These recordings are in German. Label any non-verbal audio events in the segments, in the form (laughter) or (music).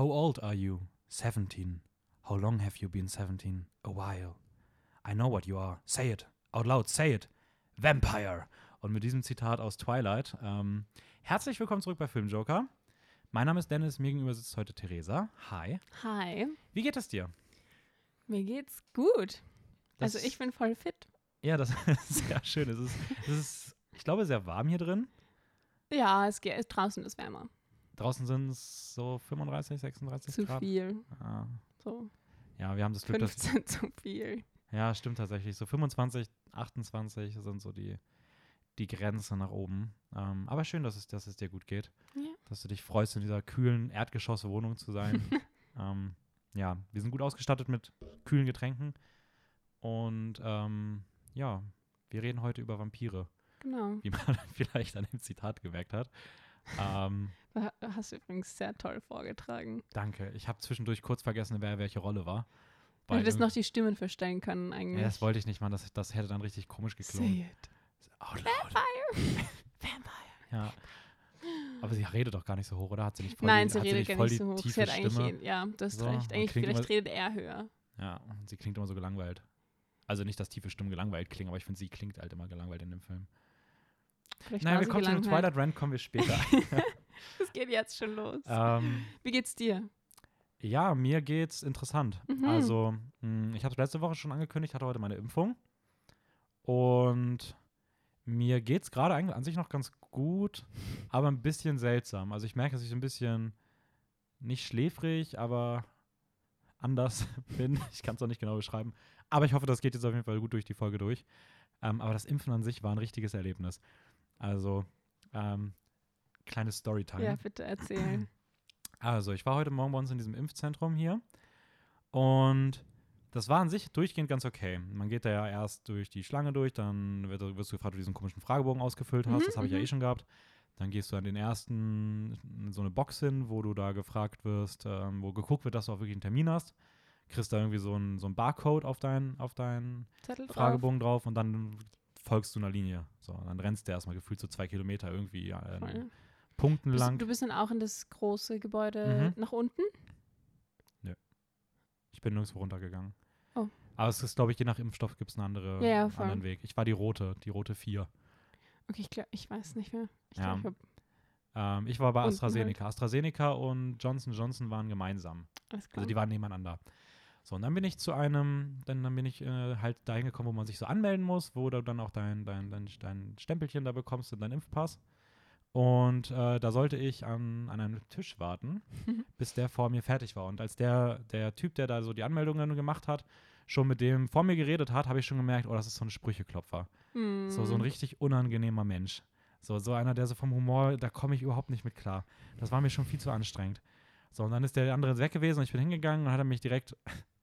How old are you? 17. How long have you been 17? A while. I know what you are. Say it. Out loud, say it. Vampire. Und mit diesem Zitat aus Twilight. Ähm, herzlich willkommen zurück bei Filmjoker. Mein Name ist Dennis, mir gegenüber sitzt heute Theresa. Hi. Hi, Wie geht es dir? mir geht's gut. Das- also ich bin voll fit. Ja, das (laughs) ist sehr schön. Es ist, es ist, ich glaube, sehr warm hier drin. Ja, es geht draußen ist wärmer. Draußen sind es so 35, 36 Zu Grad. viel. Ah, So ja, wir haben das Glück, dass. 15 zu viel. Ja, stimmt tatsächlich. So 25, 28 sind so die, die Grenze nach oben. Ähm, aber schön, dass es, dass es dir gut geht. Ja. Dass du dich freust, in dieser kühlen Erdgeschosswohnung zu sein. (laughs) ähm, ja, wir sind gut ausgestattet mit kühlen Getränken. Und ähm, ja, wir reden heute über Vampire, Genau. wie man (laughs) vielleicht an dem Zitat gemerkt hat. Ähm, hast du übrigens sehr toll vorgetragen. danke. Ich habe zwischendurch kurz vergessen, wer welche Rolle war. Du hättest noch die Stimmen verstellen können eigentlich. ja, das wollte ich nicht machen. Das, das hätte dann richtig komisch geklungen. Say it. Out loud. (laughs) Vampire. Ja. Aber sie redet doch gar nicht so hoch, oder? Hat sie nicht voll Nein, die, sie redet nicht gar nicht so hoch. Sie hat eigentlich, Stimme? jeden- ja, du hast So, recht. Eigentlich, vielleicht immer- redet er höher. Ja, und sie klingt immer so gelangweilt. Also nicht, dass tiefe Stimmen gelangweilt klingen, aber ich finde, sie klingt halt immer gelangweilt in dem Film. Vielleicht war wir kommen zu. Twilight Rand, kommen wir später. (laughs) Das geht jetzt schon los. ähm, Wie geht's dir? ja, mir geht's interessant. Mhm. Also, mh, ich habe es letzte Woche schon angekündigt, hatte heute meine Impfung. Und mir geht's gerade eigentlich an sich noch ganz gut, aber ein bisschen seltsam. Also ich merke, dass ich so ein bisschen nicht schläfrig, aber anders (laughs) bin. Ich kann es auch nicht genau beschreiben. Aber ich hoffe, das geht jetzt auf jeden Fall gut durch die Folge durch. Ähm, aber das Impfen an sich war ein richtiges Erlebnis. Also, ähm, kleines Storytime. Ja, bitte erzähl. Also, ich war heute Morgen bei uns in diesem Impfzentrum hier und das war an sich durchgehend ganz okay. Man geht da ja erst durch die Schlange durch, dann wird, wirst du gefragt, ob du diesen komischen Fragebogen ausgefüllt hast. Mhm, das habe ich ja mhm. eh schon gehabt. Dann gehst du an den ersten, so eine Box hin, wo du da gefragt wirst, ähm, wo geguckt wird, dass du auch wirklich einen Termin hast. Kriegst da irgendwie so einen so ein Barcode auf deinen auf deinen Zettel drauf. Fragebogen drauf und dann folgst du einer Linie. So, und dann rennst du erstmal gefühlt so zwei Kilometer irgendwie äh. Punkten lang. du bist dann auch in das große Gebäude Mhm. nach unten? Ich bin nirgendwo runtergegangen. Oh. Aber es ist, glaube ich, je nach Impfstoff gibt es einen andere, Ja, anderen Weg. Ich war die rote, die rote 4. Okay, ich glaube, ich weiß nicht mehr. Ich Ja. glaube, ich Ähm, ich war bei AstraZeneca. AstraZeneca und Johnson Johnson waren gemeinsam. hab alles klar. Also die waren nebeneinander. So, und dann bin ich zu einem, dann, dann bin ich äh, halt dahin gekommen, wo man sich so anmelden muss, wo du dann auch dein, dein, dein, dein Stempelchen da bekommst und deinen Impfpass. Und äh, da sollte ich an, an einem Tisch warten, (laughs) bis der vor mir fertig war. Und als der, der Typ, der da so die Anmeldung dann gemacht hat, schon mit dem vor mir geredet hat, habe ich schon gemerkt, oh, das ist so ein Sprücheklopfer. So, so ein richtig unangenehmer Mensch. So, so einer, der so vom Humor, da komme ich überhaupt nicht mit klar. Das war mir schon viel zu anstrengend. So, und dann ist der andere weg gewesen und ich bin hingegangen und hat er mich direkt,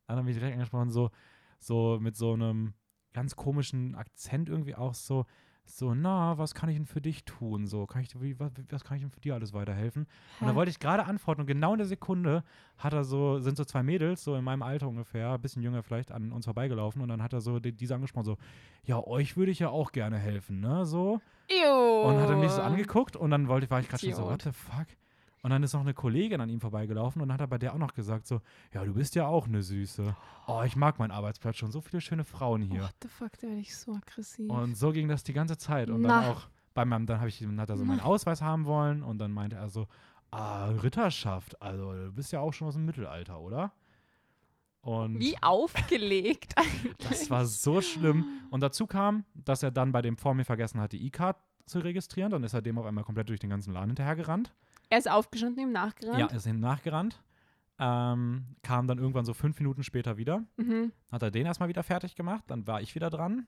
hat er mich direkt angesprochen, so, so mit so einem ganz komischen Akzent irgendwie auch so, so, na, was kann ich denn für dich tun? So, kann ich, wie, was, was kann ich denn für dir alles weiterhelfen? Und da Hä? wollte ich gerade antworten und genau in der Sekunde hat er so, sind so zwei Mädels, so in meinem Alter ungefähr, ein bisschen jünger vielleicht, an uns vorbeigelaufen und dann hat er so die, diese angesprochen, so, ja, euch würde ich ja auch gerne helfen, ne, so. Ew. Und hat er mich so angeguckt und dann wollte ich, war ich gerade schon so, what the fuck? Und dann ist noch eine Kollegin an ihm vorbeigelaufen und hat er bei der auch noch gesagt, so, ja, du bist ja auch eine Süße. Oh, ich mag meinen Arbeitsplatz schon, so viele schöne Frauen hier. What the fuck, da werde ich so aggressiv. Und so ging das die ganze Zeit. Und Na. dann auch bei meinem, dann habe ich, dann hat er so meinen Ausweis haben wollen und dann meinte er so, ah, Ritterschaft, also du bist ja auch schon aus dem Mittelalter, oder? Und Wie aufgelegt eigentlich. (laughs) das war so schlimm. Und dazu kam, dass er dann bei dem vor mir vergessen hat, die E-Card zu registrieren. Dann ist er dem auf einmal komplett durch den ganzen Laden hinterhergerannt. Er ist aufgestanden, ihm nachgerannt. Ja, ist ihm nachgerannt. Ähm, kam dann irgendwann so fünf Minuten später wieder. Mhm. Hat er den erstmal wieder fertig gemacht. Dann war ich wieder dran.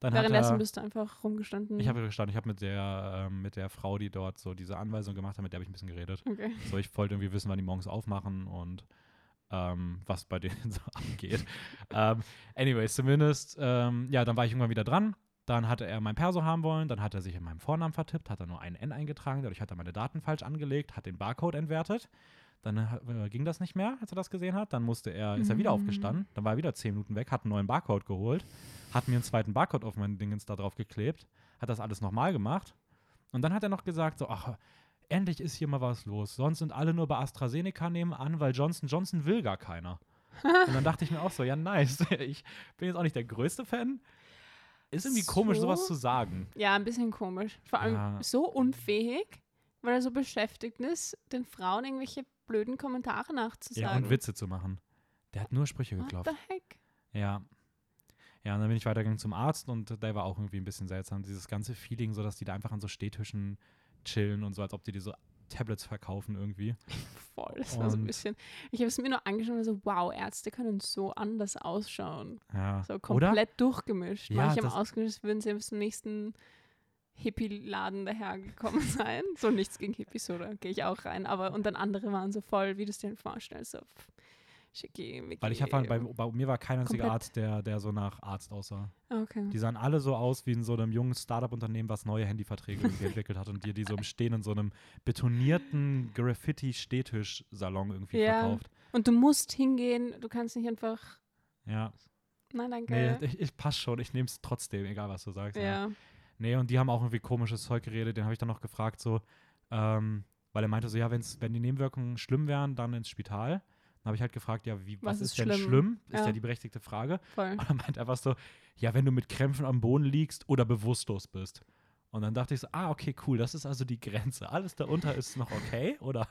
Dann Währenddessen er, bist du einfach rumgestanden. ich habe gestanden, ich habe mit der, ähm, mit der Frau, die dort so diese Anweisung gemacht hat, mit der habe ich ein bisschen geredet. Okay. So, ich wollte irgendwie wissen, wann die morgens aufmachen und ähm, was bei denen (laughs) so abgeht. ähm, anyways, zumindest, ähm, ja, dann war ich irgendwann wieder dran. Dann hatte er mein Perso haben wollen, dann hat er sich in meinem Vornamen vertippt, hat er nur ein N eingetragen, dadurch hat er meine Daten falsch angelegt, hat den Barcode entwertet. Dann äh, ging das nicht mehr, als er das gesehen hat. Dann musste er, ist er wieder Mhm. aufgestanden, dann war er wieder zehn Minuten weg, hat einen neuen Barcode geholt, hat mir einen zweiten Barcode auf mein Dingens da drauf geklebt, hat das alles nochmal gemacht. Und dann hat er noch gesagt, so, ach, endlich ist hier mal was los. Sonst sind alle nur bei AstraZeneca nebenan, weil Johnson Johnson will gar keiner. (laughs) Und dann dachte ich mir auch so, ja, nice. (laughs) Ich bin jetzt auch nicht der größte Fan. Ist irgendwie komisch, So? sowas zu sagen. Ja, ein bisschen komisch. Vor allem Ja. so unfähig, weil er so beschäftigt ist, den Frauen irgendwelche blöden Kommentare nachzusagen. Ja, und Witze zu machen. Der hat nur Sprüche What geklopft. the heck? Ja. Ja, und dann bin ich weitergegangen zum Arzt und der war auch irgendwie ein bisschen seltsam. Dieses ganze Feeling, so dass die da einfach an so Stehtischen chillen und so, als ob die dir so Tablets verkaufen irgendwie. (laughs) Voll, das war so ein bisschen. Ich habe es mir nur angeschaut und so, wow, Ärzte können so anders ausschauen. Ja. So Oder? komplett durchgemischt. Ja, Manche haben ausgemischt, würden sie zum nächsten Hippie-Laden dahergekommen (laughs) sein. so nichts gegen Hippies, da gehe ich auch rein. Aber und dann andere waren so voll, wie du es dir vorstellst, so pff, schicki, micki. Weil ich habe bei, bei mir war kein einziger Komplett. Arzt, der, der so nach Arzt aussah. Okay. Die sahen alle so aus wie in so einem jungen Startup-Unternehmen, was neue Handyverträge irgendwie entwickelt hat und dir die so im Stehen in so einem betonierten Graffiti-Stehtisch-Salon irgendwie Ja. verkauft. Und du musst hingehen, du kannst nicht einfach. Ja. Nein, danke. Nee, ich, ich pass schon, ich nehme es trotzdem, egal was du sagst. ja. Nee, und die haben auch irgendwie komisches Zeug geredet. Den habe ich dann noch gefragt, so, ähm, weil er meinte so, ja, wenn's, wenn die Nebenwirkungen schlimm wären, dann ins Spital. Dann habe ich halt gefragt, ja, wie, was, Was ist, ist denn schlimm? schlimm? Ist ja. Ja. die berechtigte Frage. voll. Und er meint einfach so, ja, wenn du mit Krämpfen am Boden liegst oder bewusstlos bist. Und dann dachte ich so, ah, okay, cool, das ist also die Grenze. Alles darunter ist noch okay? Oder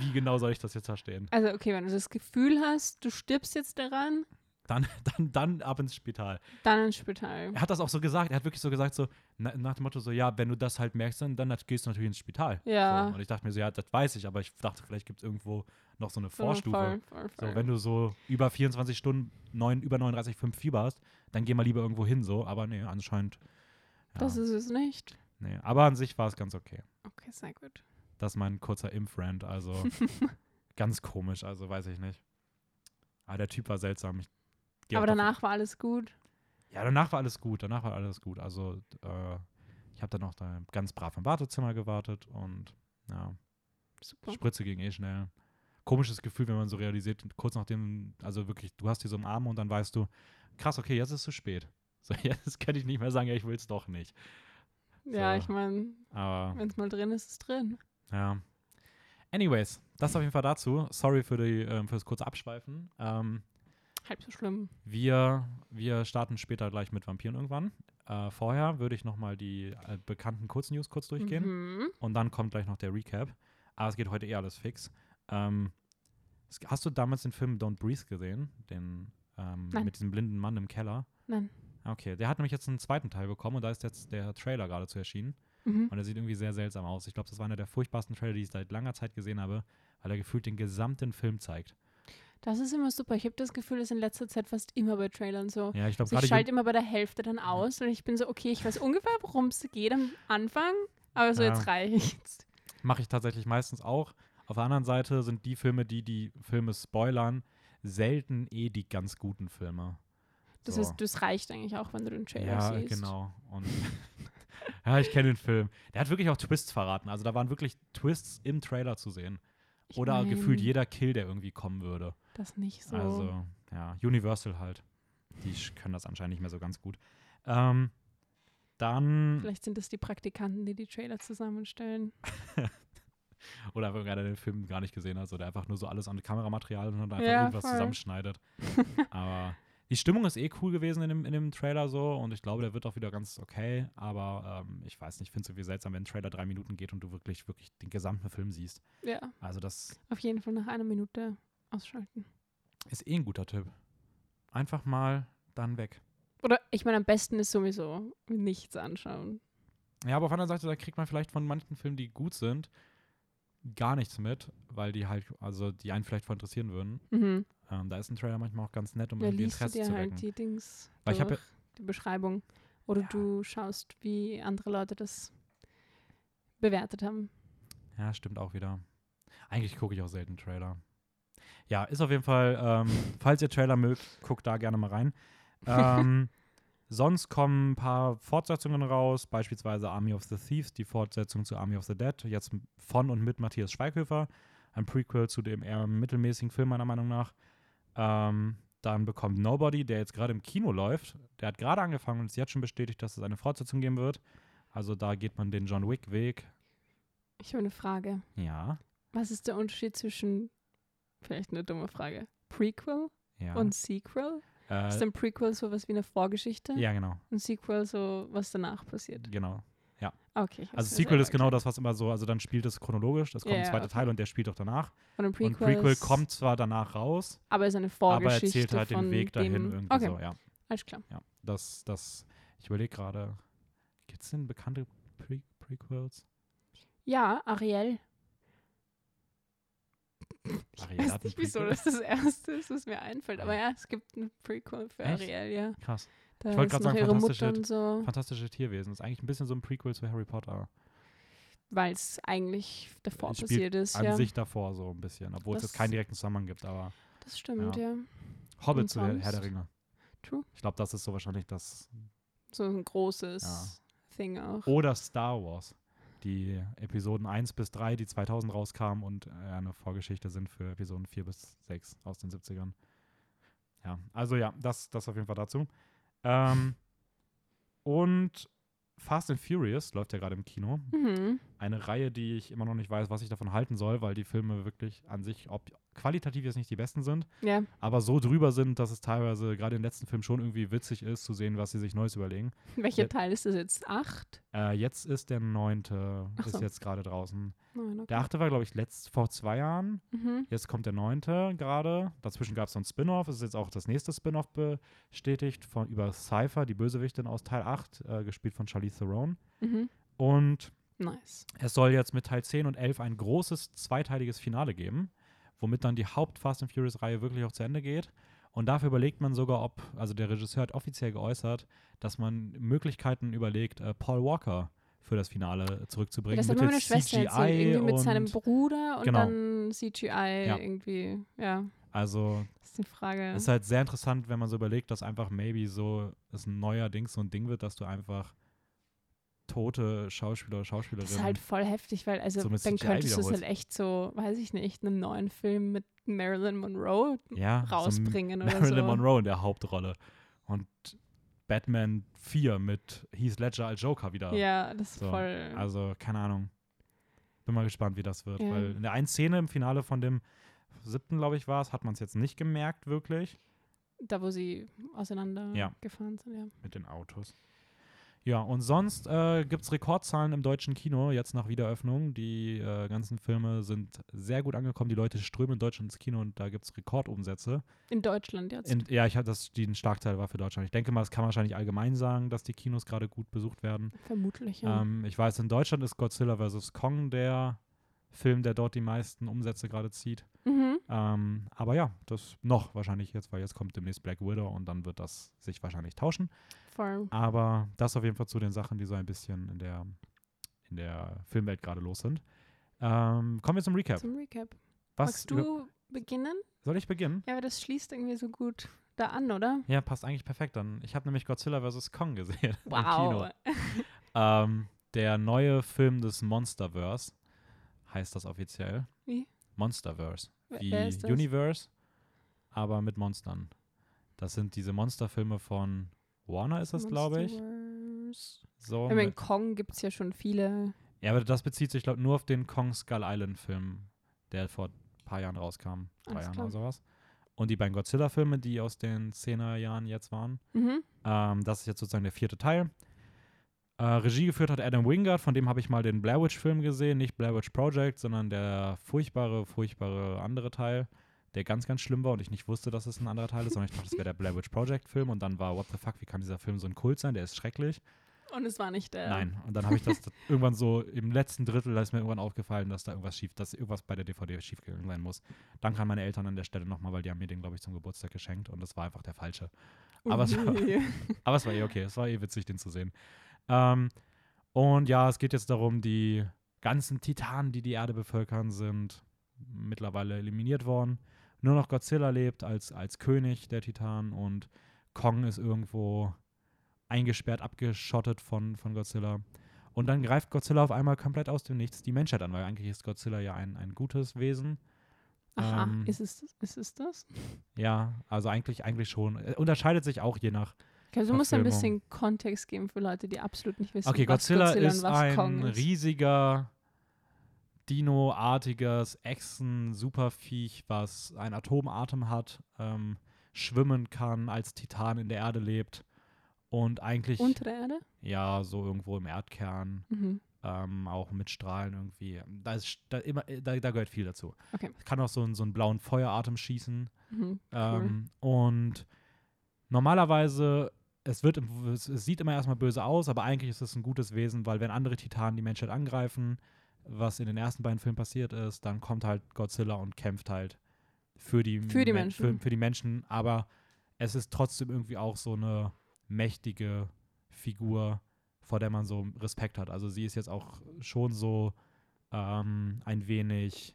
wie genau soll ich das jetzt verstehen? Also, okay, wenn du das Gefühl hast, du stirbst jetzt daran, Dann, (laughs) dann, dann ab ins Spital. dann ins Spital. Er hat das auch so gesagt, er hat wirklich so gesagt, so na, nach dem Motto so, ja, wenn du das halt merkst, dann, dann gehst du natürlich ins Spital. Ja. So. Und ich dachte mir so, ja, das weiß ich, aber ich dachte, vielleicht gibt es irgendwo noch so eine Vorstufe. voll, voll, voll. So, wenn du so über 24 Stunden, neun, über 39,5 Fieber hast, dann geh mal lieber irgendwo hin, so. Aber nee, anscheinend. Ja, Das ist es nicht. nee. Aber an sich war es ganz okay. Okay, sehr gut. Das ist mein kurzer Impfrand, also (laughs) ganz komisch, also weiß ich nicht. Aber der Typ war seltsam. Ich geh Aber davon- danach war alles gut. Ja, danach war alles gut. Danach war alles gut. Also, äh, ich habe dann noch da ganz brav im Wartezimmer gewartet und ja, Super. Spritze ging eh schnell. Komisches Gefühl, wenn man so realisiert, kurz nachdem, also wirklich, du hast die so im Arm und dann weißt du, krass, okay, jetzt ist es zu spät. So, (laughs) jetzt kann ich nicht mehr sagen, ja, ich will es doch nicht. Ja, So. ich meine, wenn es mal drin ist, ist es drin. ja. Anyways, das auf jeden Fall dazu. Sorry für, die, ähm, für das kurze Abschweifen. Ähm, Halb so schlimm. Wir, wir starten später gleich mit Vampiren irgendwann. Äh, vorher würde ich nochmal die äh, bekannten Kurznews kurz durchgehen. Mhm. Und dann kommt gleich noch der Recap. Aber es geht heute eh alles fix. Ähm, hast du damals den Film Don't Breathe gesehen? Den ähm, Nein. mit diesem blinden Mann im Keller? Nein. Okay, der hat nämlich jetzt einen zweiten Teil bekommen und da ist jetzt der Trailer geradezu erschienen. Mhm. Und er sieht irgendwie sehr seltsam aus. Ich glaube, das war einer der furchtbarsten Trailer, die ich seit langer Zeit gesehen habe, weil er gefühlt den gesamten Film zeigt. Das ist immer super. Ich habe das Gefühl, das ist in letzter Zeit fast immer bei Trailern so. Ja, ich glaube Also ich schalte immer bei der Hälfte dann aus und ich bin so, okay, ich weiß ungefähr, worum es geht am Anfang, aber so Ja. jetzt reicht's. Mache ich tatsächlich meistens auch. Auf der anderen Seite sind die Filme, die die Filme spoilern, selten eh die ganz guten Filme. Das So. heißt, das reicht eigentlich auch, wenn du den Trailer ja, siehst. genau. Und (laughs) ja, ich kenne den Film. Der hat wirklich auch Twists verraten. Also da waren wirklich Twists im Trailer zu sehen. Ich Oder mein, gefühlt jeder Kill, der irgendwie kommen würde. Das nicht so. Also, ja, Universal halt. Die können das anscheinend nicht mehr so ganz gut. Ähm, dann, Vielleicht sind das die Praktikanten, die die Trailer zusammenstellen. (laughs) oder wenn gerade den Film gar nicht gesehen hat, oder einfach nur so alles an Kameramaterial und einfach Ja, irgendwas voll. zusammenschneidet. (laughs) Aber die Stimmung ist eh cool gewesen in dem, in dem Trailer so und ich glaube, der wird auch wieder ganz okay. Aber ähm, ich weiß nicht, ich finde es irgendwie seltsam, wenn ein Trailer drei Minuten geht und du wirklich, wirklich den gesamten Film siehst. Ja, Also das auf jeden Fall nach einer Minute ausschalten. ist eh ein guter Tipp. Einfach mal dann weg. Oder ich meine, am besten ist sowieso nichts anschauen. Ja, aber auf der anderen Seite, da kriegt man vielleicht von manchen Filmen, die gut sind, gar nichts mit, weil die halt, also die einen vielleicht voll interessieren würden. Mhm. Ähm, da ist ein Trailer manchmal auch ganz nett, um Da irgendwie liest du Interesse dir zu halt wecken. die Dings Weil ich durch, die Beschreibung. Oder Ja. du schaust, wie andere Leute das bewertet haben. Ja, stimmt auch wieder. Eigentlich gucke ich auch selten Trailer. Ja, ist auf jeden Fall, ähm, falls ihr Trailer mögt, guckt da gerne mal rein. Ähm, (laughs) sonst kommen ein paar Fortsetzungen raus, beispielsweise Army of the Thieves, die Fortsetzung zu Army of the Dead, jetzt von und mit Matthias Schweighöfer, ein Prequel zu dem eher mittelmäßigen Film meiner Meinung nach. Ähm, dann bekommt Nobody, der jetzt gerade im Kino läuft, der hat gerade angefangen und ist jetzt schon bestätigt, dass es eine Fortsetzung geben wird. Also da geht man den John Wick-Weg. Ich habe eine Frage. Ja. Was ist der Unterschied zwischen, vielleicht eine dumme Frage, Prequel Ja. und Sequel? äh, Ist ein Prequel sowas wie eine Vorgeschichte? ja, genau. Und Sequel so, was danach passiert? Genau. Okay. ich hab's Also Sequel ist genau das, was immer so, also dann spielt es chronologisch, es kommt Ja, ein ja, zweiter okay. Teil und der spielt auch danach. Und ein Prequel, und Prequel kommt zwar danach raus, aber ist eine aber Vorgeschichte erzählt halt von den Weg dahin dem, irgendwie Okay, so, ja. alles klar. Ja, das, das, ich überlege gerade, gibt es denn bekannte Pre Prequels? Ja, Ariel. Ich Ariel weiß nicht, wieso das das Erste ist, was mir einfällt. Aber ja, es gibt ein Prequel für Echt? Ariel, ja. Krass. Da Ich wollte noch sagen, fantastische- so, Fantastische Tierwesen. ist eigentlich ein bisschen so ein Prequel zu Harry Potter. weil es eigentlich davor Es passiert ist. An ja, sich davor so ein bisschen, obwohl es Das- jetzt keinen direkten Zusammenhang gibt, aber das stimmt, ja. Hobbit Und zu Herr der? Ringe. True. Ich glaube, das ist so wahrscheinlich das. So ein großes Thing auch. Oder Star Wars. Die Episoden 1 bis 3, die 2000 rauskamen und äh, eine Vorgeschichte sind für Episoden 4 bis 6 aus den 70ern. Ja, also ja, das, das auf jeden Fall dazu. Ähm, und Fast and Furious läuft ja gerade im Kino. Mhm. Eine Reihe, die ich immer noch nicht weiß, was ich davon halten soll, weil die Filme wirklich an sich ob, qualitativ jetzt nicht die besten sind, Ja, aber so drüber sind, dass es teilweise gerade im letzten Film schon irgendwie witzig ist, zu sehen, was sie sich Neues überlegen. welcher. Teil ist das jetzt? Acht? Äh, jetzt ist der neunte, Ach ist so. jetzt gerade draußen. Nein, okay. Der achte war, glaube ich, letzt, vor zwei Jahren. Mhm. Jetzt kommt der neunte gerade. Dazwischen gab es so ein Spin-off. Es ist jetzt auch das nächste Spin-off bestätigt von über Cypher, die Bösewichtin aus Teil 8, äh, gespielt von Charlize Theron. Mhm. Und Nice. es soll jetzt mit Teil 10 und 11 ein großes zweiteiliges Finale geben, womit dann die Haupt-Fast and Furious-Reihe wirklich auch zu Ende geht. Und dafür überlegt man sogar, ob, also der Regisseur hat offiziell geäußert, dass man Möglichkeiten überlegt, äh, Paul Walker für das Finale zurückzubringen. Das hat meine Schwester erzählt. Irgendwie mit seinem Bruder und Genau. dann CGI Ja. irgendwie. Ja, Also das ist die Frage. es ist halt sehr interessant, wenn man so überlegt, dass einfach maybe so es ein neuer Ding so ein Ding wird, dass du einfach tote Schauspieler oder Schauspielerinnen Das ist halt voll heftig, weil also so dann CGI könntest du es halt echt so, weiß ich nicht, einen neuen Film mit Marilyn Monroe ja, so rausbringen oder Marilyn so. Monroe in der Hauptrolle. Und Batman 4 mit Heath Ledger als Joker wieder. Ja, das ist So, voll. Also, keine Ahnung. Bin mal gespannt, wie das wird. Ja. Weil in der einen Szene im Finale von dem siebten, glaube ich, war es, hat man es jetzt nicht gemerkt, wirklich, da, wo sie auseinander Ja. sind, ja. mit den Autos. Ja, und sonst äh, gibt es Rekordzahlen im deutschen Kino, jetzt nach Wiederöffnung. Die äh, ganzen Filme sind sehr gut angekommen. Die Leute strömen in Deutschland ins Kino und da gibt es Rekordumsätze. In Deutschland jetzt. In, ja, ich hatte das, die ein Schlagteil war für Deutschland. Ich denke mal, das kann man wahrscheinlich allgemein sagen, dass die Kinos gerade gut besucht werden. Vermutlich, ja. Ähm, ich weiß, in Deutschland ist Godzilla vs. Kong der Film, der dort die meisten Umsätze gerade zieht. mhm. Ähm, aber ja, das noch wahrscheinlich jetzt, weil jetzt kommt demnächst Black Widow und dann wird das sich wahrscheinlich tauschen. Voll. Aber das auf jeden Fall zu den Sachen, die so ein bisschen in der, in der Filmwelt gerade los sind. Ähm, kommen wir zum Recap. Zum Recap. Was Magst du beginnen? soll ich beginnen? Ja, aber das schließt irgendwie so gut da an, oder? Ja, passt eigentlich perfekt dann. Ich habe nämlich Godzilla vs. Kong gesehen (laughs) im Wow. Kino. Ähm, der neue Film des Monsterverse heißt das offiziell. Wie? Monsterverse. Wie wer? Universe, aber mit Monstern. Das sind diese Monsterfilme von Warner, ist das, glaube ich. So, Ich meine, Kong gibt es ja schon viele. ja, aber das bezieht sich, glaube ich, nur auf den Kong Skull Island Film, der vor ein paar Jahren rauskam. Drei Jahren oder sowas. Und die beiden Godzilla-Filme, die aus den 10er Jahren jetzt waren. Mhm. Ähm, das ist jetzt sozusagen der vierte Teil. Äh, Regie geführt hat Adam Wingard, von dem habe ich mal den Blair Witch-Film gesehen. Nicht Blair Witch Project, sondern der furchtbare, furchtbare andere Teil, der ganz, ganz schlimm war und ich nicht wusste, dass es ein anderer Teil ist, sondern ich dachte, das wäre der Blair Witch Project-Film und dann war, what the fuck, wie kann dieser Film so ein Kult sein? Der ist schrecklich. Und es war nicht der. Nein. Und dann habe ich das (laughs) irgendwann so im letzten Drittel, da ist mir irgendwann aufgefallen, dass da irgendwas schief, dass irgendwas bei der DVD schiefgegangen sein muss. Danke an meine Eltern an der Stelle nochmal, weil die haben mir den, glaube ich, zum Geburtstag geschenkt und das war einfach der falsche. aber es war-. (laughs) Aber es war eh okay, es war eh witzig, den zu sehen. Ähm, und ja, es geht jetzt darum, die ganzen Titanen, die die Erde bevölkern, sind mittlerweile eliminiert worden. Nur noch Godzilla lebt als, als König der Titanen und Kong ist irgendwo eingesperrt, abgeschottet von, von Godzilla. Und dann greift Godzilla auf einmal komplett aus dem Nichts die Menschheit an, weil eigentlich ist Godzilla ja ein, ein gutes Wesen. Aha, Ähm, ist, es, ist es das? Ja, also eigentlich, eigentlich schon. Er unterscheidet sich auch je nach Ich glaube, du musst ein bisschen Kontext geben für Leute, die absolut nicht wissen, Okay, was Godzilla Godzilla ist und was ein Kong ist. riesiger Dino-artiges Echsen-Superviech, was einen Atomatem hat, ähm, schwimmen kann, als Titan in der Erde lebt und eigentlich Unter der Erde? ja so irgendwo im Erdkern Mhm. ähm, auch mit Strahlen irgendwie. Da, ist, da, immer, da, da gehört viel dazu. Okay. Kann auch so, einen- so einen blauen Feueratem schießen. Mhm. Cool. Ähm, und normalerweise, es, wird, es sieht immer erstmal böse aus, aber eigentlich ist es ein gutes Wesen, weil wenn andere Titanen die Menschheit angreifen, was in den ersten beiden Filmen passiert ist, dann kommt halt Godzilla und kämpft halt für die, Für die Men- Menschen. Für, für die Menschen, aber es ist trotzdem irgendwie auch so eine mächtige Figur, vor der man so Respekt hat. Also sie ist jetzt auch schon so ähm, ein wenig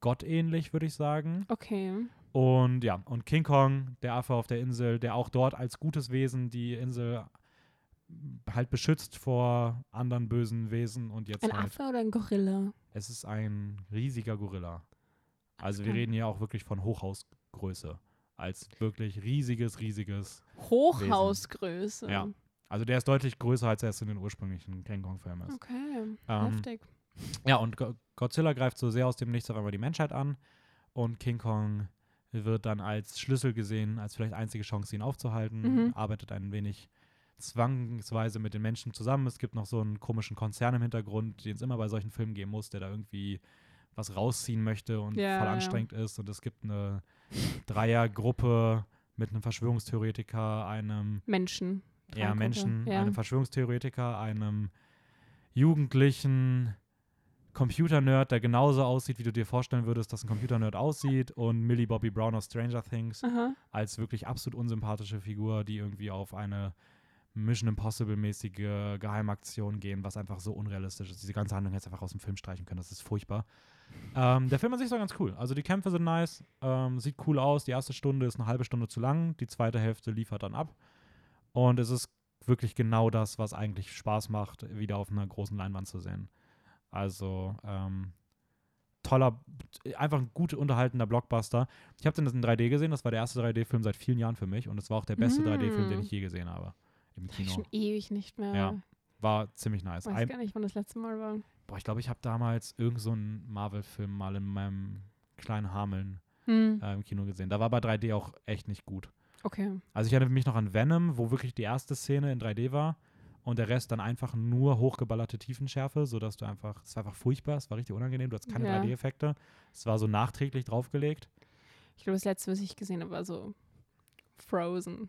gottähnlich, würde ich sagen. Okay. Und ja, und King Kong, der Affe auf der Insel, der auch dort als gutes Wesen die Insel halt beschützt vor anderen bösen Wesen und jetzt Ein halt, Affe oder ein Gorilla? es ist ein riesiger Gorilla. Also wir reden hier auch wirklich von Hochhausgröße. Als wirklich riesiges, riesiges. Hochhausgröße. Ja. Also der ist deutlich größer, als er es in den ursprünglichen King Kong-Film ist. Okay. Ähm, Heftig. Ja, und Go- Godzilla greift so sehr aus dem Nichts auf einmal die Menschheit an und King Kong wird dann als Schlüssel gesehen, als vielleicht einzige Chance, ihn aufzuhalten, Mhm. arbeitet ein wenig zwangsweise mit den Menschen zusammen. Es gibt noch so einen komischen Konzern im Hintergrund, den es immer bei solchen Filmen geben muss, der da irgendwie was rausziehen möchte und Ja, voll ja. anstrengend ist. Und es gibt eine Dreiergruppe mit einem Verschwörungstheoretiker, einem Menschen. ja. Menschen, Ja. einem Verschwörungstheoretiker, einem jugendlichen Computernerd, der genauso aussieht, wie du dir vorstellen würdest, dass ein Computernerd aussieht, und Millie Bobby Brown aus Stranger Things Aha. als wirklich absolut unsympathische Figur, die irgendwie auf eine Mission Impossible-mäßige Geheimaktion gehen, was einfach so unrealistisch ist. Diese ganze Handlung hätte einfach aus dem Film streichen können, das ist furchtbar. Ähm, der Film an sich ist auch ganz cool. Also die Kämpfe sind nice, ähm, sieht cool aus. Die erste Stunde ist eine halbe Stunde zu lang, die zweite Hälfte liefert dann ab. Und es ist wirklich genau das, was eigentlich Spaß macht, wieder auf einer großen Leinwand zu sehen. Also ähm, toller, einfach ein gut unterhaltener Blockbuster. Ich habe den in 3D gesehen, das war der erste 3D-Film seit vielen Jahren für mich und es war auch der beste Mm. 3D-Film, den ich je gesehen habe im ich Kino. schon ewig nicht mehr. Ja, War ziemlich nice. Weiß Ein, gar nicht, wann das letzte Mal war. boah, ich glaube, ich habe damals irgend so Marvel-Film mal in meinem kleinen Hameln Hm. äh, im Kino gesehen. Da war bei 3D auch echt nicht gut. Okay. Also ich erinnere mich noch an Venom, wo wirklich die erste Szene in 3D war und der Rest dann einfach nur hochgeballerte Tiefenschärfe, sodass du einfach, es war einfach furchtbar, es war richtig unangenehm, du hattest keine Ja. 3D-Effekte. Es war so nachträglich draufgelegt. Ich glaube, das letzte, was ich gesehen habe, war so Frozen.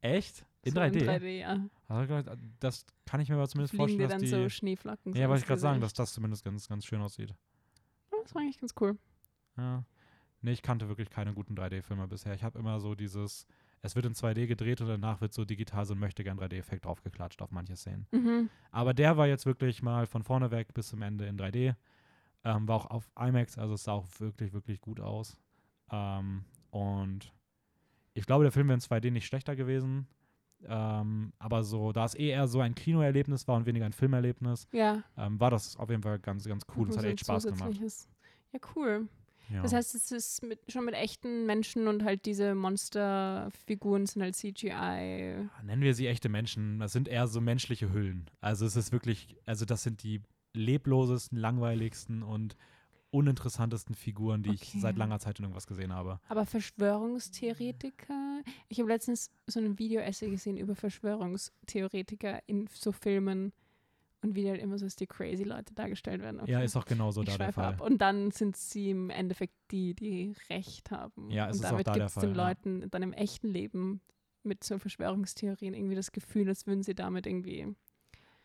Echt? In so 3D? In 3D, ja. Also, Das kann ich mir aber zumindest Fliegen dir vorstellen, dann dass die. so Schneeflocken. ja, wollte ich gerade sagen, dass das zumindest ganz, ganz schön aussieht. Das war eigentlich ganz cool. Ja. Nee, ich kannte wirklich keine guten 3D-Filme bisher. Ich habe immer so dieses, es wird in 2D gedreht und danach wird so digital so ein möchtegern 3D-Effekt draufgeklatscht auf manche Szenen. Mhm. Aber der war jetzt wirklich mal von vorne weg bis zum Ende in 3D. Ähm, war auch auf IMAX, also es sah auch wirklich, wirklich gut aus. Ähm, und ich glaube, der Film wäre in 2D nicht schlechter gewesen. Ähm, aber so, da es eh eher so ein Kinoerlebnis war und weniger ein Filmerlebnis, Ja. ähm, war das auf jeden Fall ganz, ganz cool. Es hat so echt Spaß gemacht. Ja, cool. Ja. Das heißt, es ist mit, schon mit echten Menschen und halt diese Monsterfiguren sind halt CGI. Nennen wir sie echte Menschen. Das sind eher so menschliche Hüllen. Also es ist wirklich, also das sind die leblosesten, langweiligsten und uninteressantesten Figuren, die Okay. ich seit langer Zeit in irgendwas gesehen habe. Aber Verschwörungstheoretiker. Ich habe letztens so ein Video-Essay gesehen über Verschwörungstheoretiker in so Filmen und wie halt immer so als die crazy Leute dargestellt werden. Ja, Okay. ist auch genauso ich da der Fall. ab. Und dann sind sie im Endeffekt die, die Recht haben. Ja, es und ist auch damit da der gibt es den ja. Leuten dann im echten Leben mit so Verschwörungstheorien irgendwie das Gefühl, als würden sie damit irgendwie,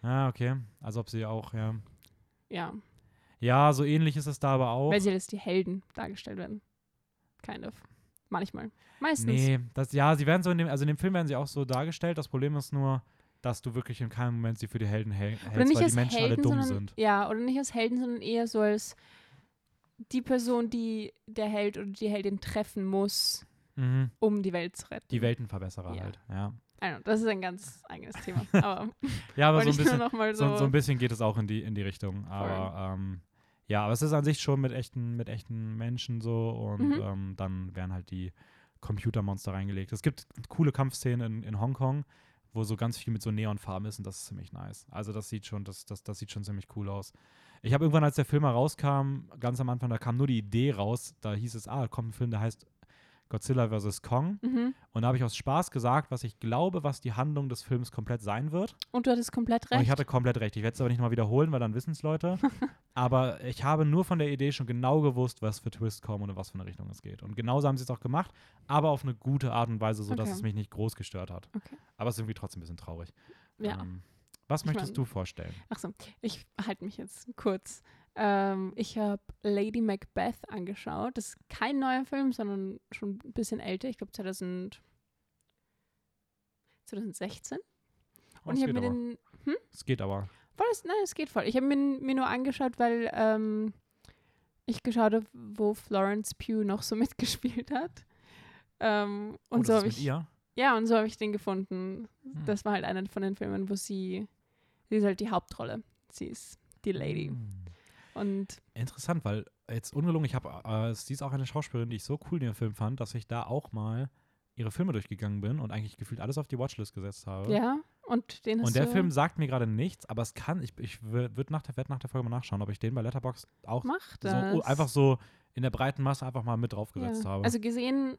Ah, okay. Also ob sie auch, ja. ja, Ja, so ähnlich ist es da aber auch. weil sie als die Helden dargestellt werden. Kind of. Manchmal. Meistens. Nee, das, ja, sie werden so in dem, also in dem Film werden sie auch so dargestellt. Das Problem ist nur, dass du wirklich in keinem Moment sie für die Helden häl Oder hältst, nicht weil als die Menschen Helden, alle dumm sondern, sind. Ja, oder nicht als Helden, sondern eher so als die Person, die der Held oder die Heldin treffen muss, Mhm. um die Welt zu retten. Die Weltenverbesserer Ja. halt, ja. Know, das ist ein ganz eigenes Thema. (laughs) Aber Ja, aber so ein bisschen, so, so. so ein bisschen geht es auch in die, in die Richtung. Aber ähm, ja, aber es ist an sich schon mit echten, mit echten Menschen so und Mhm. ähm, dann werden halt die Computermonster reingelegt. Es gibt coole Kampfszenen in, in Hongkong, wo so ganz viel mit so Neonfarben ist und das ist ziemlich nice. Also das sieht schon, das, das, das sieht schon ziemlich cool aus. Ich habe irgendwann, als der Film mal rauskam, ganz am Anfang, da kam nur die Idee raus, da hieß es, ah, kommt ein Film, der heißt Godzilla vs. Kong. Mhm. Und da habe ich aus Spaß gesagt, was ich glaube, was die Handlung des Films komplett sein wird. Und du hattest komplett Und recht. ich hatte komplett recht. Ich werde es aber nicht mal wiederholen, weil dann wissen es Leute. (laughs) aber ich habe nur von der Idee schon genau gewusst, was für Twist kommen und in was für eine Richtung es geht. Und genauso haben sie es auch gemacht, aber auf eine gute Art und Weise, sodass Okay. es mich nicht groß gestört hat. Okay. Aber es ist irgendwie trotzdem ein bisschen traurig. ja. Ähm, was Ich möchtest mein- du vorstellen? Achso, ich halte mich jetzt kurz. Ähm, ich habe Lady Macbeth angeschaut. Das ist kein neuer Film, sondern schon ein bisschen älter. Ich glaube 2000, 2016. Oh, Und es ich habe mir aber. den. Es geht aber. Voll, ist- nein, es geht voll. Ich habe mir, mir nur angeschaut, weil ähm, ich geschaut habe, wo Florence Pugh noch so (laughs) mitgespielt hat. Ähm, und oh, so das habe ist mit ich. ihr? Ja, und so habe ich den gefunden. Hm. Das war halt einer von den Filmen, wo sie. Sie ist halt die Hauptrolle. Sie ist die Lady. Hm. Und Interessant, weil jetzt ungelungen, ich habe, äh, sie ist auch eine Schauspielerin, die ich so cool in dem Film fand, dass ich da auch mal ihre Filme durchgegangen bin und eigentlich gefühlt alles auf die Watchlist gesetzt habe. ja, und den hast Und der du Film sagt mir gerade nichts, aber es kann, ich, ich würde nach, der- werd nach der Folge mal nachschauen, ob ich den bei Letterboxd auch macht so, das. einfach so in der breiten Masse einfach mal mit draufgesetzt ja. habe. Also gesehen,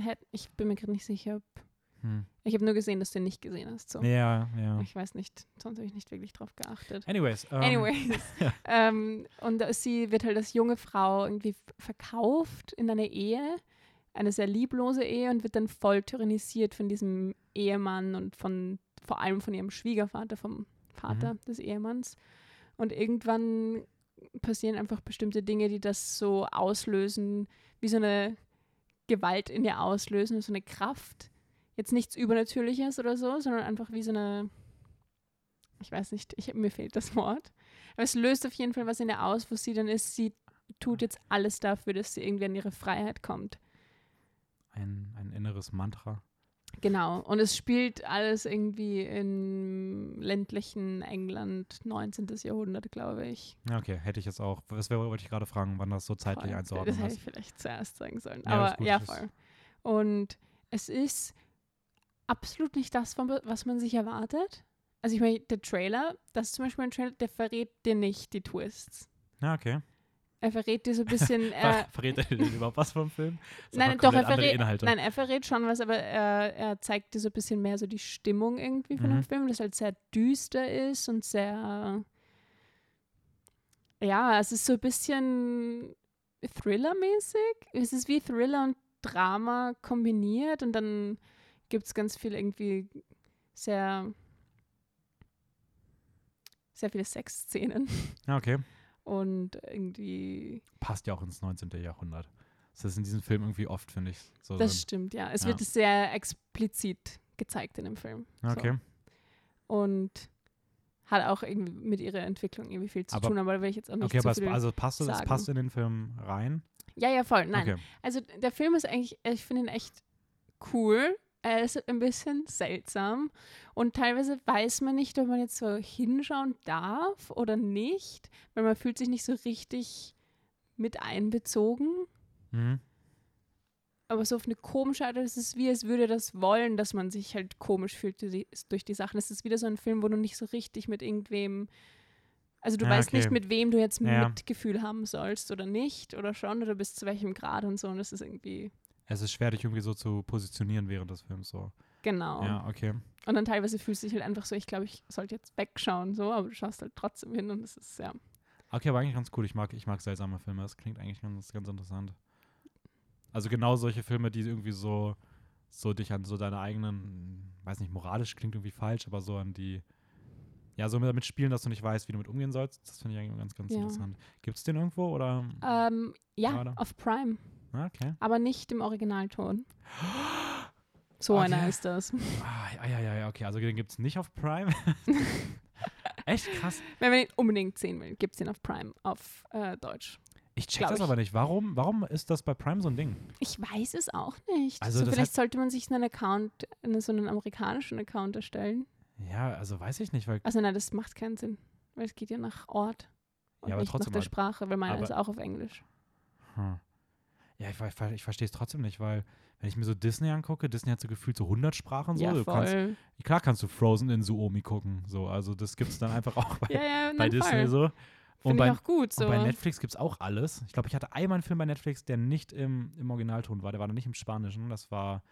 hätt, ich bin mir gerade nicht sicher. ob- hm. Ich habe nur gesehen, dass du ihn nicht gesehen hast. So. Ja, ja. Ich weiß nicht, sonst habe ich nicht wirklich drauf geachtet. Anyways. Ähm, Anyways. (laughs) ähm, und sie wird halt als junge Frau irgendwie verkauft in eine Ehe, eine sehr lieblose Ehe und wird dann voll tyrannisiert von diesem Ehemann und von vor allem von ihrem Schwiegervater, vom Vater Mhm. des Ehemanns. Und irgendwann passieren einfach bestimmte Dinge, die das so auslösen, wie so eine Gewalt in ihr auslösen, so eine Kraft. Jetzt nichts Übernatürliches oder so, sondern einfach wie so eine, ich weiß nicht, ich, mir fehlt das Wort. Aber es löst auf jeden Fall was in ihr aus, wo sie dann ist, sie tut jetzt alles dafür, dass sie irgendwie an ihre Freiheit kommt. Ein, ein inneres Mantra. Genau. Und es spielt alles irgendwie im ländlichen England, 19. Jahrhundert, glaube ich. Ja, okay, hätte ich jetzt auch. Das wollte ich gerade fragen, wann das so zeitlich Voll. einzuordnen Das hätte ist. ich vielleicht zuerst sagen sollen. Ja, ist Aber ja, voll. Und es ist absolut nicht das, was man sich erwartet. Also ich meine, der Trailer, das ist zum Beispiel ein Trailer, der verrät dir nicht die Twists. Ja, okay. Er verrät dir so ein bisschen. (laughs) Äh, verrät er denn überhaupt was vom Film? (laughs) Das nein, doch, er verrät, nein, er verrät schon was, aber er, er zeigt dir so ein bisschen mehr so die Stimmung irgendwie von Mhm. dem Film, das halt sehr düster ist und sehr. Ja, es ist so ein bisschen Thriller-mäßig. Es ist wie Thriller und Drama kombiniert und dann gibt es ganz viel irgendwie sehr. sehr viele Sexszenen Ja, okay. und irgendwie. Passt ja auch ins 19. Jahrhundert. Das ist in diesem Film irgendwie oft, finde ich. So Das stimmt, ja. Es Ja. wird sehr explizit gezeigt in dem Film. Ja, So. okay. Und hat auch irgendwie mit ihrer Entwicklung irgendwie viel zu Aber- tun, aber da will ich jetzt auch nicht Okay, zu aber es, also passt sagen. passt in den Film rein? ja, ja, voll. Nein. Okay. Also der Film ist eigentlich, ich finde ihn echt cool. Ist ein bisschen seltsam und teilweise weiß man nicht, ob man jetzt so hinschauen darf oder nicht, weil man fühlt sich nicht so richtig mit einbezogen. Mhm. aber so auf eine komische Art, es ist wie, als würde das wollen, dass man sich halt komisch fühlt durch die, durch die Sachen. Es ist wieder so ein Film, wo du nicht so richtig mit irgendwem, also du Ja, weißt okay. nicht, mit wem du jetzt Ja. Mitgefühl haben sollst oder nicht oder schon oder bis zu welchem Grad und so und das ist irgendwie, Es ist schwer, dich irgendwie so zu positionieren während des Films. So. genau. Ja, okay. Und dann teilweise fühlst du dich halt einfach so, ich glaube, ich sollte jetzt wegschauen, so, aber du schaust halt trotzdem hin und es ist, ja. Okay, aber eigentlich ganz cool. Ich mag, ich mag seltsame Filme. Das klingt eigentlich ganz, ganz interessant. Also genau solche Filme, die irgendwie so, so dich an so deine eigenen, weiß nicht, moralisch klingt irgendwie falsch, aber so an die, ja, so damit spielen, dass du nicht weißt, wie du mit umgehen sollst. Das finde ich eigentlich ganz, ganz Ja. interessant. Gibt es den irgendwo oder? Ähm, ja, Gerade. auf Prime, okay. aber nicht im Originalton. (gasps) So einer Okay. ist das. Ah, ja, ja, ja, ja, okay. Also den gibt es nicht auf Prime. (laughs) Echt krass. Wenn man ihn unbedingt sehen will, gibt es ihn auf Prime, auf äh, Deutsch. Ich check das ich. aber nicht. Warum, warum ist das bei Prime so ein Ding? Ich weiß es auch nicht. Also so vielleicht sollte man sich einen Account, einen, so einen amerikanischen Account erstellen. Ja, also weiß ich nicht, weil Also nein, das macht keinen Sinn, weil es geht ja nach Ort und Ja, aber nicht trotzdem nach der Sprache, weil meine ist auch auf Englisch. Hm. Ja, ich, ver- ich verstehe es trotzdem nicht, weil wenn ich mir so Disney angucke, Disney hat so gefühlt so 100 Sprachen so. ja, kannst, klar kannst du Frozen in Suomi gucken, so. Also das gibt es dann einfach auch bei, ja, ja, bei Disney voll. so. Und bei, ich gut. So. und bei Netflix gibt es auch alles. Ich glaube, ich hatte einmal einen Film bei Netflix, der nicht im, im Originalton war. Der war noch nicht im Spanischen. Das war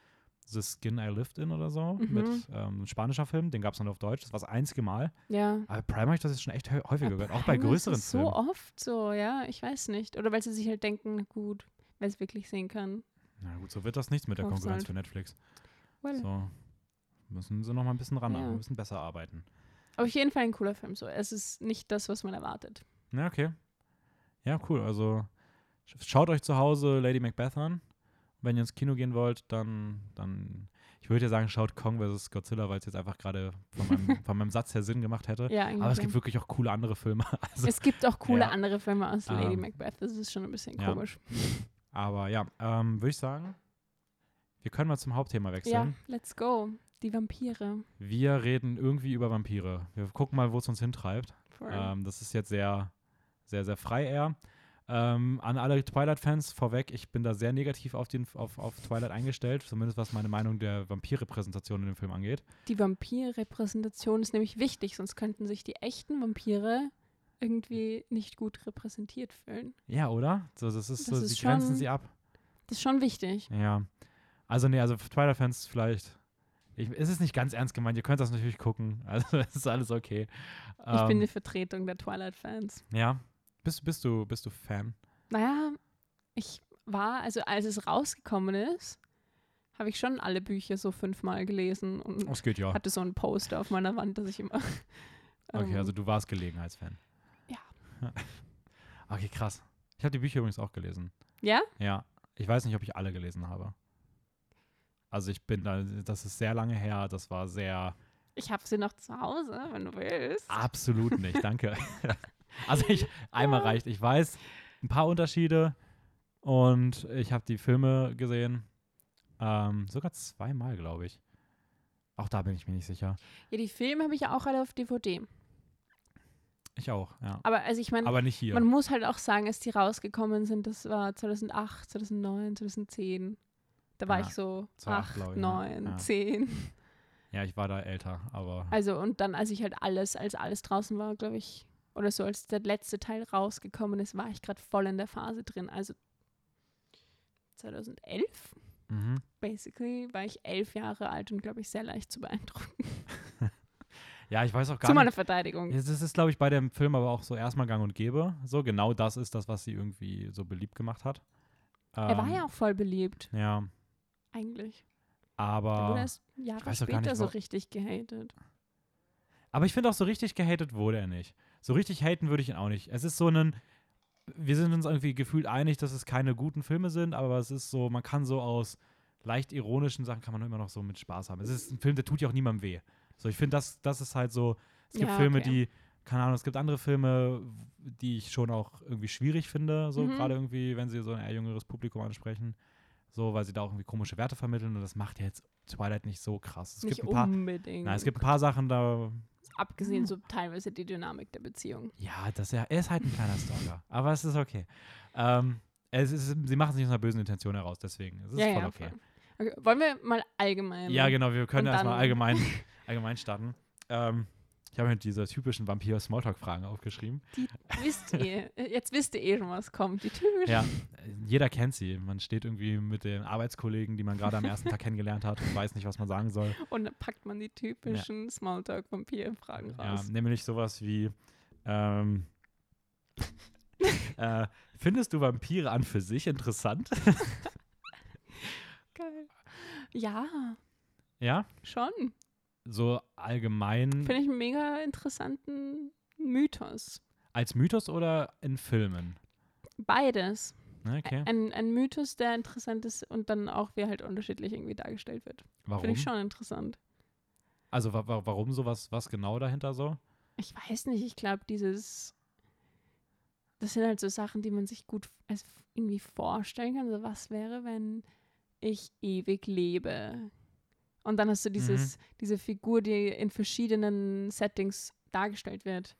The Skin I Lived In oder so. Mhm. Mit ähm, ein spanischer Film. Den gab es dann auf Deutsch. Das war das einzige Mal. ja. Aber Prime habe ich das jetzt schon echt hä- häufiger Aber gehört. Auch bei größeren ist so Filmen. oft so, ja, ich weiß nicht. Oder weil sie sich halt denken, gut, wer es wirklich sehen kann. Na gut, so wird das nichts mit der Konkurrenz halt. für Netflix. Well. So. Müssen sie noch mal ein bisschen ran, Ja. ein bisschen besser arbeiten. Aber auf jeden Fall ein cooler Film. So, es ist nicht das, was man erwartet. Ja, okay. Ja, cool. Also sch- schaut euch zu Hause Lady Macbeth an. Wenn ihr ins Kino gehen wollt, dann, dann ich würde ja sagen, schaut Kong vs. Godzilla, weil es jetzt einfach gerade von meinem, (laughs) von meinem Satz her Sinn gemacht hätte. Ja. Aber es gibt wirklich auch coole andere Filme. (laughs) Also, es gibt auch coole Ja. andere Filme aus Lady Ähm, Macbeth. Das ist schon ein bisschen komisch. Aber ja, ähm, würde ich sagen, wir können mal zum Hauptthema Ja, wechseln. let's go. Die Vampire. Wir reden irgendwie über Vampire. Wir gucken mal, wo es uns hintreibt. Ähm, das ist jetzt sehr, sehr, sehr frei eher. Ähm, an alle Twilight-Fans vorweg, ich bin da sehr negativ auf, den, auf, auf Twilight eingestellt, zumindest was meine Meinung der Vampire-Präsentation in dem Film angeht. Die Vampirrepräsentation ist nämlich wichtig, sonst könnten sich die echten Vampire irgendwie nicht gut repräsentiert fühlen. Ja, oder? So, das ist Das so, ist sie grenzen schon- sie ab. Das ist schon wichtig. Ja. Also, nee, also Twilight-Fans vielleicht. Ich, es ist nicht ganz ernst gemeint, ihr könnt das natürlich gucken. (laughs) Also, es ist alles okay. Ich bin Ähm, die Vertretung der Twilight-Fans. Ja. Bist, bist, du, bist du Fan? Naja, ich war, also als es rausgekommen ist, habe ich schon alle Bücher so fünfmal gelesen und Es geht ja. hatte so ein Poster auf meiner Wand, dass ich immer. Okay, (laughs) ähm, also du warst Gelegenheitsfan. Ja. (laughs) okay, krass. Ich habe die Bücher übrigens auch gelesen. ja? Ja, ich weiß nicht, ob ich alle gelesen habe. Also ich bin da, das ist sehr lange her, das war sehr, Ich habe sie noch zu Hause, wenn du willst. absolut nicht, danke. (laughs) (laughs) also ich, einmal reicht, ich weiß ein paar Unterschiede und ich habe die Filme gesehen, ähm, sogar zweimal, glaube ich. Auch da bin ich mir nicht sicher. Ja, die Filme habe ich ja auch alle auf DVD. Ich auch, ja. Aber also ich meine, Aber nicht hier. man muss halt auch sagen, als die rausgekommen sind, das war 2008, 2009, 2010. Da war Ja, ich so 2008, 8, glaub ich, ja. 9, Ja. 10. Ja, ich war da älter, aber Also und dann, als ich halt alles, als alles draußen war, glaube ich, oder so, als der letzte Teil rausgekommen ist, war ich gerade voll in der Phase drin. Also 2011, mhm. basically, war ich elf Jahre alt und, glaube ich, sehr leicht zu beeindrucken. (laughs) ja, ich weiß auch gar Zu meiner nicht. Verteidigung. Ja, Das ist, glaube ich, bei dem Film aber auch so erstmal gang und gäbe. So, genau das ist das, was sie irgendwie so beliebt gemacht hat. er war Ähm, ja auch voll beliebt, Ja, eigentlich. Er wurde aber. erst Jahre später nicht, so richtig gehatet. Aber ich finde auch so richtig gehatet wurde er nicht. So richtig haten würde ich ihn auch nicht. Es ist so ein. Wir sind uns irgendwie gefühlt einig, dass es keine guten Filme sind, aber es ist so, man kann so aus leicht ironischen Sachen kann man immer noch so mit Spaß haben. Es ist ein Film, der tut ja auch niemandem weh. So, ich finde, das, das ist halt so. Es gibt Ja, Filme, okay. die, keine Ahnung, es gibt andere Filme, die ich schon auch irgendwie schwierig finde, so Mhm. gerade irgendwie, wenn sie so ein eher jüngeres Publikum ansprechen. So, weil sie da auch irgendwie komische Werte vermitteln und das macht ja jetzt Twilight nicht so krass. Es nicht gibt ein paar. unbedingt. Nein, es gibt ein paar Sachen, da Abgesehen so teilweise die Dynamik der Beziehung. Ja, das er, er ist halt ein kleiner Stalker. aber es ist okay. Ähm, es ist, sie machen es nicht aus einer bösen Intention heraus, deswegen. Es ist ja, voll ja, okay. voll. okay. Wollen wir mal allgemein. Ja, genau, wir können erstmal allgemein, (laughs) (laughs) allgemein starten. Ähm, ich habe mir diese typischen Vampir-Smalltalk-Fragen aufgeschrieben. Die wisst ihr. Jetzt wisst ihr eh schon, was kommt. Die typischen. Ja, jeder kennt sie. Man steht irgendwie mit den Arbeitskollegen, die man gerade am ersten Tag kennengelernt hat und weiß nicht, was man sagen soll. Und dann packt man die typischen Smalltalk-Vampir-Fragen Ja, raus. nämlich sowas wie, ähm, (laughs) äh, findest du Vampire an für sich interessant? (laughs) Geil. Ja, ja, schon. So allgemein Finde ich einen mega interessanten Mythos. als Mythos oder in Filmen? Beides. Okay. Ein, ein Mythos, der interessant ist und dann auch, wie er halt unterschiedlich irgendwie dargestellt wird. Warum? Finde ich schon interessant. Also wa wa warum sowas, was genau dahinter so? Ich weiß nicht, ich glaube, dieses. Das sind halt so Sachen, die man sich gut als irgendwie vorstellen kann. So, was wäre, wenn ich ewig lebe? Und dann hast du dieses, diese Figur, die in verschiedenen Settings dargestellt wird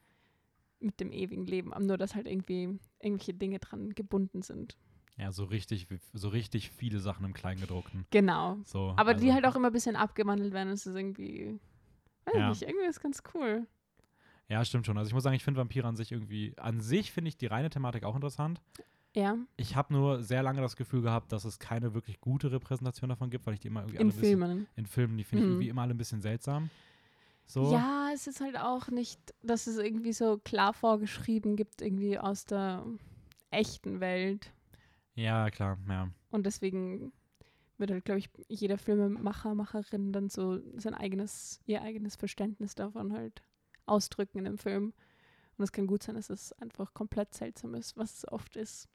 mit dem ewigen Leben. Aber nur, dass halt irgendwie irgendwelche Dinge dran gebunden sind. Ja, so richtig, so richtig viele Sachen im Kleingedruckten. Genau. So, Aber die also- halt auch immer ein bisschen abgewandelt werden. Das ist irgendwie. Weiß Ja. nicht, irgendwie ist ganz cool. Ja, stimmt schon. Also ich muss sagen, ich finde Vampire an sich irgendwie, an sich finde ich die reine Thematik auch interessant. Ja, Ich habe nur sehr lange das Gefühl gehabt, dass es keine wirklich gute Repräsentation davon gibt, weil ich die immer irgendwie in alle ein bisschen- Filmen. in Filmen, die finde ich Mhm. irgendwie immer alle ein bisschen seltsam. So. Ja, es ist halt auch nicht, dass es irgendwie so klar vorgeschrieben gibt, irgendwie aus der echten Welt. Ja, klar, ja. Und deswegen wird halt, glaube ich, jeder Filmemacher, Macherin dann so sein eigenes, ihr eigenes Verständnis davon halt ausdrücken in dem Film. Und es kann gut sein, dass es einfach komplett seltsam ist, was es oft ist.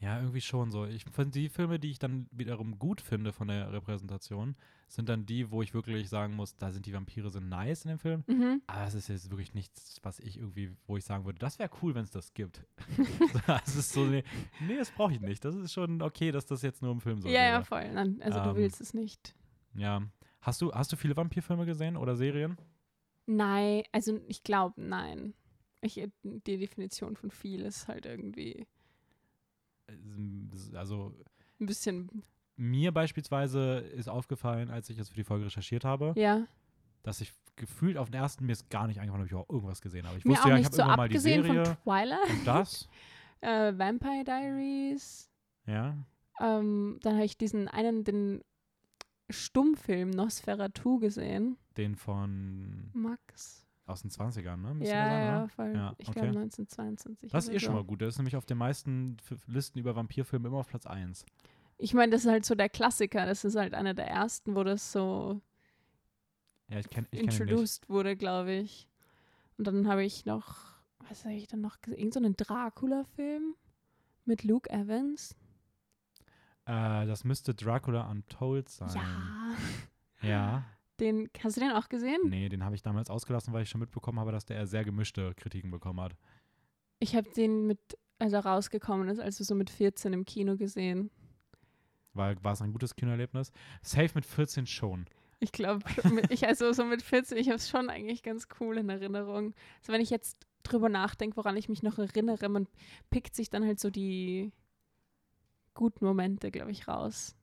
Ja, irgendwie schon so. Ich finde die Filme, die ich dann wiederum gut finde von der Repräsentation, sind dann die, wo ich wirklich sagen muss, da sind die Vampire sind nice in dem Film. Mhm. Aber es ist jetzt wirklich nichts, was ich irgendwie, wo ich sagen würde, das wäre cool, wenn es das gibt. (laughs) das ist so, nee, nee das brauche ich nicht. Das ist schon okay, dass das jetzt nur im Film so ja, ja, wäre. voll. Also Ähm, du willst es nicht. Ja. Hast du, hast du viele Vampirfilme gesehen oder Serien? Nein, also ich glaube, nein. Ich, die Definition von viel ist halt irgendwie Also ein bisschen, mir beispielsweise ist aufgefallen, als ich jetzt für die Folge recherchiert habe, ja. dass ich gefühlt auf den ersten mir ist gar nicht eingefallen, ob ich auch irgendwas gesehen habe. Ich Mir wusste ja, ich habe so irgendwann mal die Serie von Twilight, und das. (laughs) äh, Vampire Diaries. Ja. Ähm, dann habe ich diesen einen, den Stummfilm Nosferatu gesehen. Den von Max. Aus den 20ern, ne? Ja, sein, ja, voll. Ja, ich okay. glaube 1922. Das ist eh schon so. mal gut. Der ist nämlich auf den meisten Listen über Vampirfilme immer auf Platz 1. Ich meine, das ist halt so der Klassiker. Das ist halt einer der ersten, wo das so Ja, ich ich kenn nicht. introduced wurde, glaube ich. Und dann habe ich noch, was habe ich dann noch gesehen? Irgend so einen Dracula-Film mit Luke Evans. Äh, das müsste Dracula Untold sein. Ja. Ja. (laughs) Den, hast du den auch gesehen? Nee, den habe ich damals ausgelassen, weil ich schon mitbekommen habe, dass der sehr gemischte Kritiken bekommen hat. Ich habe den mit, als er rausgekommen ist, also so mit 14 im Kino gesehen. Weil war es ein gutes Kinoerlebnis? Safe mit 14 schon. Ich glaube, ich also so mit 14, ich habe es schon eigentlich ganz cool in Erinnerung. Also wenn ich jetzt drüber nachdenke, woran ich mich noch erinnere, man pickt sich dann halt so die guten Momente, glaube ich, raus.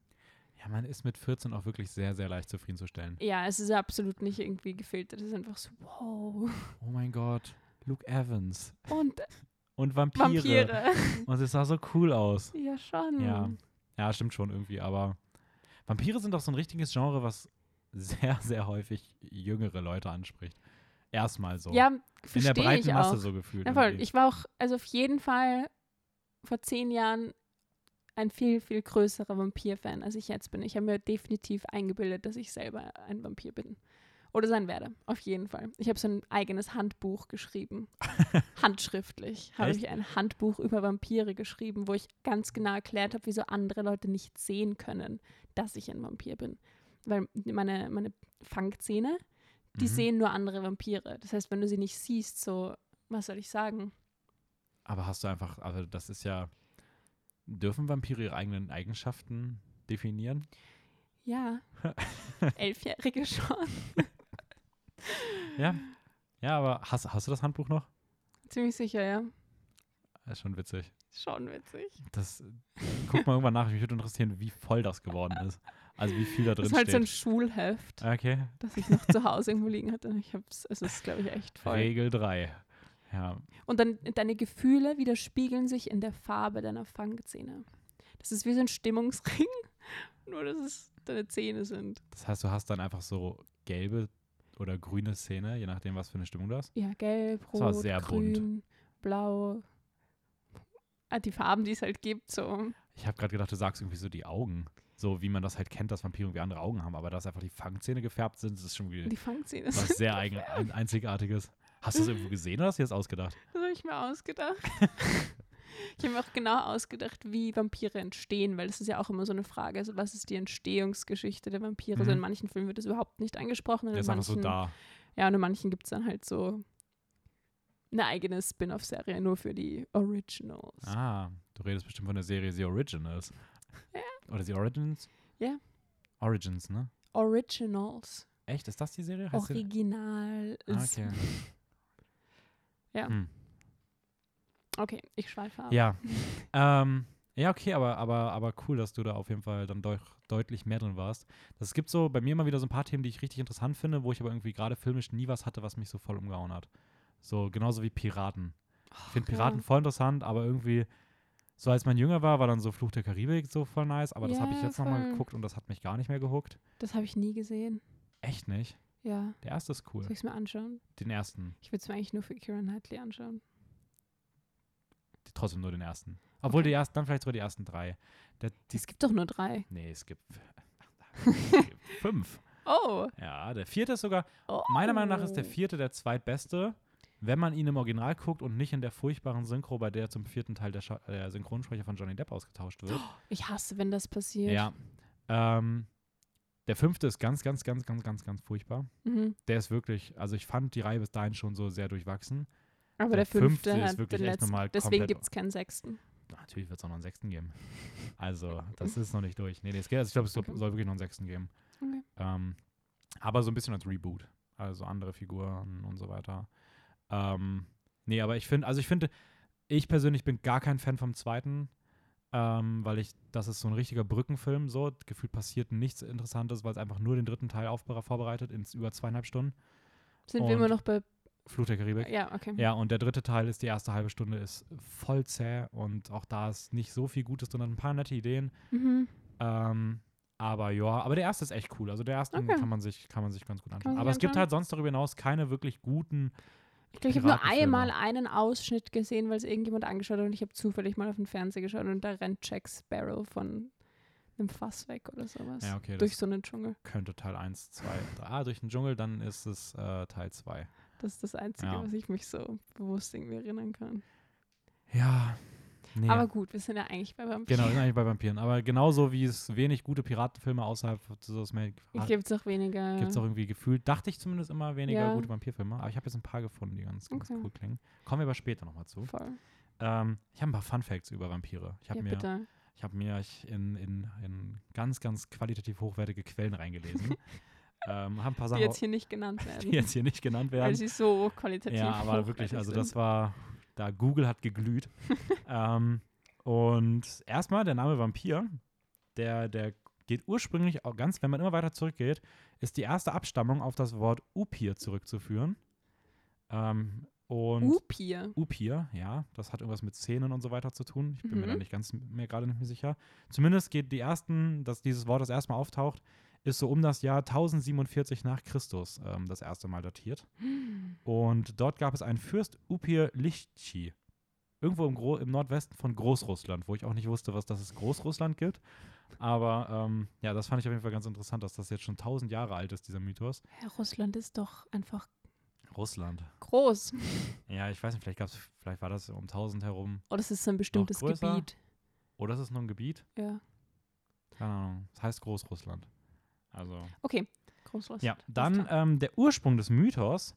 Ja, man ist mit 14 auch wirklich sehr, sehr leicht zufriedenzustellen. Ja, es ist absolut nicht irgendwie gefiltert. Es ist einfach so, wow. Oh mein Gott, Luke Evans. Und Und Vampire. Vampire. Und es sah so cool aus. ja, schon. Ja. Ja, stimmt schon irgendwie, aber Vampire sind doch so ein richtiges Genre, was sehr, (laughs) sehr häufig jüngere Leute anspricht. Erstmal so. Ja, In der breiten Masse auch. so gefühlt. Ja, voll. Ich war auch, also auf jeden Fall vor zehn Jahren ein viel, viel größerer Vampir-Fan, als ich jetzt bin. Ich habe mir definitiv eingebildet, dass ich selber ein Vampir bin. Oder sein werde, auf jeden Fall. Ich habe so ein eigenes Handbuch geschrieben. (laughs) Handschriftlich habe ich ein Handbuch über Vampire geschrieben, wo ich ganz genau erklärt habe, wieso andere Leute nicht sehen können, dass ich ein Vampir bin. Weil meine, meine Fangzähne, die Mhm. sehen nur andere Vampire. Das heißt, wenn du sie nicht siehst, so, was soll ich sagen? Aber hast du einfach, also das ist ja, dürfen Vampire ihre eigenen Eigenschaften definieren? Ja. (laughs) Elfjährige schon. Ja. Ja, aber hast, hast du das Handbuch noch? Ziemlich sicher, ja. Das ist schon witzig. Schon witzig. Das, guck mal irgendwann nach, mich würde interessieren, wie voll das geworden ist. Also wie viel da drin Das ist halt so ein steht. Schulheft, okay, das ich noch zu Hause irgendwo liegen hatte. Ich hab's, es ist, glaube ich, echt voll. Regel 3. Ja, Und dann deine Gefühle widerspiegeln sich in der Farbe deiner Fangzähne. Das ist wie so ein Stimmungsring, (laughs) nur dass es deine Zähne sind. das heißt, du hast dann einfach so gelbe oder grüne Zähne, je nachdem, was für eine Stimmung du hast. Ja, gelb, Das war rot, sehr bunt. grün, blau. Ah, die Farben, die es halt gibt, so. Ich habe gerade gedacht, du sagst irgendwie so die Augen. So wie man das halt kennt, dass Vampire irgendwie andere Augen haben. Aber dass einfach die Fangzähne gefärbt sind, das ist schon wieder Die Fangzähne was sehr (laughs) eigen, ein, Einzigartiges. Hast du das irgendwo gesehen oder hast du dir das ausgedacht? Das habe ich mir ausgedacht. ich habe mir auch genau ausgedacht, wie Vampire entstehen, weil das ist ja auch immer so eine Frage. Also, was ist die Entstehungsgeschichte der Vampire? Also Mhm. in manchen Filmen wird das überhaupt nicht angesprochen. Der ist einfach so manchen, da. Ja, und in manchen gibt es dann halt so eine eigene Spin-off-Serie nur für die Originals. Ah, du redest bestimmt von der Serie The Originals. Oder The Origins? Ja. Origins, ne? Originals. Echt? Ist das die Serie? Heißt die? Original. Ah, okay. (laughs) Ja. Hm. Okay, ich schweife ab. Ja. (laughs) ähm, ja, okay, aber, aber, aber cool, dass du da auf jeden Fall dann deu deutlich mehr drin warst. Es gibt so bei mir immer wieder so ein paar Themen, die ich richtig interessant finde, wo ich aber irgendwie gerade filmisch nie was hatte, was mich so voll umgehauen hat. So genauso wie Piraten. Ich finde Oh, ja. Piraten voll interessant, aber irgendwie, so als man jünger war, war dann so Fluch der Karibik so voll nice, aber das habe ich Ja, jetzt nochmal geguckt und das hat mich gar nicht mehr gehuckt. Das habe ich nie gesehen. Echt nicht. Ja. Der erste ist cool. Soll ich es mir anschauen? Den ersten. Ich würde es mir eigentlich nur für Kira Knightley anschauen. Trotzdem nur den ersten. Obwohl Okay. die ersten, dann vielleicht sogar die ersten drei. Der, die, Es gibt doch nur drei. nee, es gibt, (laughs) es gibt fünf. Oh. Ja, der vierte ist sogar, oh. meiner Meinung nach ist der vierte der zweitbeste, wenn man ihn im Original guckt und nicht in der furchtbaren Synchro, bei der zum vierten Teil der, Scha der Synchronsprecher von Johnny Depp ausgetauscht wird. Ich hasse, wenn das passiert. Ja. Ähm, der fünfte ist ganz, ganz, ganz, ganz, ganz, ganz furchtbar. Mhm. Der ist wirklich, also ich fand die Reihe bis dahin schon so sehr durchwachsen. Aber Der der fünfte, fünfte ist wirklich echt letzten. nochmal Deswegen gibt es keinen sechsten. Natürlich wird es auch noch einen sechsten geben. Also, das ist noch nicht durch. Nee, nee, es geht, also ich glaube, es Okay. soll wirklich noch einen sechsten geben. Okay. Ähm, aber so ein bisschen als Reboot. Also andere Figuren und so weiter. Ähm, nee, aber ich finde, also ich finde, ich persönlich bin gar kein Fan vom zweiten, ähm, weil ich, das ist so ein richtiger Brückenfilm, so. Gefühlt passiert nichts Interessantes, weil es einfach nur den dritten Teil vorbereitet, ins über zweieinhalb Stunden. Sind wir immer Und- noch bei. Fluch der Karibik. Ja, okay. Ja, und der dritte Teil ist, die erste halbe Stunde ist voll zäh und auch da ist nicht so viel Gutes drin, ein paar nette Ideen. Mhm. Ähm, aber ja, aber der erste ist echt cool. Also der erste Okay. kann man sich, kann man sich ganz gut anschauen. Aber es gibt halt sonst darüber hinaus keine wirklich guten. Ich glaube, ich habe nur einmal einen Ausschnitt gesehen, weil es irgendjemand angeschaut hat und ich habe zufällig mal auf den Fernseher geschaut und da rennt Jack Sparrow von einem Fass weg oder sowas. Ja, okay, Durch so einen Dschungel. könnte Teil 1, 2, 3. Ah, durch den Dschungel, dann ist es äh, Teil 2. Das ist das Einzige, Ja. was ich mich so bewusst irgendwie erinnern kann. Ja. Nee. Aber gut, wir sind ja eigentlich bei Vampiren. genau, wir sind eigentlich bei Vampiren. Aber genauso wie es wenig gute Piratenfilme außerhalb des Ich gibt es auch weniger. Gibt es auch irgendwie gefühlt, dachte ich zumindest immer weniger Ja. gute Vampirfilme. Aber ich habe jetzt ein paar gefunden, die ganz, ganz Okay. cool klingen. Kommen wir aber später nochmal zu. Voll. Ähm, ich habe ein paar Fun Facts über Vampire. Ich habe Ja, mir, bitte. ich hab mir ich in, in, in ganz, ganz qualitativ hochwertige Quellen reingelesen. (laughs) ähm, habe ein paar Die Sachen, jetzt hier nicht genannt (laughs) werden. die jetzt hier nicht genannt weil werden. sie so qualitativ Ja, aber wirklich, also das war, da Google hat geglüht. (laughs) ähm, und erstmal der Name Vampir, der, der geht ursprünglich auch ganz, wenn man immer weiter zurückgeht, ist die erste Abstammung auf das Wort Upir zurückzuführen. Ähm, und Upir. Upir, ja, das hat irgendwas mit Szenen und so weiter zu tun. Ich bin mir Mhm. da nicht ganz mir gerade nicht mehr sicher. Zumindest geht die ersten, dass dieses Wort das erste Mal auftaucht, ist so um das Jahr 1047 nach Christus ähm, das erste Mal datiert. Und dort gab es einen Fürst Upir Lichtchi. Irgendwo im, Gro im Nordwesten von Großrussland, wo ich auch nicht wusste, was das ist Großrussland gibt. Aber ähm, ja, das fand ich auf jeden Fall ganz interessant, dass das jetzt schon 1000 Jahre alt ist, dieser Mythos. Ja, Russland ist doch einfach Russland. groß. Ja, ich weiß nicht, vielleicht, gab's, vielleicht war das um 1000 herum. Oder es ist so ein bestimmtes? Gebiet. Oder ist es nur ein Gebiet? Ja. Keine Ahnung. Das heißt Großrussland. Also. Okay. Großrussland. Ja, dann ähm, der Ursprung des Mythos.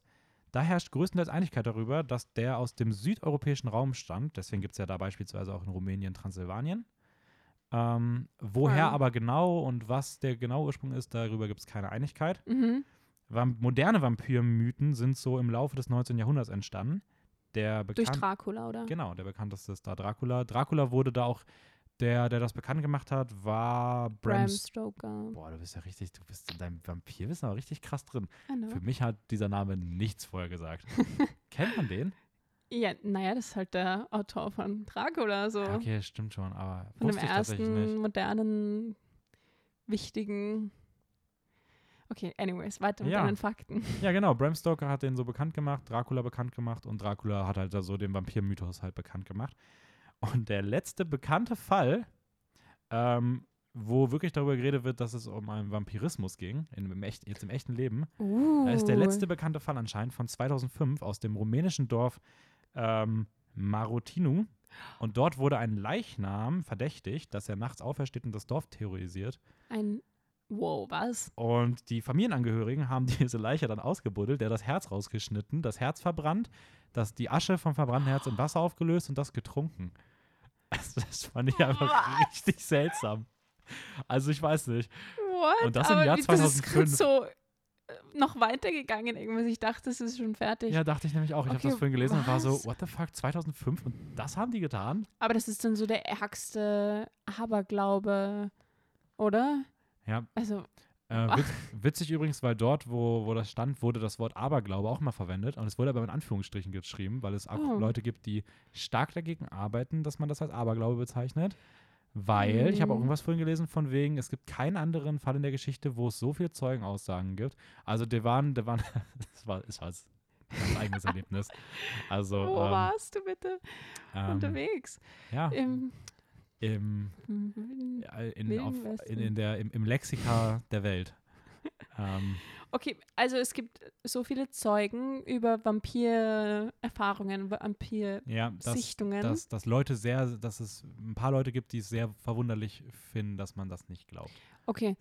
Da herrscht größtenteils Einigkeit darüber, dass der aus dem südeuropäischen Raum stammt. Deswegen gibt es ja da beispielsweise auch in Rumänien Transsilvanien. Ähm, woher Ah. aber genau und was der genaue Ursprung ist, darüber gibt es keine Einigkeit. Mhm. Vam moderne Vampirmythen sind so im Laufe des 19. Jahrhunderts entstanden. Der Durch Dracula, oder? Genau, der bekannteste ist da Dracula. Dracula wurde da auch, der, der das bekannt gemacht hat, war Bram. Bram Stoker. Boah, du bist ja richtig, du bist in deinem Vampirwissen aber richtig krass drin. Für mich hat dieser Name nichts vorher gesagt. (laughs) Kennt man den? Ja, naja, das ist halt der Autor von Dracula, so. Okay, stimmt schon, aber Von dem ersten modernen, wichtigen. Okay, anyways, weiter mit Ja. deinen Fakten. (laughs) Ja, genau, Bram Stoker hat den so bekannt gemacht, Dracula bekannt gemacht und Dracula hat halt da so den Vampirmythos halt bekannt gemacht. Und der letzte bekannte Fall, ähm, wo wirklich darüber geredet wird, dass es um einen Vampirismus ging, in, im echt, jetzt im echten Leben, Uh. Ist der letzte bekannte Fall anscheinend von 2005 aus dem rumänischen Dorf ähm, Marotinu. Und dort wurde ein Leichnam verdächtigt, dass er nachts aufersteht und das Dorf terrorisiert. Ein. Wow, was? Und die Familienangehörigen haben (laughs) diese Leiche dann ausgebuddelt, der das Herz rausgeschnitten, das Herz verbrannt, das, die Asche vom verbrannten Herz in Wasser aufgelöst und das getrunken. (laughs) Also das fand ich einfach Was? richtig seltsam. Also ich weiß nicht. What? Und das im Aber Jahr wie- Das ist 2005. so äh, noch weitergegangen irgendwas. Ich dachte, es ist schon fertig. Ja, dachte ich nämlich auch. Ich habe Okay, das vorhin gelesen und war so, was? what the fuck, 2005? Und das haben die getan? Aber das ist dann so der ärgste Aberglaube, oder? Ja, Also, Äh, witz, witzig übrigens, weil dort, wo, wo das stand, wurde das Wort Aberglaube auch mal verwendet. Und es wurde aber in Anführungsstrichen geschrieben, weil es auch Oh. Leute gibt, die stark dagegen arbeiten, dass man das als Aberglaube bezeichnet. Weil, ich habe auch Mhm. irgendwas vorhin gelesen von wegen, es gibt keinen anderen Fall in der Geschichte, wo es so viel Zeugenaussagen gibt. Also, der waren, der waren, (laughs) das war, ist was. Ein eigenes Erlebnis. Also, (laughs) Wo ähm, warst du bitte ähm, unterwegs? ja, Im, im, ja, in, auf, in, in der, im, im Lexika der Welt. (laughs) ähm, Okay, also es gibt so viele Zeugen über Vampir-Erfahrungen, Vampir-Sichtungen. Ja, dass, dass, dass Leute sehr, dass es ein paar Leute gibt, die es sehr verwunderlich finden, dass man das nicht glaubt. Okay,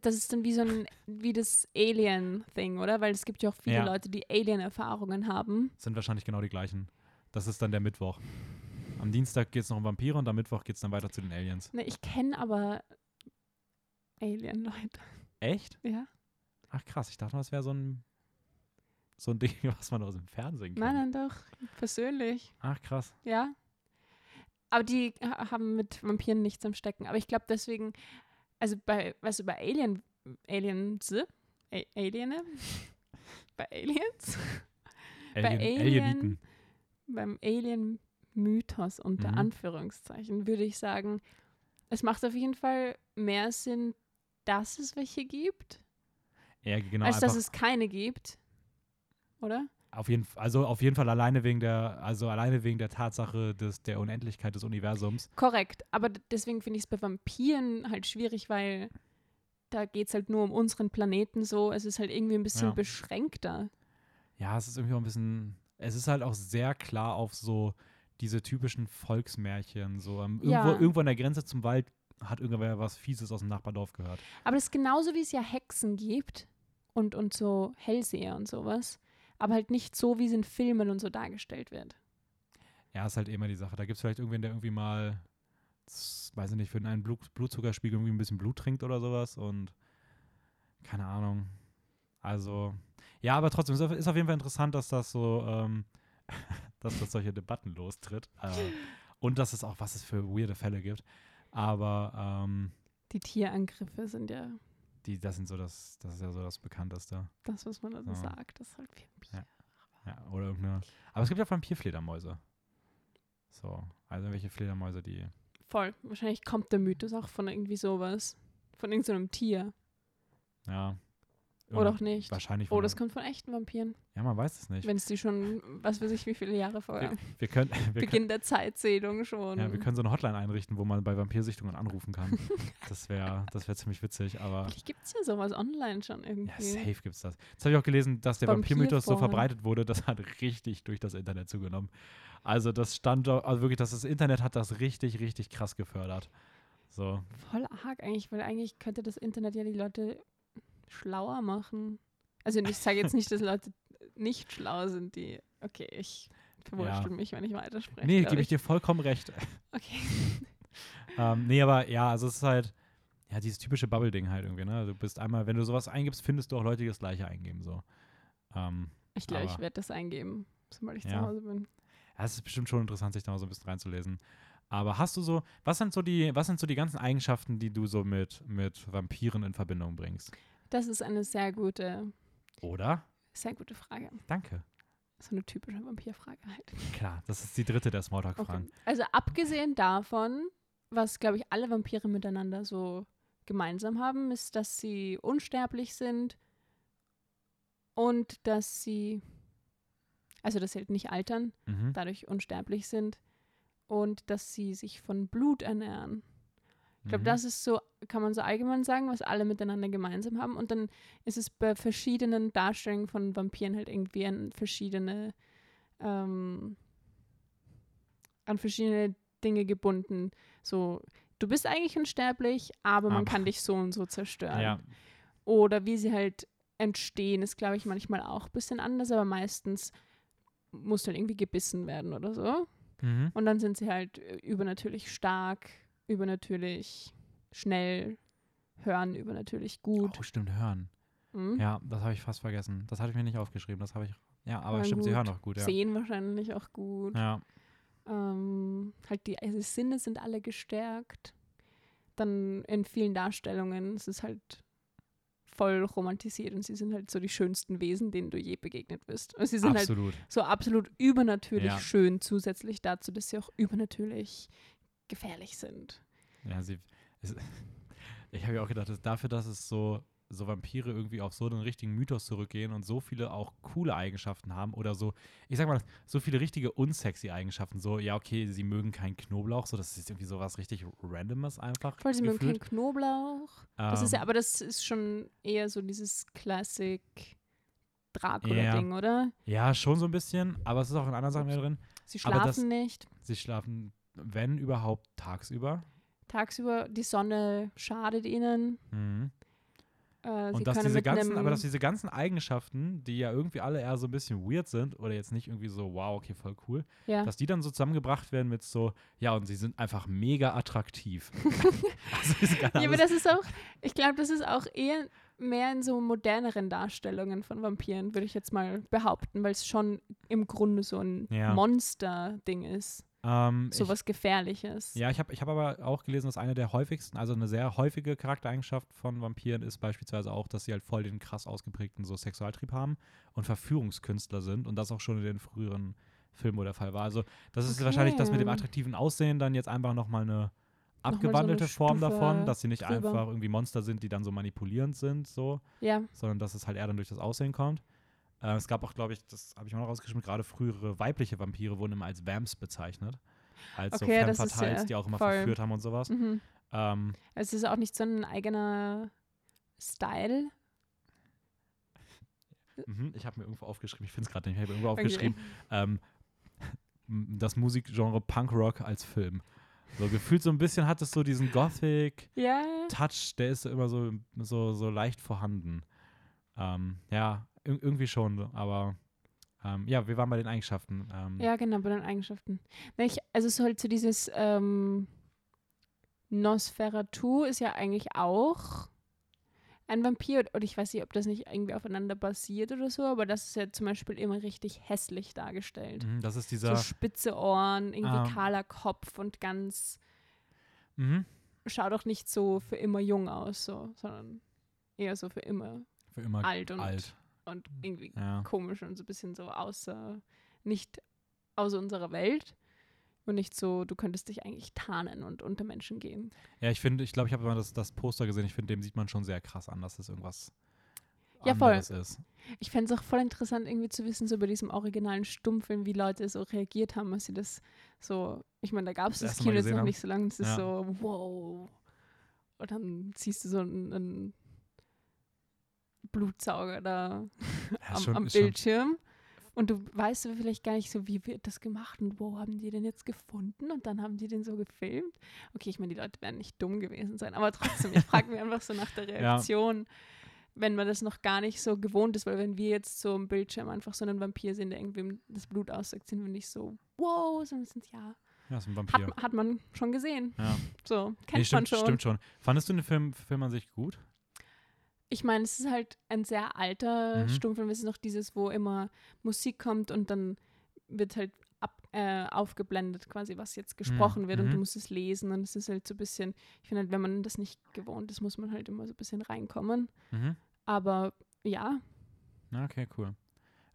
das ist dann wie so ein, wie das Alien-Thing, oder? Weil es gibt ja auch viele Ja. Leute, die Alien-Erfahrungen haben. Sind wahrscheinlich genau die gleichen. Das ist dann der Mittwoch. Am Dienstag geht es noch um Vampire und am Mittwoch geht es dann weiter zu den Aliens. Ne, ich kenne aber Alien-Leute, Echt? ja? Ach krass, ich dachte, das wäre so ein so ein (laughs) Ding, was man aus dem Fernsehen kennt. Nein, nein, doch, persönlich, Ach krass. ja. Aber die ha- haben mit Vampiren nichts am Stecken. Aber ich glaube deswegen, also bei, weißt du, bei Alien, Aliens, A Aliene? (laughs) bei Aliens? Bei Alien, Alien- Alieniten. beim Alien-Mythos unter Mhm. Anführungszeichen würde ich sagen, es macht auf jeden Fall mehr Sinn, dass es welche gibt, Ja, genau. als dass es keine gibt. Oder? auf jeden, also auf jeden Fall alleine wegen der, also alleine wegen der Tatsache des, der Unendlichkeit des Universums. Korrekt. Aber deswegen finde ich es bei Vampiren halt schwierig, weil da geht es halt nur um unseren Planeten so. Es ist halt irgendwie ein bisschen Ja. beschränkter. Ja, es ist irgendwie auch ein bisschen, es ist halt auch sehr klar auf so diese typischen Volksmärchen. So ähm, irgendwo, Ja. irgendwo an der Grenze zum Wald hat irgendwer was Fieses aus dem Nachbardorf gehört. Aber das ist genauso, wie es ja Hexen gibt und, und so Hellseher und sowas. Aber halt nicht so, wie es in Filmen und so dargestellt wird. Ja, ist halt immer die Sache. Da gibt es vielleicht irgendwen, der irgendwie mal, weiß ich nicht, für einen Blut, Blutzuckerspiegel irgendwie ein bisschen Blut trinkt oder sowas und keine Ahnung. Also, ja, aber trotzdem ist auf, ist auf jeden Fall interessant, dass das so, ähm, (laughs) dass das solche Debatten lostritt. Äh, und dass es auch, was es für weirde Fälle gibt. Aber ähm, Die Tierangriffe sind ja die, das sind so das, das ist ja so das Bekannteste. das, was man da so So. sagt. Das ist halt Vampir. Ja, oder irgendeine. Aber es gibt ja Vampirfledermäuse. So, also welche Fledermäuse, die. Voll. Wahrscheinlich kommt der Mythos auch von irgendwie sowas. Von irgendeinem Tier. Ja. Oder auch nicht. Wahrscheinlich Oh, das kommt von echten Vampiren. Ja, man weiß es nicht. Wenn es die schon, was weiß ich, wie viele Jahre vorher. Wir, wir, können, (laughs) wir, können, Beginn der Zeitzählung schon. ja, wir können so eine Hotline einrichten, wo man bei Vampirsichtungen anrufen kann. (laughs) das wäre das wär ziemlich witzig, aber Vielleicht gibt es ja sowas online schon irgendwie. ja, safe gibt's das. Jetzt habe ich auch gelesen, dass der Vampirmythos so verbreitet wurde, das hat richtig durch das Internet zugenommen. Also das stand, also wirklich, dass das Internet hat das richtig, richtig krass gefördert. So, Voll arg eigentlich, weil eigentlich könnte das Internet ja die Leute schlauer machen. Also ich sage jetzt nicht, dass Leute nicht schlau sind, die. Okay, ich verwurschtel mich, wenn ich weiterspreche. nee, gebe ich dir vollkommen recht. Okay. (laughs) ähm, nee, aber ja, also es ist halt, ja, dieses typische Bubble-Ding halt irgendwie, ne? Du bist einmal, wenn du sowas eingibst, findest du auch Leute, die das gleiche eingeben, so. Ähm, Ich glaube, ich werde das eingeben, sobald ich Ja. zu Hause bin. ja, es ist bestimmt schon interessant, sich da mal so ein bisschen reinzulesen. Aber hast du so, was sind so die, was sind so die ganzen Eigenschaften, die du so mit, mit Vampiren in Verbindung bringst? Das ist eine sehr gute, Oder? sehr gute Frage. Danke. So eine typische Vampirfrage halt. Klar, das ist die dritte der Smalltalk-Fragen. Okay. Also abgesehen davon, was, glaube ich, alle Vampire miteinander so gemeinsam haben, ist, dass sie unsterblich sind und dass sie, also dass sie halt nicht altern, Mhm. dadurch unsterblich sind und dass sie sich von Blut ernähren. Ich glaube, Mhm. das ist so, kann man so allgemein sagen, was alle miteinander gemeinsam haben. Und dann ist es bei verschiedenen Darstellungen von Vampiren halt irgendwie an verschiedene, ähm, an verschiedene Dinge gebunden. So, du bist eigentlich unsterblich, aber man Aber- kann dich so und so zerstören. Ja, Oder wie sie halt entstehen, ist, glaube ich, manchmal auch ein bisschen anders, aber meistens muss halt irgendwie gebissen werden oder so. mhm. Und dann sind sie halt übernatürlich stark, übernatürlich schnell, hören übernatürlich gut. Oh, stimmt, hören. Mhm. Ja, das habe ich fast vergessen. Das hatte ich mir nicht aufgeschrieben. Das habe ich. Ja, aber Hören stimmt, sie gut. hören auch gut, ja. Sehen wahrscheinlich auch gut. Ja, Ähm, halt die also Sinne sind alle gestärkt. Dann in vielen Darstellungen ist es halt voll romantisiert und sie sind halt so die schönsten Wesen, denen du je begegnet bist. Und sie sind halt Absolut. so absolut übernatürlich Ja. schön, zusätzlich dazu, dass sie auch übernatürlich gefährlich sind. Ja, sie. Es, (laughs) ich habe ja auch gedacht, dass dafür, dass es so, so Vampire irgendwie auf so einen richtigen Mythos zurückgehen und so viele auch coole Eigenschaften haben oder so, ich sag mal, so viele richtige unsexy Eigenschaften. So, ja, okay, sie mögen keinen Knoblauch, so, das ist irgendwie so was richtig Randomes einfach. Voll, sie mögen keinen gefühlt. Knoblauch. Das ist ja, Ähm, aber das ist schon eher so dieses Classic. Dracula-Ding, oder? ja, schon so ein bisschen, aber es ist auch in anderen Sachen mehr drin. Sie schlafen das- nicht. Sie schlafen, wenn überhaupt, tagsüber. Tagsüber, die Sonne schadet ihnen. Mhm. Äh, Und dass diese ganzen, aber dass diese ganzen Eigenschaften, die ja irgendwie alle eher so ein bisschen weird sind oder jetzt nicht irgendwie so, wow, okay, voll cool, ja. dass die dann so zusammengebracht werden mit so, ja, und sie sind einfach mega attraktiv. (laughs) also ja, aber das ist auch, ich glaube, das ist auch eher mehr in so moderneren Darstellungen von Vampiren, würde ich jetzt mal behaupten, weil es schon im Grunde so ein Ja. Monster-Ding ist. Ähm, So ich, was Gefährliches. Ja, ich habe ich hab aber auch gelesen, dass eine der häufigsten, also eine sehr häufige Charaktereigenschaft von Vampiren ist beispielsweise auch, dass sie halt voll den krass ausgeprägten so Sexualtrieb haben und Verführungskünstler sind und das auch schon in den früheren Filmen wo der Fall war. Also das ist Okay. wahrscheinlich das mit dem attraktiven Aussehen dann jetzt einfach nochmal eine so eine abgewandelte Form Stufe davon, dass sie nicht drüber. einfach irgendwie Monster sind, die dann so manipulierend sind, so, Ja, sondern dass es halt eher dann durch das Aussehen kommt. Äh, es gab auch, glaube ich, das habe ich mal noch rausgeschrieben, gerade frühere weibliche Vampire wurden immer als Vamps bezeichnet. Als so Okay, Femme das ist Fatales, ja die auch immer voll- verführt haben und sowas. mhm. Ähm, es ist auch nicht so ein eigener Style. mhm, ich habe mir irgendwo aufgeschrieben, ich finde es gerade nicht, ich habe irgendwo Okay. aufgeschrieben, ähm, das Musikgenre Punkrock als Film. So gefühlt so ein bisschen hat es so diesen Gothic-Touch, Ja, der ist so immer so, so, so leicht vorhanden. Ähm, ja, ir irgendwie schon, aber ähm, ja, wir waren bei den Eigenschaften. Ähm, ja, genau, bei den Eigenschaften. Ich, also es ist halt so dieses ähm, Nosferatu ist ja eigentlich auch ein Vampir und ich weiß nicht, ob das nicht irgendwie aufeinander basiert oder so, aber das ist ja zum Beispiel immer richtig hässlich dargestellt. mhm, das ist So dieser. spitze Ohren, irgendwie Ähm. kahler Kopf und ganz, Mhm, schaut auch nicht so für immer jung aus, so, sondern eher so für immer für immer alt und, alt. Und irgendwie Ja. komisch und so ein bisschen so außer, nicht außer unserer Welt. Und nicht so, du könntest dich eigentlich tarnen und unter Menschen gehen. ja, ich finde, ich glaube, ich habe mal das, das Poster gesehen. Ich finde, dem sieht man schon sehr krass an, dass es irgendwas Ja, voll. ist. Ich fände es auch voll interessant, irgendwie zu wissen, so bei diesem originalen Stummfilm, wie Leute so reagiert haben, als sie das so, ich meine, da gab es Das das Kino jetzt noch haben. nicht so lange, es ist Ja. so, wow. Und dann siehst du so einen, einen Blutsauger da Ja, am, schon, am Bildschirm. Und du weißt aber vielleicht gar nicht so, wie wird das gemacht und wo haben die den jetzt gefunden und dann haben die den so gefilmt. Okay, ich meine, die Leute werden nicht dumm gewesen sein, aber trotzdem, ich frage mich (laughs) einfach so nach der Ja. Reaktion, wenn man das noch gar nicht so gewohnt ist, weil wenn wir jetzt so am Bildschirm einfach so einen Vampir sehen, der irgendwem das Blut aussagt, sind wir nicht so, wow, sondern sind ja, ja, ist ein Vampir. hat, hat man schon gesehen. ja. So, kennt Nee, man stimmt, schon. stimmt schon. Fandest du den Film, Film an sich gut? Ich meine, es ist halt ein sehr alter Mhm. Stummfilm. Es ist noch dieses, wo immer Musik kommt und dann wird halt ab, äh, aufgeblendet, quasi, was jetzt gesprochen wird und du mhm. musst es lesen. Und es ist halt so ein bisschen, ich finde halt, wenn man das nicht gewohnt ist, muss man halt immer so ein bisschen reinkommen. Mhm. Aber ja, okay, cool.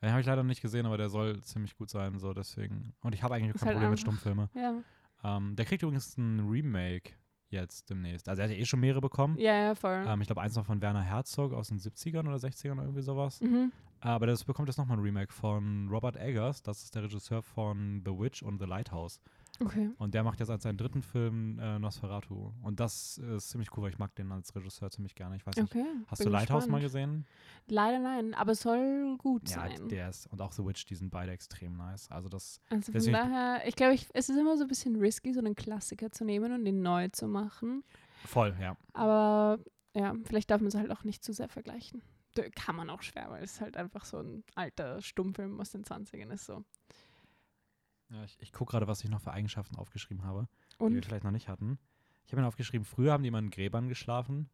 Den habe ich leider nicht gesehen, aber der soll ziemlich gut sein, so deswegen. Und ich habe eigentlich kein halt Problem mit einfach- Stummfilmen. ja, Ähm, der kriegt übrigens ein Remake jetzt demnächst. Also er hat ja eh schon mehrere bekommen. ja, ja, voll. Ähm, ich glaube, eins noch von Werner Herzog aus den 70ern oder 60ern oder irgendwie sowas. Mhm. Aber das bekommt jetzt nochmal ein Remake von Robert Eggers. Das ist der Regisseur von The Witch und The Lighthouse. Okay. Und der macht jetzt als seinen dritten Film äh, Nosferatu. Und das ist ziemlich cool, weil ich mag den als Regisseur ziemlich gerne. Ich weiß nicht. Okay. Hast bin du Lighthouse mal gespannt. gesehen? Leider nein, aber es soll gut Ja, sein. der ist. Und auch The Witch, die sind beide extrem nice. Also das. Also von daher, ich glaube, es ist immer so ein bisschen risky, so einen Klassiker zu nehmen und ihn neu zu machen. Voll, ja. Aber ja, vielleicht darf man es halt auch nicht zu sehr vergleichen. Kann man auch schwer, weil es halt einfach so ein alter Stummfilm aus den 20ern ist. So. Ja ich ich gucke gerade, was ich noch für Eigenschaften aufgeschrieben habe, die wir Und vielleicht noch nicht hatten. Ich habe mir aufgeschrieben, früher haben die immer in Gräbern geschlafen.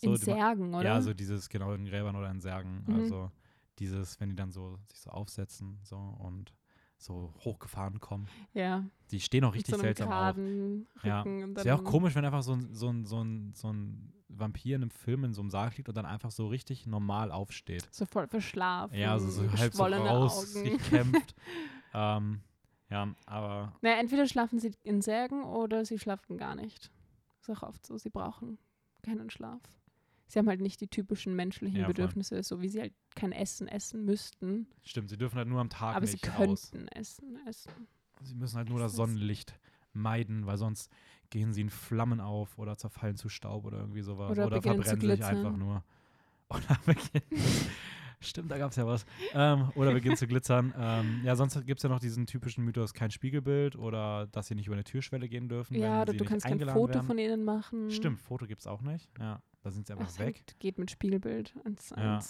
in die ma- Särgen, oder? Ja, so dieses, genau, in Gräbern oder in Särgen. Mhm. Also dieses, wenn die dann so sich so aufsetzen so und so hochgefahren kommen. ja Die stehen auch richtig so seltsam auf. Ja. Und Es wäre auch komisch, wenn einfach so ein, so ein, so ein, so ein Vampir in einem Film in so einem Sarg liegt und dann einfach so richtig normal aufsteht. So voll verschlafen. Ja, also so halb so rausgekämpft. (laughs) ähm, ja, aber Naja, entweder schlafen sie in Särgen oder sie schlafen gar nicht. Ist auch oft so, sie brauchen keinen Schlaf. Sie haben halt nicht die typischen menschlichen Ja. Bedürfnisse, so wie sie halt kein Essen essen müssten. stimmt, sie dürfen halt nur am Tag aber sie nicht raus. könnten Essen essen. Sie müssen halt nur das Sonnenlicht meiden, weil sonst gehen sie in Flammen auf oder zerfallen zu Staub oder irgendwie sowas. Oder Oder, verbrennen sich einfach nur. (laughs) Oder beginnen. Stimmt, da gab es ja was. Ähm, oder beginnen zu glitzern. (laughs) Ähm, ja, sonst gibt es ja noch diesen typischen Mythos, kein Spiegelbild oder dass sie nicht über eine Türschwelle gehen dürfen. Ja, oder du kannst kein Foto werden. von ihnen machen. Stimmt, Foto gibt es auch nicht. Ja, da sind sie einfach Das weg. geht mit Spiegelbild eins zu Ja.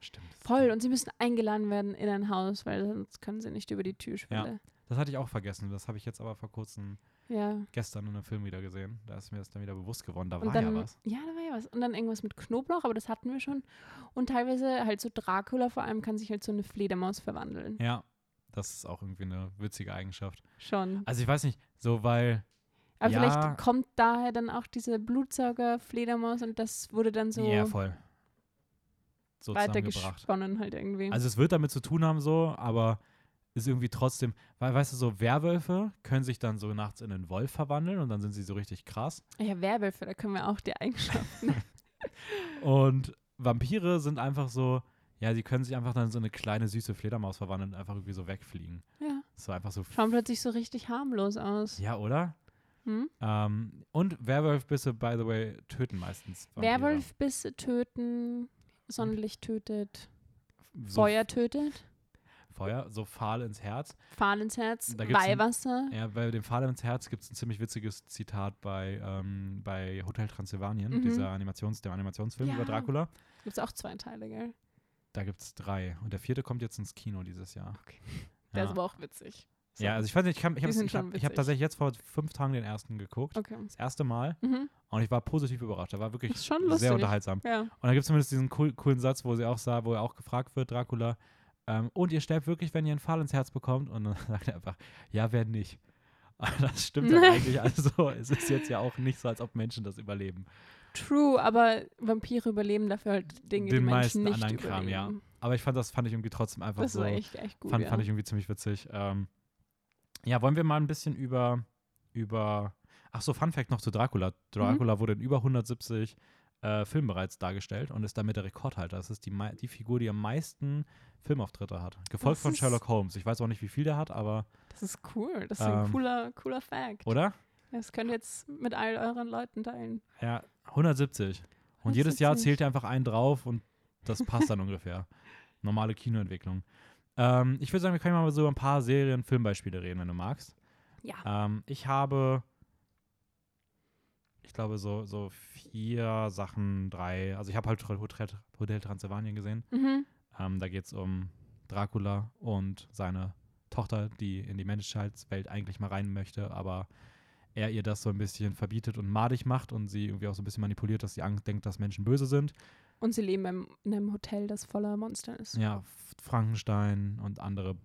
Stimmt. Voll, und sie müssen eingeladen werden in ein Haus, weil sonst können sie nicht über die Türschwelle. Das hatte ich auch vergessen. Das habe ich jetzt aber vor kurzem Ja. gestern in einem Film wieder gesehen. Da ist mir das dann wieder bewusst geworden. Da Und war dann, ja was. ja, da war ja was. Und dann irgendwas mit Knoblauch, aber das hatten wir schon. Und teilweise halt so Dracula vor allem kann sich halt so eine Fledermaus verwandeln. Ja, das ist auch irgendwie eine witzige Eigenschaft. Schon. Also ich weiß nicht, so weil, Aber ja. vielleicht kommt daher dann auch diese Blutsauger-Fledermaus und das wurde dann so ja voll, so weitergesponnen halt irgendwie. Also es wird damit zu tun haben so, aber ist irgendwie trotzdem, weil weißt du, so Werwölfe können sich dann so nachts in einen Wolf verwandeln und dann sind sie so richtig krass. ja, Werwölfe, da können wir auch die Eigenschaften. (laughs) (laughs) Und Vampire sind einfach so, ja, sie können sich einfach dann so eine kleine süße Fledermaus verwandeln und einfach irgendwie so wegfliegen. ja. So einfach so. Schauen plötzlich so richtig harmlos aus. Ja, oder? Hm? Ähm, und Werwolfbisse, by the way, töten meistens. Vampire. Werwolfbisse töten, Sonnenlicht tötet, So Feuer tötet, Feuer, so Pfahl ins Herz. Pfahl ins Herz, Da gibt's ein- Weihwasser. Ja, bei dem Pfahl ins Herz gibt es ein ziemlich witziges Zitat bei, ähm, bei Hotel Transsilvanien, Mhm. dieser Animations, der Animationsfilm Ja. über Dracula. Gibt es auch zwei Teile, gell? Da gibt es drei. Und der vierte kommt jetzt ins Kino dieses Jahr. Okay. Der Ja. ist aber auch witzig. So. ja, also ich weiß nicht, ich, kann- ich habe ich hab, ich hab tatsächlich jetzt vor fünf Tagen den ersten geguckt. Okay. Das erste Mal. Mhm. Und ich war positiv überrascht. Der war wirklich sehr unterhaltsam. Ja. Und da gibt es zumindest diesen cool, coolen Satz, wo sie auch sah, wo er auch gefragt wird, Dracula, ähm, und ihr sterbt wirklich, wenn ihr einen Pfahl ins Herz bekommt? Und dann (laughs) sagt er einfach, ja, wer nicht. Aber (laughs) das stimmt dann eigentlich. Also es ist jetzt ja auch nicht so, als ob Menschen das überleben. True, aber Vampire überleben dafür halt Dinge, Den die Menschen meisten nicht anderen überleben. Kram, ja. Aber ich fand das fand ich irgendwie trotzdem einfach Das so. war echt, echt gut. fand, ja. fand ich irgendwie ziemlich witzig. Ähm, ja, wollen wir mal ein bisschen über, über ach so, Fun Fact noch zu Dracula. Dracula wurde in über 170 äh, Filmen bereits dargestellt und ist damit der Rekordhalter. Das ist die, die Figur, die am meisten Filmauftritte hat. Gefolgt Das von Sherlock Holmes. Ich weiß auch nicht, wie viel der hat, aber, das ist cool. Das ist ein Ähm, cooler, cooler Fact. oder? Das könnt ihr jetzt mit all euren Leuten teilen. Ja, 170. Und jedes Jahr 170. zählt er einfach einen drauf und das passt dann (laughs) ungefähr. Normale Kinoentwicklung. Ähm, ich würde sagen, wir können mal so über ein paar Serien, Filmbeispiele reden, wenn du magst. Ja. Ähm, ich habe, ich glaube, so, so vier Sachen, drei. Also ich habe halt Hotel, Hotel Transylvanien gesehen. Mhm. Ähm, da geht es um Dracula und seine Tochter, die in die Menschheitswelt eigentlich mal rein möchte, aber er ihr das so ein bisschen verbietet und madig macht und sie irgendwie auch so ein bisschen manipuliert, dass sie Angst denkt, dass Menschen böse sind. Und sie leben im, in einem Hotel, das voller Monster ist. Ja, Frankenstein und andere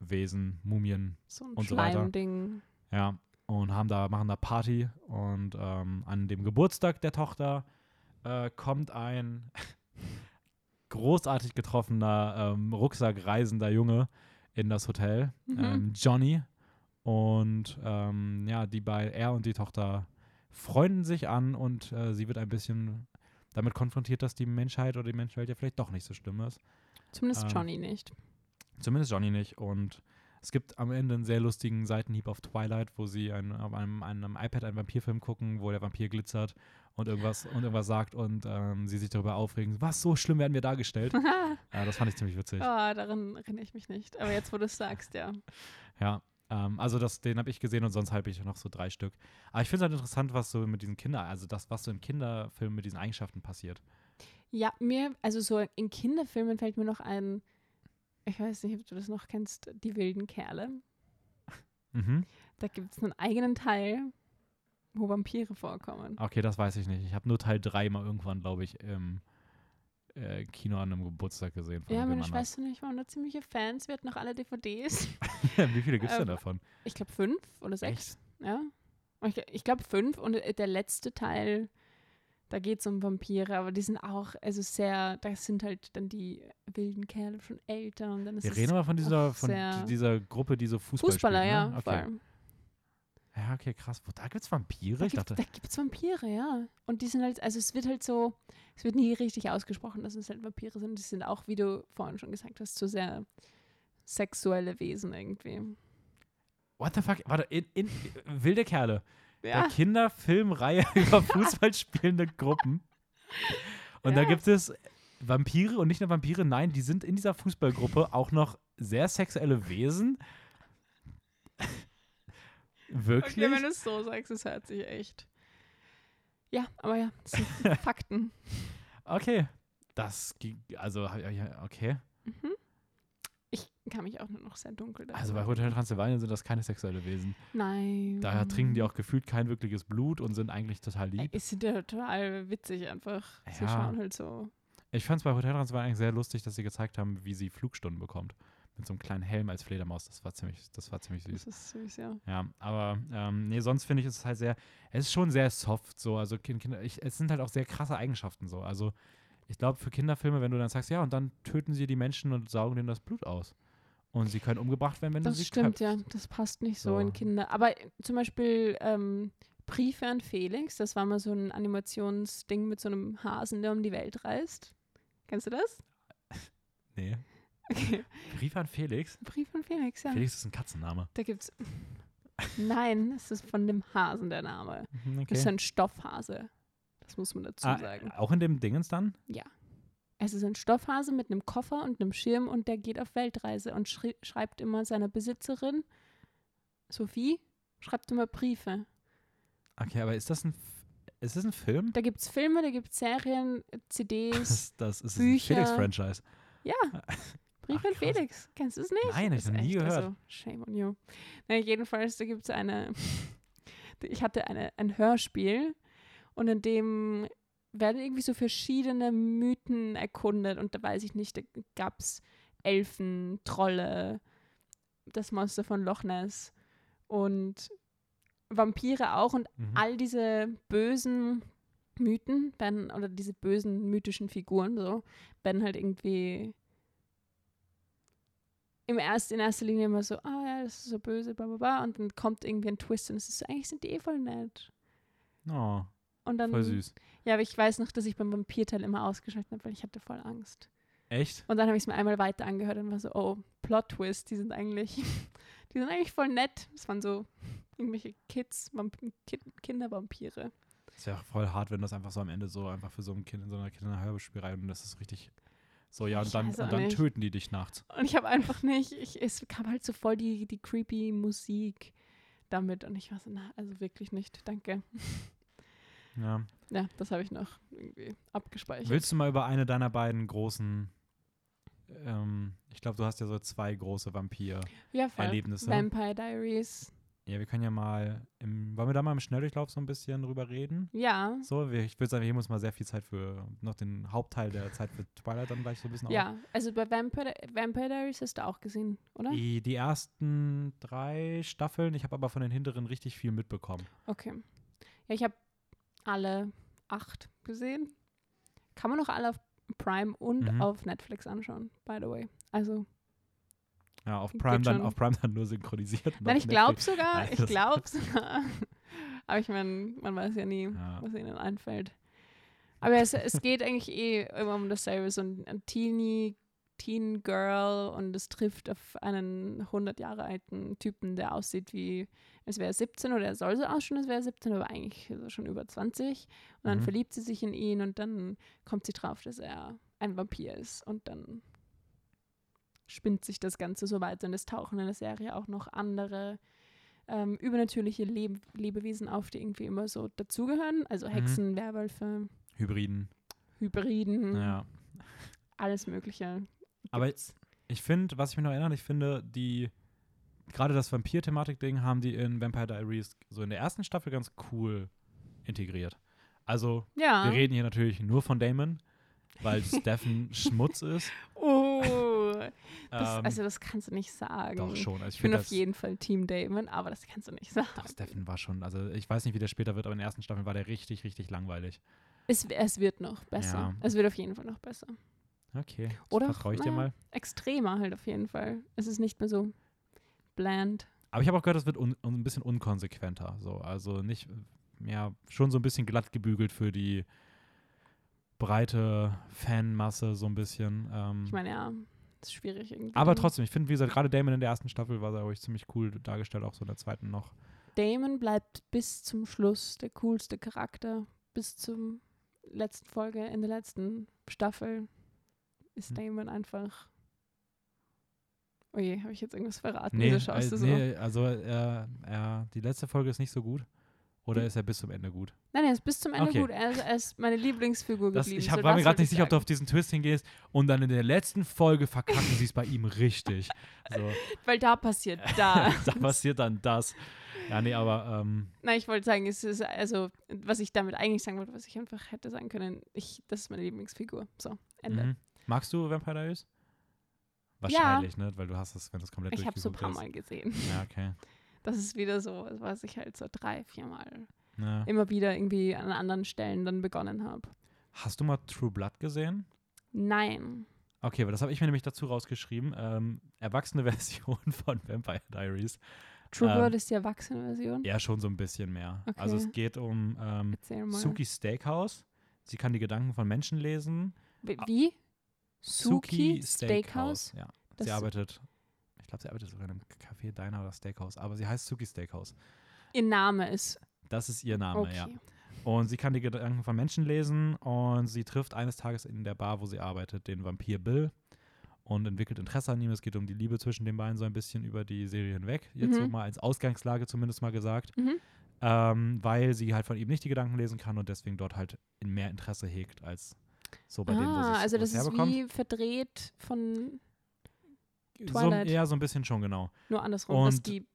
Wesen, Mumien, So ein Und so weiter. Schleimding. Ja, und haben da, machen da Party und ähm, an dem Geburtstag der Tochter äh, kommt ein (laughs) großartig getroffener ähm, Rucksackreisender Junge in das Hotel, Mhm. ähm, Johnny. Und ähm, ja, die bei er und die Tochter freunden sich an und äh, sie wird ein bisschen damit konfrontiert, dass die Menschheit oder die Menschenwelt ja vielleicht doch nicht so schlimm ist. Zumindest Ähm, Johnny nicht. Zumindest Johnny nicht. Und es gibt am Ende einen sehr lustigen Seitenhieb auf Twilight, wo sie ein, auf einem, einem iPad einen Vampirfilm gucken, wo der Vampir glitzert und irgendwas, und irgendwas sagt und ähm, sie sich darüber aufregen, was, so schlimm werden wir dargestellt. (laughs) ja, das fand ich ziemlich witzig. oh, daran erinnere ich mich nicht. Aber jetzt, wo du es sagst, ja. (laughs) Ja, ähm, also das, den habe ich gesehen und sonst habe ich noch so drei Stück. Aber ich finde es halt interessant, was so mit diesen Kindern, also das, was so in Kinderfilmen mit diesen Eigenschaften passiert. Ja, mir, also so in Kinderfilmen fällt mir noch ein, ich weiß nicht, ob du das noch kennst, Die wilden Kerle. Mhm. Da gibt es einen eigenen Teil, wo Vampire vorkommen. Okay, das weiß ich nicht. Ich habe nur Teil 3 mal irgendwann, glaube ich, im äh, Kino an einem Geburtstag gesehen. Von Ja, meine anders. Schwester und ich waren da ziemliche Fans. Wir hatten noch alle DVDs. (laughs) Wie viele gibt es denn Ähm, davon? Ich glaube fünf oder Echt? sechs. Ja. Und Ich, ich glaube fünf und äh, der letzte Teil Da geht es um Vampire, aber die sind auch, also sehr, das sind halt dann die wilden Kerle schon älter und dann ist Wir es reden aber von dieser, von dieser Gruppe, die so Fußball Fußballer, spielt, ja, ne? vor Okay. allem. Ja, okay, krass. Wo, da gibt's Vampire? Da Ich gibt dachte, es Vampire, ja. Und die sind halt, also es wird halt so, es wird nie richtig ausgesprochen, dass es halt Vampire sind. Die sind auch, wie du vorhin schon gesagt hast, so sehr sexuelle Wesen irgendwie. what the fuck? Warte, in, in, wilde Kerle. Ja, Der Kinderfilmreihe (laughs) über Fußball spielende Gruppen. Und da Ja. gibt es Vampire und nicht nur Vampire, nein, die sind in dieser Fußballgruppe auch noch sehr sexuelle Wesen. (laughs) Wirklich? okay, wenn du es so sagst, es hört sich echt. Ja, aber ja, das sind (laughs) Fakten. Okay. Das ging, also, okay. Mhm. Ich kann mich auch nur noch sehr dunkel Also bei. Hotel Transylvanien sind das keine sexuelle Wesen. Nein. Da trinken die auch gefühlt kein wirkliches Blut und sind eigentlich total lieb. Es sind ja total witzig einfach. Sie Ja. schauen halt so. Ich fand es bei Hotel Transylvanien sehr lustig, dass sie gezeigt haben, wie sie Flugstunden bekommt. Mit so einem kleinen Helm als Fledermaus. Das war ziemlich, das war ziemlich süß. Das ist süß, ja. Ja, aber ähm, nee, sonst finde ich es halt sehr, es ist schon sehr soft so. Also kind, Kinder, ich, es sind halt auch sehr krasse Eigenschaften so. Also ich glaube für Kinderfilme, wenn du dann sagst, ja, und dann töten sie die Menschen und saugen denen das Blut aus. Und sie können umgebracht werden, wenn du Das sie stimmt, köpfst. ja. Das passt nicht so, So. in Kinder. Aber äh, zum Beispiel ähm, Briefe an Felix, das war mal so ein Animationsding mit so einem Hasen, der um die Welt reist. Kennst du das? (laughs) Nee. Okay. Brief an Felix. Brief an Felix, ja. Felix ist ein Katzenname. Da gibt's. (laughs) Nein, es ist von dem Hasen der Name. Mhm, Das ist Okay. ein Stoffhase. Das muss man dazu Ah, sagen. auch in dem Dingens dann? Es ist ein Stoffhase mit einem Koffer und einem Schirm und der geht auf Weltreise und schri schreibt immer seiner Besitzerin, Sophie, schreibt immer Briefe. Okay, aber ist das ein, ist das ein Film? Da gibt es Filme, da gibt es Serien, CDs. (laughs) Das, das ist Bücher. ein Felix-Franchise. ja, Brief (laughs) Ach, an. Felix. Kennst du es nicht? Nein, ich ist nie echt, gehört. Also, shame on you. Na, jedenfalls, da gibt es eine. (laughs) Ich hatte eine, ein Hörspiel und in dem werden irgendwie so verschiedene Mythen erkundet und da weiß ich nicht, da gab es Elfen, Trolle, das Monster von Loch Ness und Vampire auch und Mhm. all diese bösen Mythen werden, oder diese bösen mythischen Figuren so, werden halt irgendwie im erst, in erster Linie immer so, ah ja, das ist so böse, bla bla bla, und dann kommt irgendwie ein Twist und es ist so, eigentlich sind die eh voll nett. Oh, Und dann, voll süß. ja, aber ich weiß noch, dass ich beim Vampirteil immer ausgeschaltet habe, weil ich hatte voll Angst. Echt? Und dann habe ich es mir einmal weiter angehört und war so, oh, Plot-Twist, die sind eigentlich, (laughs) die sind eigentlich voll nett. Das waren so irgendwelche Kids, Vamp Kid Kindervampire. Das wäre voll hart, wenn das einfach so am Ende so einfach für so ein Kind in so einer Kinderhörspielreihe und das ist richtig so, ja, und dann, und dann nicht. töten die dich nachts. Und ich habe einfach nicht, ich, es kam halt so voll die, die creepy Musik damit und ich war so, na, also wirklich nicht, danke. (laughs) Ja. Ja, das habe ich noch irgendwie abgespeichert. Willst du mal über eine deiner beiden großen, ähm, ich glaube, du hast ja so zwei große ja. Vampir-Erlebnisse. Vampire Diaries. Ja, wir können ja mal, im, wollen wir da mal im Schnelldurchlauf so ein bisschen drüber reden? Ja, So, wir, ich würde sagen, wir heben uns mal sehr viel Zeit für, noch den Hauptteil der Zeit für Twilight dann gleich so ein bisschen auf. ja. Also bei Vampire, Vampire Diaries hast du auch gesehen, oder? Die, die ersten drei Staffeln, ich habe aber von den hinteren richtig viel mitbekommen. Okay. Ja, ich habe alle acht gesehen. Kann man noch alle auf Prime und Mhm. auf Netflix anschauen, by the way. Also, Ja, auf Prime, dann, auf Prime dann nur synchronisiert. nein, ich glaube sogar, Nein, ich das- glaube sogar. (laughs) Aber ich meine, man weiß ja nie, Ja. was ihnen einfällt. Aber es, es geht eigentlich eh immer um dasselbe. So ein, ein Teenie, Teen Girl und es trifft auf einen 100 Jahre alten Typen, der aussieht wie, als wäre er 17 oder er soll so ausschauen, als wäre er 17, aber eigentlich schon über 20. Und dann Mhm. verliebt sie sich in ihn und dann kommt sie drauf, dass er ein Vampir ist. Und dann spinnt sich das Ganze so weiter und es tauchen in der Serie auch noch andere ähm, übernatürliche Leb Lebewesen auf, die irgendwie immer so dazugehören. Also Mhm. Hexen, Werwölfe, Hybriden. Hybriden, Ja. alles Mögliche. Aber gibt's. Ich finde, was ich mich noch erinnere, ich finde, die, gerade das Vampir-Thematik-Ding haben die in Vampire Diaries so in der ersten Staffel ganz cool integriert. Also, ja. wir reden hier natürlich nur von Damon, weil (laughs) Stephen Schmutz ist. Oh, (laughs) Das, Ähm, also das kannst du nicht sagen. Doch schon. Also Ich ich bin finde auf jeden Fall Team Damon, aber das kannst du nicht sagen. doch, Stefan war schon, also ich weiß nicht, wie der später wird, aber in der ersten Staffel war der richtig, richtig langweilig. Es, es wird noch besser. Ja. Es wird auf jeden Fall noch besser. Okay, das Oder? vertraue ich dir mal. Extremer halt auf jeden Fall. Es ist nicht mehr so bland. Aber ich habe auch gehört, es wird un, un, ein bisschen unkonsequenter. So. Also nicht, ja, schon so ein bisschen glatt gebügelt für die breite Fanmasse, so ein bisschen. Ähm, Ich meine, ja, ist schwierig irgendwie. aber trotzdem, ich finde, wie gesagt, gerade Damon in der ersten Staffel war, glaube ich, ziemlich cool dargestellt, auch so in der zweiten noch. Damon bleibt bis zum Schluss der coolste Charakter. Bis zum letzten Folge, in der letzten Staffel ist Hm. Damon einfach. Oh je, habe ich jetzt irgendwas verraten? Nee, Wieso schaust äh, du so? nee also äh, er, die letzte Folge ist nicht so gut. Oder Hm. ist er bis zum Ende gut? Nein, er ist bis zum Ende Okay. gut. Er ist, er ist meine Lieblingsfigur Das, geblieben. ich hab, so, war mir das gerade nicht ich sicher, ob du auf diesen Twist hingehst und dann in der letzten Folge verkacken sie es bei ihm richtig. So, (laughs) Weil da passiert (laughs) da. da passiert dann das. Ja, nee, aber ähm, Nein, ich wollte sagen, es ist also, was ich damit eigentlich sagen wollte, was ich einfach hätte sagen können, ich, das ist meine Lieblingsfigur. So, Ende. mhm. Magst du Vampire Diaries? Wahrscheinlich, ne? Weil du hast es, wenn das komplett Ich habe so ein paar Mal gesehen. Ja, okay. (laughs) Das ist wieder so, was ich halt so drei, vier Mal Ja. immer wieder irgendwie an anderen Stellen dann begonnen habe. Hast du mal True Blood gesehen? Nein. Okay, aber das habe ich mir nämlich dazu rausgeschrieben. Ähm, erwachsene (laughs) Version von Vampire Diaries. True Ähm, Blood ist die Erwachsene-Version. Ja, schon so ein bisschen mehr. Okay. Also es geht um ähm. Suki Steakhouse. Sie kann die Gedanken von Menschen lesen. Wie? Suki Steakhouse? Ja. Das- sie arbeitet, ich glaube, sie arbeitet sogar in einem Café, Diner oder Steakhouse, aber sie heißt Suki Steakhouse. Ihr Name ist. Das ist ihr Name, Okay. ja. Und sie kann die Gedanken von Menschen lesen und sie trifft eines Tages in der Bar, wo sie arbeitet, den Vampir Bill und entwickelt Interesse an ihm. Es geht um die Liebe zwischen den beiden so ein bisschen über die Serie hinweg. Jetzt so Mhm. mal als Ausgangslage zumindest mal gesagt. Mhm. Ähm, weil sie halt von ihm nicht die Gedanken lesen kann und deswegen dort halt in mehr Interesse hegt als so bei dem, wo sie ah, also das ist wie verdreht von so, Twilight. ja, so ein bisschen schon, genau. nur andersrum, dass Und- die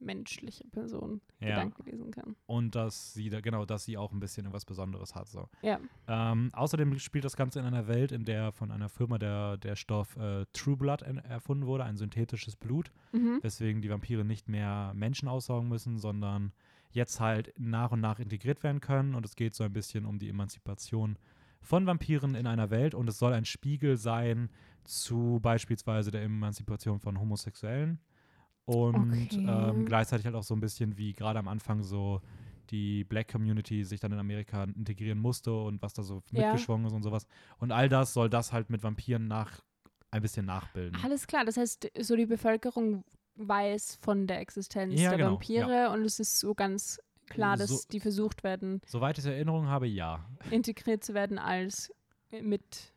menschliche Person Ja. Gedanken lesen kann. Und dass sie da, genau, dass sie auch ein bisschen irgendwas Besonderes hat. So. Ja. Ähm, außerdem spielt das Ganze in einer Welt, in der von einer Firma der, der Stoff äh, True Blood en- erfunden wurde, ein synthetisches Blut, Mhm. weswegen die Vampire nicht mehr Menschen aussaugen müssen, sondern jetzt halt nach und nach integriert werden können. Und es geht so ein bisschen um die Emanzipation von Vampiren in einer Welt und es soll ein Spiegel sein zu beispielsweise der Emanzipation von Homosexuellen und Okay. ähm, gleichzeitig halt auch so ein bisschen wie gerade am Anfang so die Black Community sich dann in Amerika integrieren musste und was da so Ja. mitgeschwungen ist und sowas. Und all das soll das halt mit Vampiren nach ein bisschen nachbilden. Alles klar, das heißt, so die Bevölkerung weiß von der Existenz Ja, der genau, Vampire und es ist so ganz klar, dass So- die versucht werden, Soweit ich Erinnerung habe, ja. integriert zu werden als mit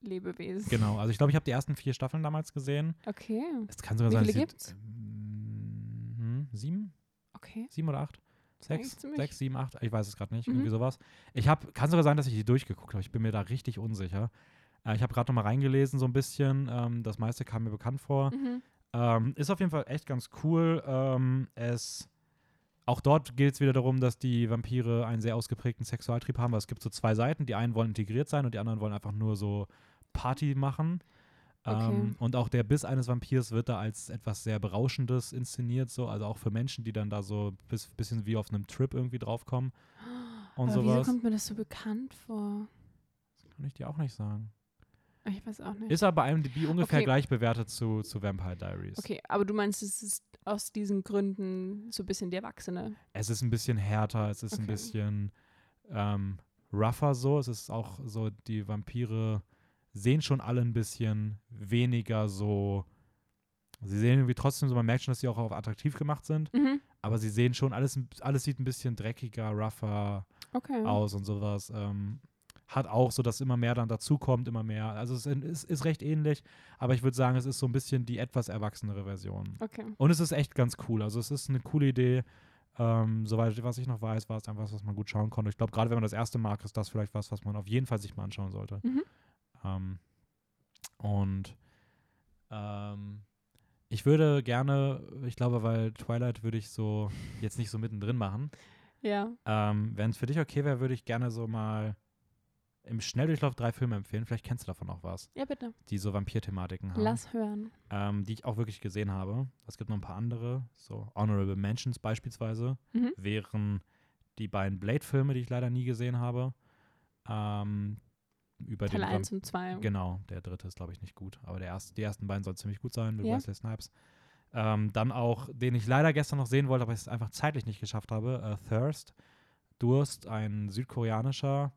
Lebewesen. Genau. Also ich glaube, ich habe die ersten vier Staffeln damals gesehen. Okay, Es kann sogar Wie sein, viele gibt's? ähm, hm, sieben? okay. Sieben oder acht? Sechs, sechs, sieben, acht? Ich weiß es gerade nicht. Mhm. Irgendwie sowas. Ich habe, kann sogar sein, dass ich die durchgeguckt habe. Ich bin mir da richtig unsicher. Äh, ich habe gerade noch mal reingelesen so ein bisschen. Ähm, das meiste kam mir bekannt vor. Mhm. Ähm, ist auf jeden Fall echt ganz cool. Ähm, es auch dort geht es wieder darum, dass die Vampire einen sehr ausgeprägten Sexualtrieb haben, weil es gibt so zwei Seiten. Die einen wollen integriert sein und die anderen wollen einfach nur so Party machen. Okay. Ähm, und auch der Biss eines Vampirs wird da als etwas sehr Berauschendes inszeniert, so, also auch für Menschen, die dann da so bis bisschen wie auf einem Trip irgendwie draufkommen (gasps) und Aber wieso sowas. kommt mir das so bekannt vor? Kann ich dir auch nicht sagen. Ich weiß auch nicht. Ist aber bei IMDb ungefähr Okay. gleich bewertet zu, zu Vampire Diaries. okay, aber du meinst, es ist aus diesen Gründen so ein bisschen die Erwachsene. Es ist ein bisschen härter, es ist ein Okay. bisschen ähm, rougher so. Es ist auch so, die Vampire sehen schon alle ein bisschen weniger so. Sie sehen irgendwie trotzdem so, man merkt schon, dass sie auch auf attraktiv gemacht sind, Mhm. aber sie sehen schon, alles, alles sieht ein bisschen dreckiger, rougher Okay. aus und sowas. Ähm, hat auch so, dass immer mehr dann dazukommt, immer mehr. Also es ist, ist recht ähnlich, aber ich würde sagen, es ist so ein bisschen die etwas erwachsenere Version. Okay. Und es ist echt ganz cool. Also es ist eine coole Idee. Ähm, soweit was ich noch weiß, war es einfach was, was man gut schauen konnte. Ich glaube, gerade wenn man das erste mag, ist das vielleicht was, was man auf jeden Fall sich mal anschauen sollte. Mhm. Ähm, und ähm, ich würde gerne, ich glaube, weil Twilight würde ich so jetzt nicht so mittendrin machen. Ja. Ähm, wenn es für dich okay wäre, würde ich gerne so mal im Schnelldurchlauf drei Filme empfehlen. Vielleicht kennst du davon auch was, Ja, bitte. die so Vampir-Thematiken haben. Lass hören. ähm, die ich auch wirklich gesehen habe. Es gibt noch ein paar andere, so Honorable Mentions beispielsweise, Mhm. wären die beiden Blade-Filme, die ich leider nie gesehen habe. Ähm, über Teil den 1 und 2. Genau, der dritte ist, glaube ich, nicht gut. Aber der erste, die ersten beiden sollen ziemlich gut sein mit Ja. Wesley Snipes. Ähm, dann auch, den ich leider gestern noch sehen wollte, aber es einfach zeitlich nicht geschafft habe, äh, Thirst, Durst, ein südkoreanischer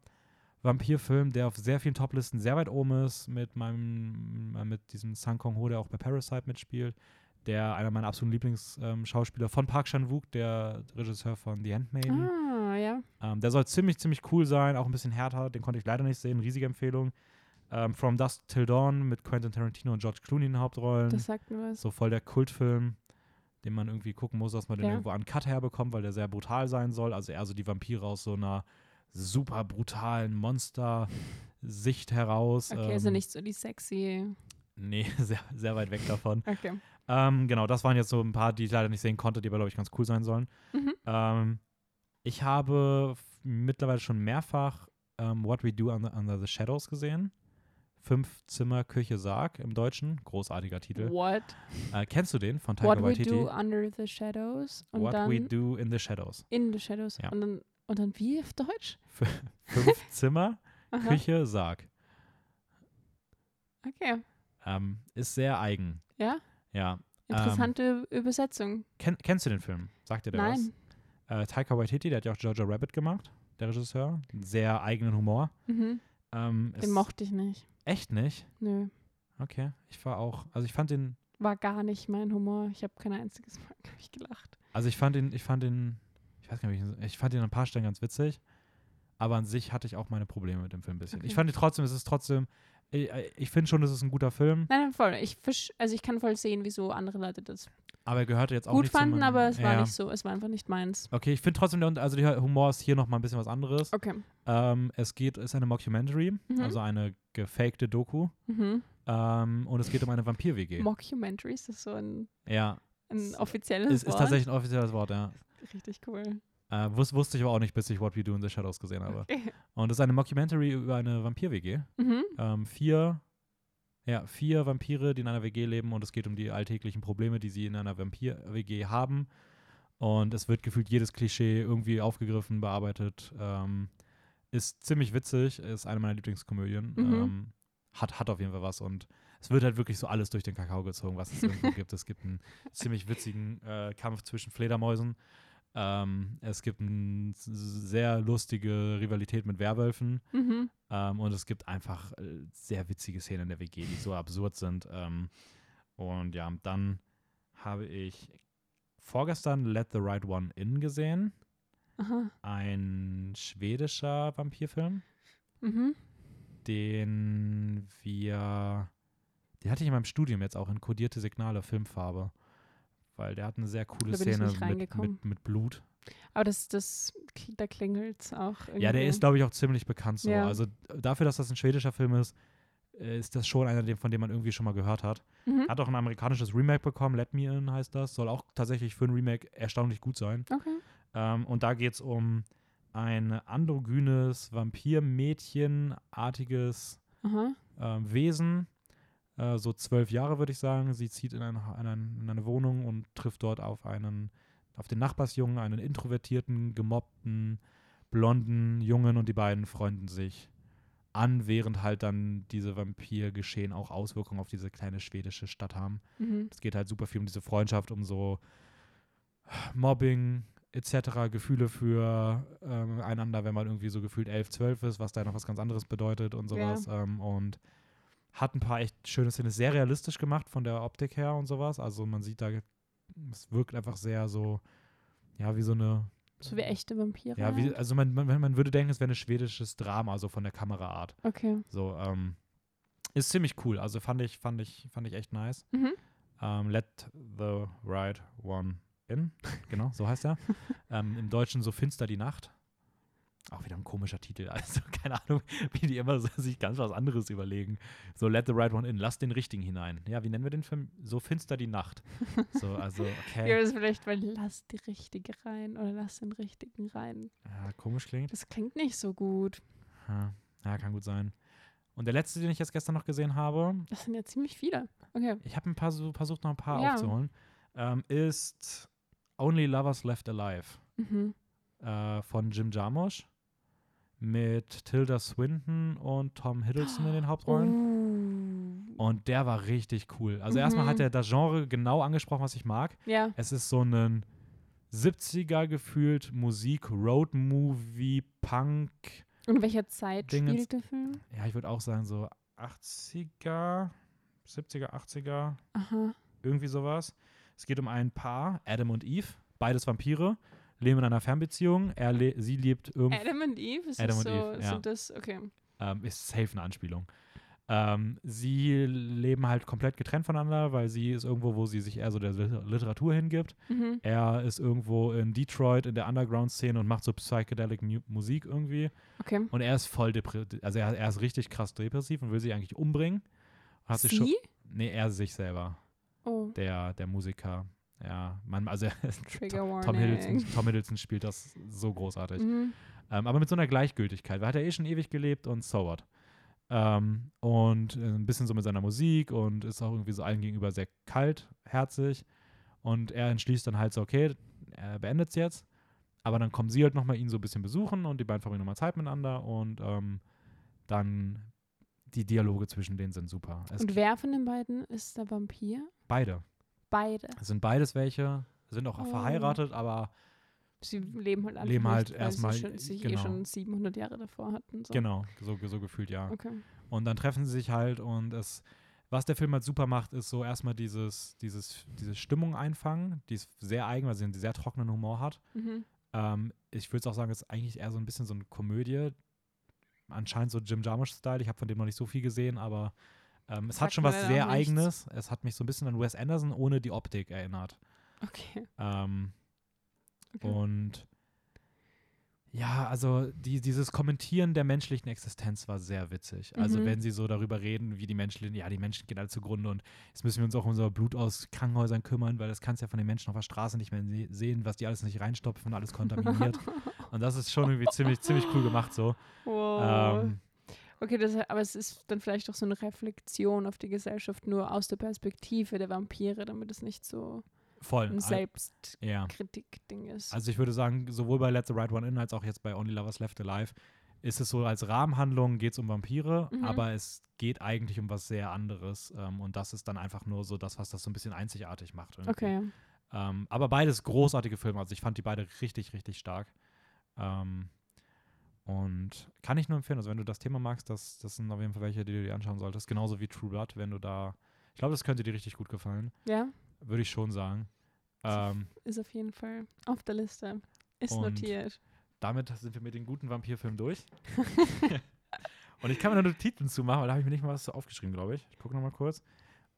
Vampirfilm, der auf sehr vielen Toplisten sehr weit oben ist, mit meinem, äh, mit diesem Sang Kong Ho, der auch bei Parasite mitspielt, der einer meiner absoluten Lieblingsschauspieler von Park Chan-wook, der Regisseur von The Handmaiden. Ah, ja. Ähm, der soll ziemlich, ziemlich cool sein, auch ein bisschen härter. Den konnte ich leider nicht sehen. Riesige Empfehlung. Ähm, From Dusk Till Dawn mit Quentin Tarantino und George Clooney in den Hauptrollen. Das sagt mir was. so voll der Kultfilm, den man irgendwie gucken muss, dass man den Ja. irgendwo an Cut herbekommt, weil der sehr brutal sein soll. Also eher so die Vampire aus so einer super brutalen Monster-Sicht heraus. Okay, ähm, also nicht so die sexy. Nee, (laughs) sehr, sehr weit weg davon. Okay. Ähm, genau, das waren jetzt so ein paar, die ich leider nicht sehen konnte, die aber, glaube ich, ganz cool sein sollen. Mhm. Ähm, ich habe mittlerweile schon mehrfach ähm, What We Do Under, Under the Shadows gesehen. Fünf Zimmer, Küche, Sarg im Deutschen. Großartiger Titel. What? Äh, kennst du den von Taika What we Waititi? do under the shadows. Und What dann We Do in the Shadows. in the shadows. Ja. Und, dann, und dann wie auf Deutsch? (laughs) Fünf (laughs) Zimmer. Küche, Sarg. Okay. Ähm, ist sehr eigen. Ja. Ja. Interessante Übersetzung. Ken kennst du den Film? Sagt dir der was? Nein. Äh, Taika Waititi, der hat ja auch Jojo Rabbit gemacht, der Regisseur. Sehr eigenen Humor. Mhm. Ähm, Den mochte ich nicht. Echt nicht? Nö. Okay. Ich war auch, also ich fand den, War gar nicht mein Humor. Ich habe kein einziges Mal, (laughs) glaube ich, gelacht. also ich fand den, ich fand den, ich weiß gar nicht, ich- ich fand den an ein paar Stellen ganz witzig, aber an sich hatte ich auch meine Probleme mit dem Film ein bisschen. Ich Okay. fand ihn trotzdem, es ist trotzdem, ich, ich finde schon, es ist ein guter Film, Nein, nein, voll. Ich fisch, also ich kann voll sehen, wieso andere Leute das aber er gehörte jetzt auch gut nicht fanden, zum, aber es war ja. nicht so. Es war einfach nicht meins. Okay, ich finde trotzdem, also der Humor ist hier noch mal ein bisschen was anderes. Okay. Ähm, es geht, ist eine Mockumentary, Mhm. also eine gefakte Doku. Mhm. Ähm, und es geht um eine Vampir-WG. Mockumentary ist das so ein, Ja, ein offizielles ist, ist Wort? tatsächlich ein offizielles Wort, ja. Richtig cool. Äh, wus wusste ich aber auch nicht, bis ich What We Do in the Shadows gesehen habe. Okay. Und es ist eine Mockumentary über eine Vampir-WG. Mhm. Ähm, vier, ja, vier Vampire, die in einer WG leben und es geht um die alltäglichen Probleme, die sie in einer Vampir-WG haben. Und es wird gefühlt jedes Klischee irgendwie aufgegriffen, bearbeitet. Ähm, ist ziemlich witzig, ist eine meiner Lieblingskomödien. Mhm. Ähm, hat, hat auf jeden Fall was und es wird halt wirklich so alles durch den Kakao gezogen, was es irgendwo (laughs) gibt. Es gibt einen ziemlich witzigen äh, Kampf zwischen Fledermäusen. Ähm, es gibt eine sehr lustige Rivalität mit Werwölfen. Mhm. Ähm, und es gibt einfach äh, sehr witzige Szenen in der WG, die so absurd sind. Ähm, und ja, dann habe ich vorgestern Let the Right One In gesehen. Aha. Ein schwedischer Vampirfilm, Mhm. den wir, den hatte ich in meinem Studium jetzt auch in kodierte Signale Filmfarbe. Weil der hat eine sehr coole Szene mit, mit, mit Blut. Aber das, das, da klingelt es auch irgendwie. Ja, der ist, glaube ich, auch ziemlich bekannt so. Ja. Also dafür, dass das ein schwedischer Film ist, äh, ist das schon einer, von dem man irgendwie schon mal gehört hat. Mhm. Hat auch ein amerikanisches Remake bekommen, Let Me In heißt das. Soll auch tatsächlich für ein Remake erstaunlich gut sein. Okay. Ähm, und da geht es um ein androgynes Vampir-Mädchen-artiges ähm, Wesen. Äh, so zwölf Jahre, würde ich sagen. Sie zieht in, ein, in, ein, in eine Wohnung und trifft dort auf einen, auf den Nachbarsjungen, einen introvertierten, gemobbten, blonden Jungen und die beiden freunden sich an, während halt dann diese Vampirgeschehen auch Auswirkungen auf diese kleine schwedische Stadt haben. Mhm. Es geht halt super viel um diese Freundschaft, um so Mobbing etc., Gefühle für ähm, einander, wenn man irgendwie so gefühlt 11, 12 ist, was da noch was ganz anderes bedeutet und sowas. Ähm, und hat ein paar echt schöne Szenen, ist sehr realistisch gemacht von der Optik her und sowas. Also man sieht da, es wirkt einfach sehr so, ja, wie so eine, So wie echte Vampire. ja, wie, halt. also man, man, man würde denken, es wäre ein schwedisches Drama, so von der Kameraart. Okay. So, ähm, ist ziemlich cool. Also fand ich, fand ich, fand ich echt nice. Mhm. Ähm, Let the Right One In. (laughs) genau, so heißt er. (laughs) ähm, Im Deutschen so finster die Nacht. Auch wieder ein komischer Titel. (laughs) Also keine Ahnung, wie die immer so, sich ganz was anderes überlegen. So Let the Right One In. Lass den richtigen hinein. Ja, wie nennen wir den Film? So finster die Nacht. (laughs) So, also, Ja, okay. das ist vielleicht, weil lass die richtige rein oder lass den richtigen rein. Ja, komisch klingt. Das klingt nicht so gut. Ja. Ja, kann gut sein. Und der letzte, den ich jetzt gestern noch gesehen habe, Das sind ja ziemlich viele. Okay. ich habe ein paar so- versucht, noch ein paar Ja. aufzuholen, ähm, ist Only Lovers Left Alive Mhm. äh, von Jim Jarmusch mit Tilda Swinton und Tom Hiddleston in den Hauptrollen. Oh. Und der war richtig cool. Also erstmal hat Mhm. er das Genre genau angesprochen, was ich mag. Ja. Es ist so ein 70er gefühlt Musik, Road Movie, Punk. Und in welcher Zeit Dingens- spielt der Film? Ja, ich würde auch sagen so 80er, 70er, 80er, Aha. irgendwie sowas. Es geht um ein Paar, Adam und Eve, beides Vampire, leben in einer Fernbeziehung. Er le sie lebt irgendwie, Adam und Eve? Ist Adam das und so, Eve, ja. Sind das, okay. ähm, ist safe eine Anspielung. Ähm, sie leben halt komplett getrennt voneinander, weil sie ist irgendwo, wo sie sich eher so der Liter- Literatur hingibt. Mhm. Er ist irgendwo in Detroit in der Underground-Szene und macht so psychedelic Mu Musik irgendwie. Okay. Und er ist voll depressiv, also er, er ist richtig krass depressiv und will sich eigentlich umbringen. Hat sich schon, Sie? nee, er sich selber, Oh, der, der Musiker. Ja, man, also. (laughs) Tom Hiddleston, Tom Hiddleston spielt das so großartig. Mhm. Ähm, aber mit so einer Gleichgültigkeit, weil er hat ja eh schon ewig gelebt und so what. Ähm, und äh, ein bisschen so mit seiner Musik und ist auch irgendwie so allen gegenüber sehr kaltherzig. Und er entschließt dann halt so, okay, er beendet es jetzt. Aber dann kommen sie halt nochmal ihn so ein bisschen besuchen und die beiden verbringen nochmal Zeit miteinander und ähm, dann die Dialoge zwischen denen sind super. Es Und wer von den beiden ist der Vampir? beide. Beide. Es sind beides welche, sind auch Oh. verheiratet, aber Sie leben halt einfach Leben nicht, halt erstmal- sie schon, sich genau. eh schon 700 Jahre davor hatten. So. genau, so, so gefühlt ja. Okay. Und dann treffen sie sich halt und es, was der Film halt super macht, ist so erstmal dieses, dieses, diese Stimmung einfangen, die ist sehr eigen, weil sie einen sehr trockenen Humor hat. Mhm. Ähm, ich würde auch sagen, es ist eigentlich eher so ein bisschen so eine Komödie. Anscheinend so Jim Jarmusch-Style. Ich habe von dem noch nicht so viel gesehen, aber ähm, es hat schon was sehr nichts. Eigenes. Es hat mich so ein bisschen an Wes Anderson ohne die Optik erinnert. Okay. Ähm, okay. Und ja, also die, dieses Kommentieren der menschlichen Existenz war sehr witzig. Also Mhm. wenn sie so darüber reden, wie die Menschen, ja, die Menschen gehen alle zugrunde und jetzt müssen wir uns auch um unser Blut aus Krankenhäusern kümmern, weil das kannst du ja von den Menschen auf der Straße nicht mehr se- sehen, was die alles nicht reinstopfen, alles (laughs) kontaminiert. und das ist schon irgendwie ziemlich, ziemlich cool gemacht so. wow. Ähm, okay, das, aber es ist dann vielleicht auch so eine Reflexion auf die Gesellschaft nur aus der Perspektive der Vampire, damit es nicht so voll. ein Al- ja. Selbstkritik-Ding ist. Also ich würde sagen, sowohl bei Let the Right One In als auch jetzt bei Only Lovers Left Alive ist es so, als Rahmenhandlung geht es um Vampire, Mhm. aber es geht eigentlich um was sehr anderes. Ähm, und das ist dann einfach nur so das, was das so ein bisschen einzigartig macht. irgendwie. okay. Ähm, aber beides großartige Filme. Also ich fand die beide richtig, richtig stark. Ähm, und kann ich nur empfehlen, also wenn du das Thema magst, das, das sind auf jeden Fall welche, die du dir anschauen solltest. Genauso wie True Blood, wenn du da, ich glaube, das könnte dir richtig gut gefallen. Ja, Würde ich schon sagen. Ähm, ist auf jeden Fall auf der Liste. Ist notiert. damit sind wir mit den guten Vampirfilmen durch. (laughs) und ich kann mir noch Notizen zumachen, weil da habe ich mir nicht mal was so aufgeschrieben, glaube ich. Ich gucke noch mal kurz.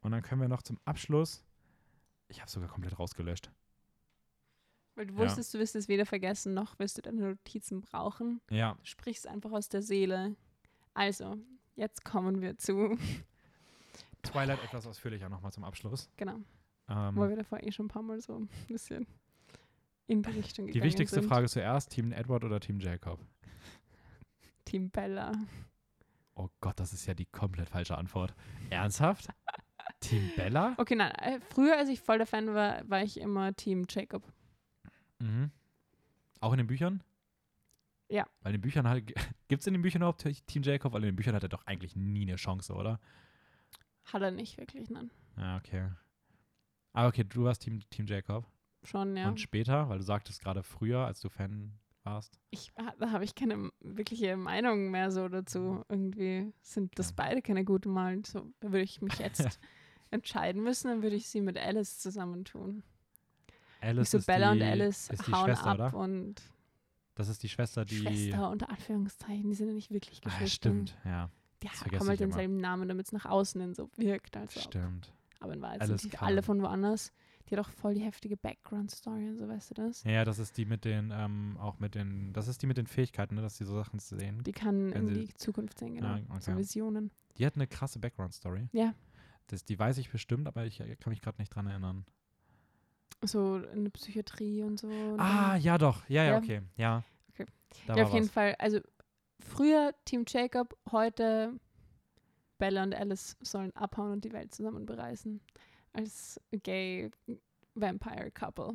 Und dann können wir noch zum Abschluss. Ich habe sogar komplett rausgelöscht. Weil du Ja. wusstest, du wirst es weder vergessen, noch wirst du deine Notizen brauchen. Ja, Du sprichst einfach aus der Seele. Also, jetzt kommen wir zu, (laughs) Twilight etwas ausführlicher nochmal zum Abschluss. genau, weil Ähm, wir davor eh schon ein paar Mal so ein bisschen in die Richtung gegangen die wichtigste sind. Frage zuerst: Team Edward oder Team Jacob? Team Bella. Oh Gott, das ist ja die komplett falsche Antwort. Ernsthaft? (laughs) Team Bella? Okay, nein, äh, früher, als ich voll der Fan war, war ich immer Team Jacob. Mhm. Auch in den Büchern? Ja. Weil in den Büchern halt, (laughs) gibt es in den Büchern überhaupt Team Jacob? Weil in den Büchern hat er doch eigentlich nie eine Chance, oder? Hat er nicht wirklich, nein. Ja, okay. Aber okay, du warst Team, Team Jacob. Schon, ja. Und später, weil du sagtest gerade früher, als du Fan warst. Ich, da habe ich keine wirkliche Meinung mehr so dazu. Irgendwie sind das beide keine guten Malen. So, da würde ich mich jetzt (laughs) entscheiden müssen, dann würde ich sie mit Alice zusammentun. Alice so ist Bella die, und Alice ist die hauen Schwester, ab oder? und Das ist die Schwester, die. Schwester unter Anführungszeichen, die sind ja nicht wirklich Ah, Geschwister. stimmt, ja, Die vergesse haben halt denselben Namen, damit es nach außen hin so wirkt. Also, stimmt. aber in Wahrheit Alice sind die alle von woanders. Die hat auch voll die heftige Background-Story und so, weißt du das? Ja, ja, das ist die mit den, ähm, auch mit den, das ist die mit den Fähigkeiten, ne, dass die so Sachen sehen. Die kann in sie- die Zukunft sehen, genau. Ja, So okay. Visionen. Die hat eine krasse Background-Story. Ja. Das, die weiß ich bestimmt, aber ich äh, kann mich gerade nicht dran erinnern. So in der Psychiatrie und so. und Ah, ja doch. Ja, ja, Ja. okay. Ja. Okay. Da ja, auf jeden was. Fall. Also früher Team Jacob, heute Bella und Alice sollen abhauen und die Welt zusammen bereisen. Als gay Vampire Couple.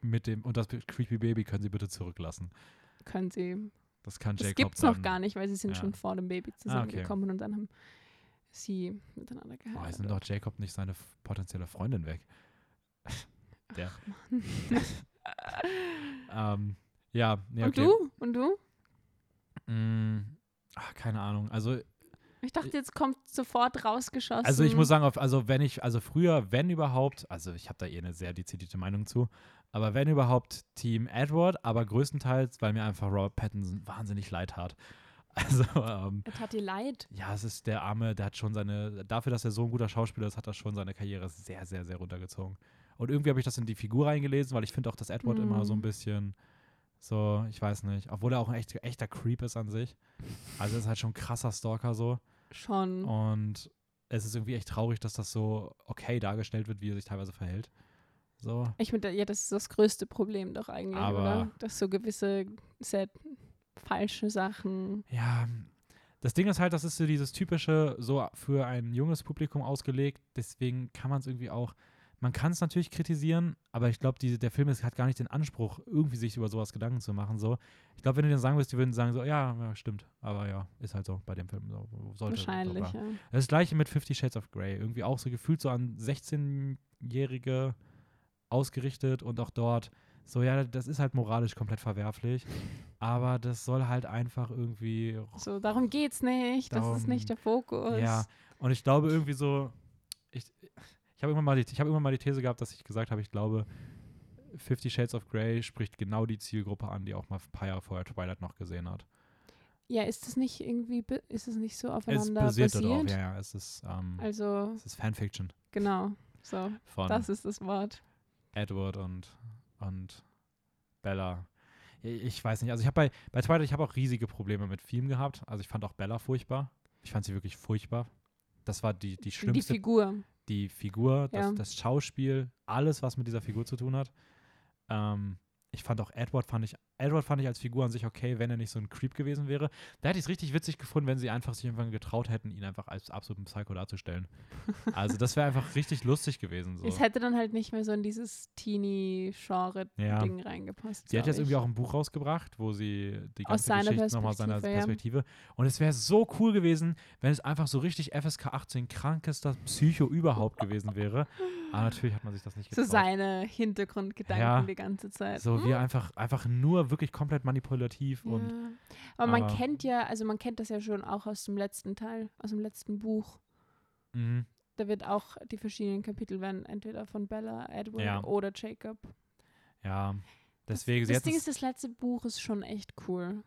Mit dem, und das Creepy Baby können sie bitte zurücklassen. Können sie. Das kann Das Jacob gibt es noch gar nicht, weil sie sind Ja. schon vor dem Baby Ah, okay. zusammengekommen und dann haben sie miteinander geheiratet. ist denn doch Jacob nicht seine potenzielle Freundin weg? Der. (laughs) ähm, ja, nee, Und okay. du? Und du? Mm, ach, keine Ahnung. Also, Ich dachte, jetzt kommt sofort rausgeschossen. also ich muss sagen, also wenn ich, also früher, wenn überhaupt, also ich habe da eh eine sehr dezidierte Meinung zu, aber wenn überhaupt Team Edward, aber größtenteils, weil mir einfach Robert Pattinson wahnsinnig leid hat. (laughs) Also, ähm, Er tat dir leid. ja, es ist der Arme, der hat schon seine, dafür, dass er so ein guter Schauspieler ist, hat er schon seine Karriere sehr, sehr, sehr runtergezogen. Und irgendwie habe ich das in die Figur reingelesen, weil ich finde auch, dass Edward immer so ein Mhm. bisschen so, ich weiß nicht, obwohl er auch ein echt, echter Creep ist an sich. Also er ist halt schon ein krasser Stalker so. Schon. Und es ist irgendwie echt traurig, dass das so okay dargestellt wird, wie er sich teilweise verhält. So. Ich finde, ja, das ist das größte Problem doch eigentlich, Aber- oder? Dass so gewisse sehr falsche Sachen. Ja, das Ding ist halt, das ist so dieses typische, so für ein junges Publikum ausgelegt. Deswegen kann man es irgendwie auch, man kann es natürlich kritisieren, aber ich glaube, der Film ist, hat gar nicht den Anspruch, irgendwie sich über sowas Gedanken zu machen. So. Ich glaube, wenn du denen sagen würdest, die würden sagen so, ja, ja, stimmt. Aber ja, ist halt so bei dem Film. So, sollte, Wahrscheinlich, So, ja. das gleiche mit Fifty Shades of Grey. Irgendwie auch so gefühlt so an 16-Jährige ausgerichtet und auch dort so, ja, das ist halt moralisch komplett verwerflich, aber das soll halt einfach irgendwie So, darum geht's nicht. Das ist Darum- nicht der Fokus. ja, und ich glaube irgendwie so, ich, ich habe irgendwann, mal die- ich hab irgendwann mal die These gehabt, dass ich gesagt habe, ich glaube, Fifty Shades of Grey spricht genau die Zielgruppe an, die auch mal ein paar Jahre vorher Twilight noch gesehen hat. Ja, ist das nicht irgendwie, ist es nicht so Es aufeinander basiert basiert? darauf, ja, ja, es ist, ähm, Also, es ist Fanfiction genau. So, von das ist das Wort. Edward und, und Bella. Ich, weiß nicht, also ich habe bei, bei Twilight, ich habe auch riesige Probleme mit Film gehabt. Also ich fand auch Bella furchtbar. Ich fand sie wirklich furchtbar. Das war die, die Die schlimmste Figur. Die Figur, das, Ja. das Schauspiel, alles, was mit dieser Figur zu tun hat. Ähm, ich fand auch Edward fand ich, Edward fand ich als Figur an sich okay, wenn er nicht so ein Creep gewesen wäre. Da hätte ich es richtig witzig gefunden, wenn sie einfach sich irgendwann getraut hätten, ihn einfach als absoluten Psycho darzustellen. (laughs) Also das wäre einfach richtig lustig gewesen. So. Es hätte dann halt nicht mehr so in dieses Teenie-Genre-Ding Ja. reingepasst. Sie hat jetzt ich. irgendwie auch ein Buch rausgebracht, wo sie die Aus ganze seiner Geschichte nochmal aus seiner Perspektive, ja. Und es wäre so cool gewesen, wenn es einfach so richtig FSK 18 krankester Psycho überhaupt gewesen wäre. Aber natürlich hat man sich das nicht So getraut. seine Hintergrundgedanken Ja. die ganze Zeit. So wie Hm? einfach, einfach nur wirklich komplett manipulativ und ja. Aber man aber- kennt ja, also man kennt das ja schon auch aus dem letzten Teil, aus dem letzten Buch. mhm. Da wird auch, die verschiedenen Kapitel werden entweder von Bella, Edward Ja. oder Jacob. ja. Deswegen, das das Ding ist, das letzte Buch ist schon echt cool.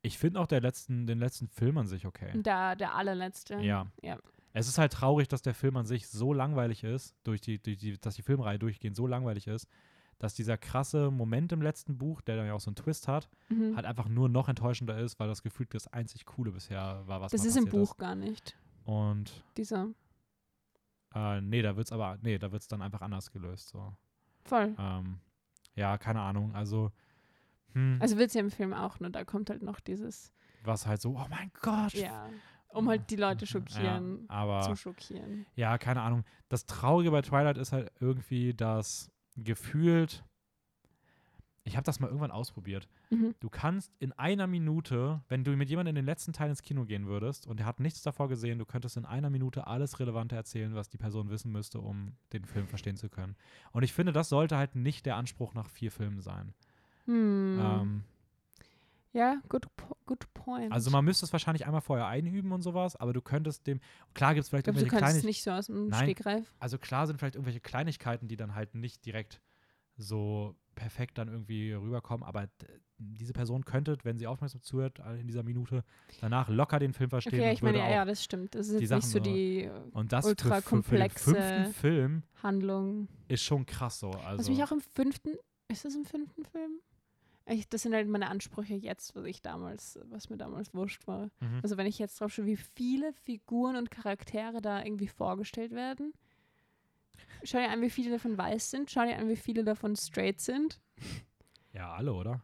ich finde auch der letzten, den letzten Film an sich okay. Der, der allerletzte. Ja. Ja. Es ist halt traurig, dass der Film an sich so langweilig ist, durch die, durch die, dass die Filmreihe durchgehend so langweilig ist, dass dieser krasse Moment im letzten Buch, der dann ja auch so einen Twist hat, Mhm. halt einfach nur noch enttäuschender ist, weil das gefühlt das einzig Coole bisher war, was das ist im Buch gar nicht. Ist. Und Dieser. äh, nee, da wird's aber, nee, da wird's dann einfach anders gelöst. So. Voll. Ähm, ja, keine Ahnung. Also, hm, Also wird es ja im Film auch, nur da kommt halt noch dieses, was halt so, oh mein Gott. ja, um halt die Leute (laughs) schockieren, Ja, aber zu schockieren. Ja, keine Ahnung. Das Traurige bei Twilight ist halt irgendwie, dass gefühlt, ich habe das mal irgendwann ausprobiert. Mhm. Du kannst in einer Minute, wenn du mit jemandem in den letzten Teil ins Kino gehen würdest und der hat nichts davor gesehen, du könntest in einer Minute alles Relevante erzählen, was die Person wissen müsste, um den Film verstehen zu können. Und ich finde, das sollte halt nicht der Anspruch nach vier Filmen sein. Hm. Ähm, ja, good, po good point. also man müsste es wahrscheinlich einmal vorher einüben und sowas, aber du könntest dem, klar gibt es vielleicht ich glaube, du irgendwelche kannst es nicht so aus dem Nein. Stegreif. also klar sind vielleicht irgendwelche Kleinigkeiten, die dann halt nicht direkt so perfekt dann irgendwie rüberkommen, aber diese Person könnte, wenn sie aufmerksam zuhört in dieser Minute, danach locker den Film verstehen Okay, ich meine, ja, ja, das stimmt. Das ist die jetzt nicht so die und das ultra für, für, für den komplexe fünften Film Handlung. ist schon krass so. Was Also, mich auch im fünften, ist das im fünften Film? Ich, das sind halt meine Ansprüche jetzt, was ich damals, was mir damals wurscht war. mhm. Also wenn ich jetzt drauf schaue, wie viele Figuren und Charaktere da irgendwie vorgestellt werden. Schau dir an, wie viele davon weiß sind. Schau dir an, wie viele davon straight sind. ja, alle, oder?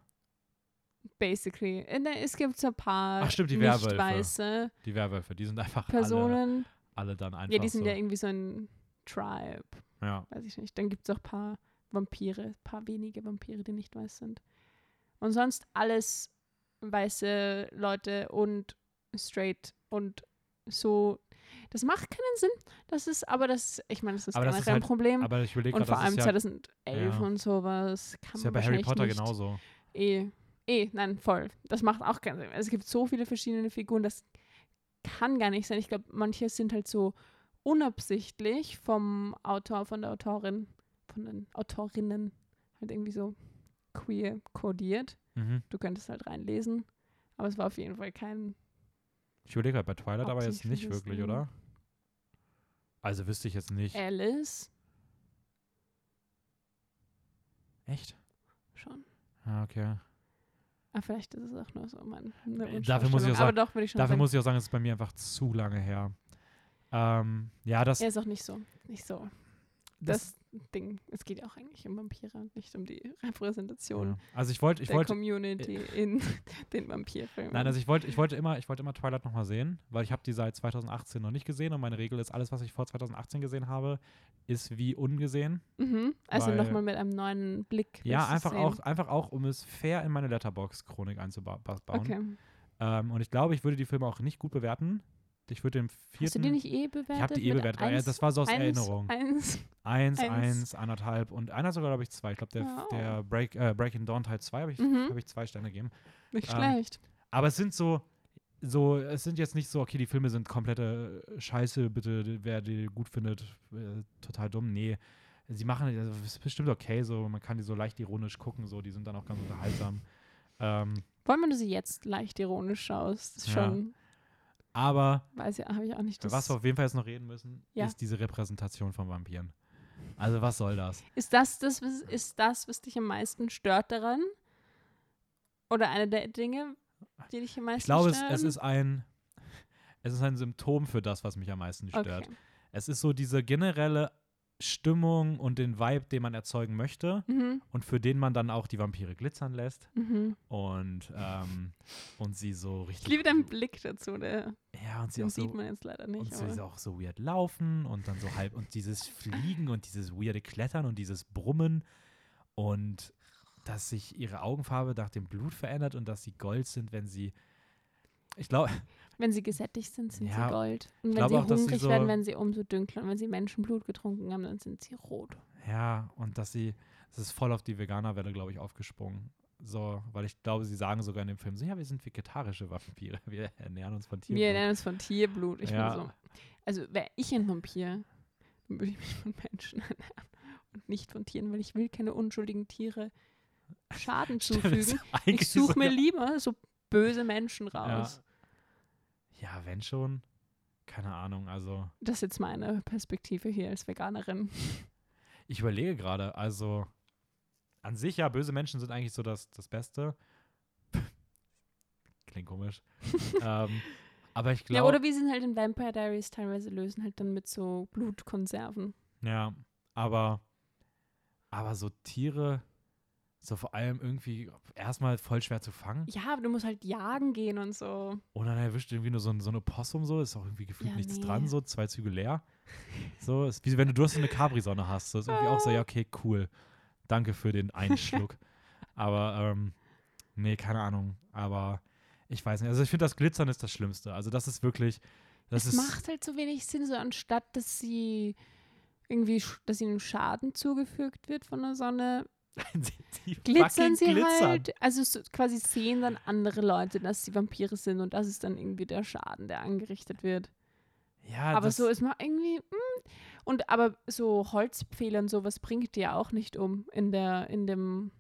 basically. In der, es gibt so ein paar Ach, stimmt, die Werwölfe. weiße Die Werwölfe, die sind einfach alle, Personen. alle dann einfach ja, die sind so. ja irgendwie so ein Tribe. ja. weiß ich nicht. Dann gibt es auch ein paar Vampire, ein paar wenige Vampire, die nicht weiß sind. Und sonst alles weiße Leute und straight und so. Das macht keinen Sinn. Das ist, aber das, ich meine, das ist Aber das generell ist ein halt- Problem. Aber ich überlege und vor das allem ist ja, 2011 ja. und sowas kann ist ja man bei Harry Potter nicht genauso. Eh, eh, nein, voll. Das macht auch keinen Sinn. Es gibt so viele verschiedene Figuren, das kann gar nicht sein. Ich glaube, manche sind halt so unabsichtlich vom Autor, von der Autorin, von den Autorinnen halt irgendwie so queer kodiert. Mhm. Du könntest halt reinlesen. Aber es war auf jeden Fall kein. Ich überlege gerade bei Twilight aber jetzt nicht wirklich, oder? Also wüsste ich jetzt nicht. Alice Echt? schon. Ah, okay. Aber vielleicht ist es auch nur so mein. dafür muss ich auch Aber sagen- doch, ich Dafür sagen. muss ich auch sagen, es ist bei mir einfach zu lange her. Ähm, ja, das, er ist auch nicht so. Nicht so. Das, Das Ding. Es geht ja auch eigentlich um Vampire und nicht um die (laughs) Repräsentation ja. Also ich wollte, ich der Community in (laughs) den Vampirfilmen. nein, also ich wollte, ich wollte immer, ich wollte immer Twilight nochmal sehen, weil ich habe die seit 2018 noch nicht gesehen und meine Regel ist, alles, was ich vor 2018 gesehen habe, ist wie ungesehen. mhm. Also nochmal mit einem neuen Blick. Ja, einfach sehen. auch, einfach auch, um es fair in meine Letterbox-Chronik einzubauen. Okay. Ähm, und ich glaube, ich würde die Filme auch nicht gut bewerten. Ich würde den vierten. Hast du die nicht eh bewertet? ich habe die eh bewertet. eins- das war so aus eins, Erinnerung. Eins. Eins, eins. anderthalb und einer sogar, glaube ich, zwei. Ich glaube, der, Wow. der Break, äh, Breaking Dawn Teil 2 habe ich, Mhm. hab ich zwei Sterne gegeben. Nicht Ähm, schlecht. Aber es sind so, so, es sind jetzt nicht so, okay, die Filme sind komplette Scheiße, bitte, wer die gut findet, äh, total dumm. Nee, sie machen, also, es ist bestimmt okay, so, man kann die so leicht ironisch gucken, so, die sind dann auch ganz unterhaltsam. Ähm, Vor allem, wenn du sie jetzt leicht ironisch schaust, ist Ja. Aber weiß ja, habe ich auch nicht Für was wir auf jeden Fall jetzt noch reden müssen, Ja. ist diese Repräsentation von Vampiren. Also was soll das? Ist das, das was, ist das, was dich am meisten stört daran? Oder eine der Dinge, die dich am meisten Ich glaube, es, es ist ein es ist ein Symptom für das, was mich am meisten stört. Okay. Es ist so diese generelle Stimmung und den Vibe, den man erzeugen möchte Mhm. und für den man dann auch die Vampire glitzern lässt Mhm. und, ähm, und sie so Ich richtig liebe deinen Blick dazu, der ja und sie auch so sieht man jetzt leider nicht. und sie aber- auch so weird laufen und dann so halb und dieses Fliegen und dieses weirde Klettern und dieses Brummen und dass sich ihre Augenfarbe nach dem Blut verändert und dass sie gold sind, wenn sie ich glaube, Wenn sie gesättigt sind, sind Ja, sie gold. Und wenn sie auch, dass sie hungrig so- werden, werden sie umso dunkler. Und wenn sie Menschenblut getrunken haben, dann sind sie rot. ja, und dass sie, das ist voll auf die Veganerwelle, glaube ich, aufgesprungen. So, weil ich glaube, sie sagen sogar in dem Film, so, ja, wir sind vegetarische Vampire, wir ernähren uns von Tierblut. Wir nennen es von Tierblut. Ich Ja. bin so. Also wäre ich ein Vampir, dann würde ich mich von Menschen (laughs) ernähren und nicht von Tieren, weil ich will keine unschuldigen Tiere Schaden (laughs) zufügen. Ich suche mir lieber so böse Menschen raus. Ja, wenn schon. Keine Ahnung, also Das ist jetzt meine Perspektive hier als Veganerin. (laughs) Ich überlege gerade, also an sich ja, böse Menschen sind eigentlich so das, das Beste. (laughs) Klingt komisch. (laughs) ähm, aber ich Ja, glaube, oder wie sie es halt in Vampire Diaries teilweise lösen, halt dann mit so Blutkonserven. ja, aber, aber so Tiere, so vor allem irgendwie erstmal voll schwer zu fangen. Ja, aber du musst halt jagen gehen und so. Und dann erwischt irgendwie nur so ein, so eine Possum so, ist auch irgendwie gefühlt Ja, nichts nee. dran, so zwei Züge leer. So, ist wie wenn du Durst in eine Capri-Sonne hast. So ist irgendwie auch so, ja, okay, cool. Danke für den Einschluck. (laughs) aber, ähm, nee, keine Ahnung. Aber ich weiß nicht. Also ich finde, das Glitzern ist das Schlimmste. Also das ist wirklich, das es ist, macht halt so wenig Sinn, so anstatt dass sie irgendwie, dass ihnen Schaden zugefügt wird von der Sonne, glitzern sie glitzern. halt. Also so quasi sehen dann andere Leute, dass sie Vampire sind und das ist dann irgendwie der Schaden, der angerichtet wird. Ja, aber so ist man irgendwie. mm. Und aber so Holzpfähle und sowas bringt die ja auch nicht um in der, in dem,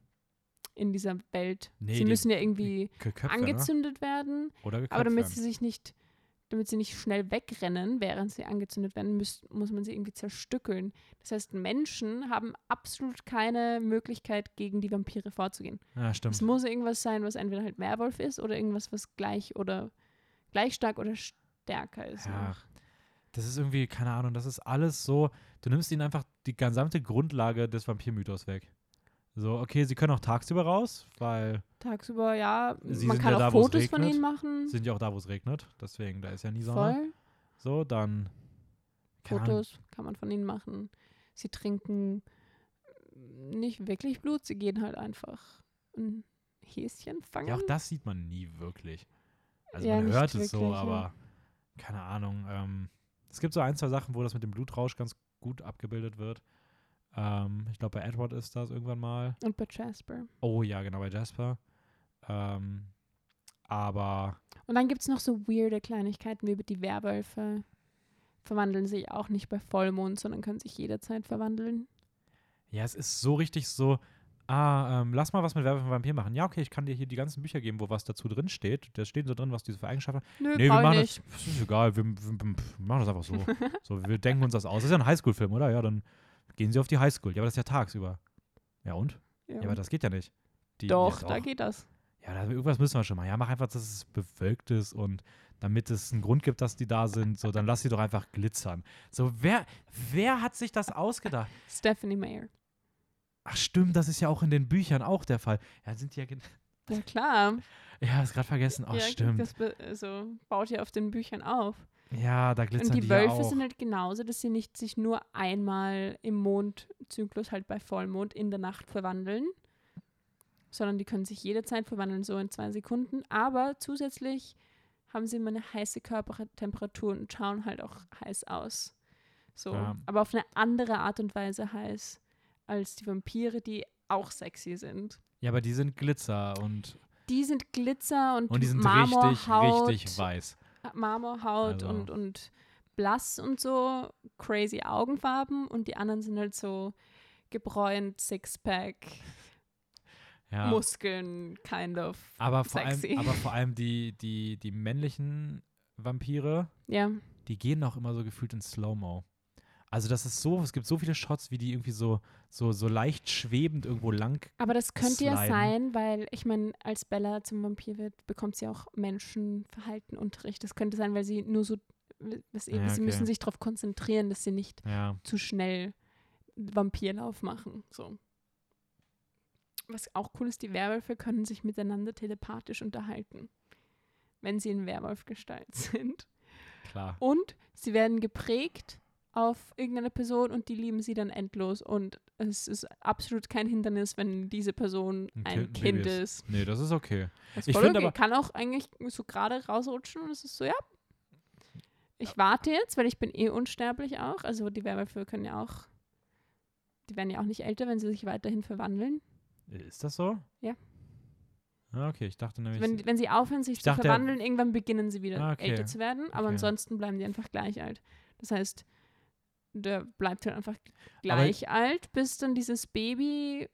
in dieser Welt. Nee, sie die- müssen ja irgendwie Ge- Köpfe, ne? angezündet werden. Oder geköpft Aber damit werden. sie sich nicht, damit sie nicht schnell wegrennen, während sie angezündet werden, muss, muss man sie irgendwie zerstückeln. Das heißt, Menschen haben absolut keine Möglichkeit, gegen die Vampire vorzugehen. Ja, stimmt. Es muss irgendwas sein, was entweder halt Werwolf ist oder irgendwas, was gleich oder gleich stark oder stärker ist. Ja, noch. das ist irgendwie, keine Ahnung, das ist alles so, du nimmst ihnen einfach die gesamte Grundlage des Vampirmythos weg. So, okay, sie können auch tagsüber raus, weil Tagsüber, ja. Sie man kann ja auch da, Fotos von ihnen machen. sind ja auch da, wo es regnet. Deswegen, da ist ja nie Sonne. Voll. So, dann. keine Ahnung. Fotos kann man von ihnen machen. Sie trinken nicht wirklich Blut, sie gehen halt einfach ein Häschen fangen. Ja, auch das sieht man nie wirklich. Also Ja, man hört es so, wirklich, ja. aber keine Ahnung. Ähm, es gibt so ein, zwei Sachen, wo das mit dem Blutrausch ganz gut abgebildet wird. Ähm, ich glaube, bei Edward ist das irgendwann mal. Und bei Jasper. Oh ja, genau, bei Jasper. Ähm, aber Und dann gibt es noch so weirde Kleinigkeiten wie die Werwölfe. Verwandeln sich auch nicht bei Vollmond, sondern können sich jederzeit verwandeln. ja, es ist so richtig so. Ah, ähm, lass mal was mit Werwolf und Vampir machen. Ja, okay, ich kann dir hier die ganzen Bücher geben, wo was dazu drin steht. Da steht so drin, was diese für Eigenschaften haben. Nö, Nee, wir machen nicht. das. Das ist egal, wir, wir, wir machen das einfach so. (laughs) so. Wir denken uns das aus. Das ist ja ein Highschool-Film, oder? Ja, dann gehen sie auf die Highschool. Ja, aber das ist ja tagsüber. Ja, und? Ja. Ja, aber das geht ja nicht. Die, Doch, da geht das. Ja, da, irgendwas müssen wir schon mal. Ja, mach einfach, dass es bewölkt ist und damit es einen Grund gibt, dass die da sind, so, dann lass sie doch einfach glitzern. So, wer, wer hat sich das ausgedacht? Stephanie Mayer. Ach, stimmt, das ist ja auch in den Büchern auch der Fall. Ja, sind die ja. Ja, klar. (laughs) Ja, ist gerade vergessen. Ach, ja, stimmt. Das also, baut ja auf den Büchern auf. Ja, da glitzern Und die, die, Wölfe ja auch. sind halt genauso, dass sie nicht sich nur einmal im Mondzyklus, halt bei Vollmond, in der Nacht verwandeln, sondern die können sich jederzeit verwandeln, so in zwei Sekunden. Aber zusätzlich haben sie immer eine heiße Körpertemperatur und schauen halt auch heiß aus. So. Ja. Aber auf eine andere Art und Weise heiß als die Vampire, die auch sexy sind. Ja, aber die sind Glitzer und, Die sind Glitzer und, und die sind Marmorhaut, richtig, richtig weiß. Marmorhaut Also- und, und blass und so, crazy Augenfarben und die anderen sind halt so gebräunt, Sixpack, Ja. Muskeln, kind of. aber, vor sexy. allem, aber vor allem (laughs) die, die, die männlichen Vampire, Ja, die gehen auch immer so gefühlt in Slow-Mo. Also das ist so, es gibt so viele Shots, wie die irgendwie so, so, so leicht schwebend irgendwo lang. aber das könnte ja Sliden. sein, weil ich meine, als Bella zum Vampir wird, bekommt sie auch Menschenverhaltenunterricht. Das könnte sein, weil sie nur so, was eben, Ja, sie okay. müssen sich darauf konzentrieren, dass sie nicht Ja. zu schnell Vampirlauf machen. So. Was auch cool ist, die Werwölfe können sich miteinander telepathisch unterhalten, wenn sie in Werwolfgestalt (laughs) sind. Klar. Und sie werden geprägt auf irgendeine Person und die lieben sie dann endlos. Und es ist absolut kein Hindernis, wenn diese Person Ein ein, Kind- Kind ist. ist. Nee, das ist okay. Das ist Ich voll find okay. aber- Kann auch eigentlich so gerade rausrutschen und es ist so, ja. Ich warte jetzt, weil ich bin eh unsterblich auch. Also die Werwölfe können ja auch, die werden ja auch nicht älter, wenn sie sich weiterhin verwandeln. Ist das so? Ja. Ah, okay, ich dachte nämlich. Wenn, wenn sie aufhören, sich Ich zu dachte- irgendwann irgendwann beginnen sie wieder Ah, okay. älter zu werden. Aber Okay. ansonsten bleiben die einfach gleich alt. Das heißt, der bleibt halt einfach gleich alt, bis dann dieses Baby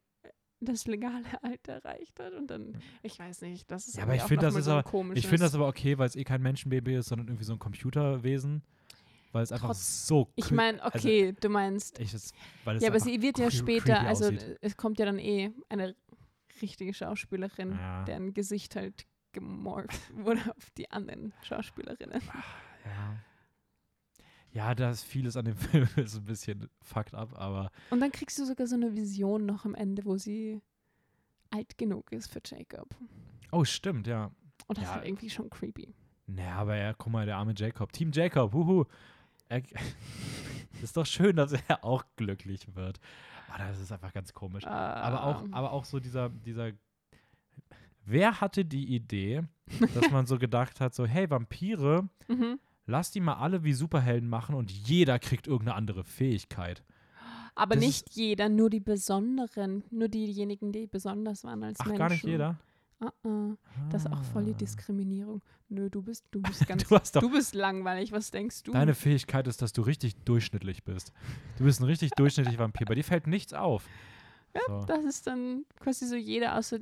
das legale (laughs) Alter erreicht hat. Und dann, ich weiß nicht, das ist Ja, aber ich auch finde, das ist so aber- ich finde das aber okay, weil es eh kein Menschenbaby ist, sondern irgendwie so ein Computerwesen. Weil es einfach Trotz- so. Ich meine, also okay, du meinst. ich, es Ja, aber sie wird ja später, also aussieht. es kommt ja dann eh eine richtige Schauspielerin, Ja. deren Gesicht halt gemorpht (laughs) wurde auf die anderen Schauspielerinnen. Ja. Ja, da ist vieles an dem (laughs) Film ist ein bisschen fucked up, aber Und dann kriegst du sogar so eine Vision noch am Ende, wo sie alt genug ist für Jacob. oh, stimmt, ja. Und das Ja. ist halt irgendwie schon creepy. Naja, aber ja, guck mal, der arme Jacob. Team Jacob, huhu. Er, (laughs) ist doch schön, dass er auch glücklich wird. Aber das ist einfach ganz komisch. Aber auch, Ähm, aber auch so dieser, dieser. Wer hatte die Idee, dass man so gedacht hat, so, hey, Vampire, (laughs) mhm. Lass die mal alle wie Superhelden machen und jeder kriegt irgendeine andere Fähigkeit. Aber das nicht jeder, nur die Besonderen, nur diejenigen, die besonders waren als Ach, Menschen. gar nicht jeder? Ah, ah. Das ist auch voll die Ah. Diskriminierung. Nö, du bist, du bist (laughs) ganz, Du du bist langweilig. Was denkst du? Deine Fähigkeit ist, dass du richtig durchschnittlich bist. Du bist ein richtig durchschnittlicher Vampir. Bei dir fällt nichts auf. so. Das ist dann quasi so jeder außer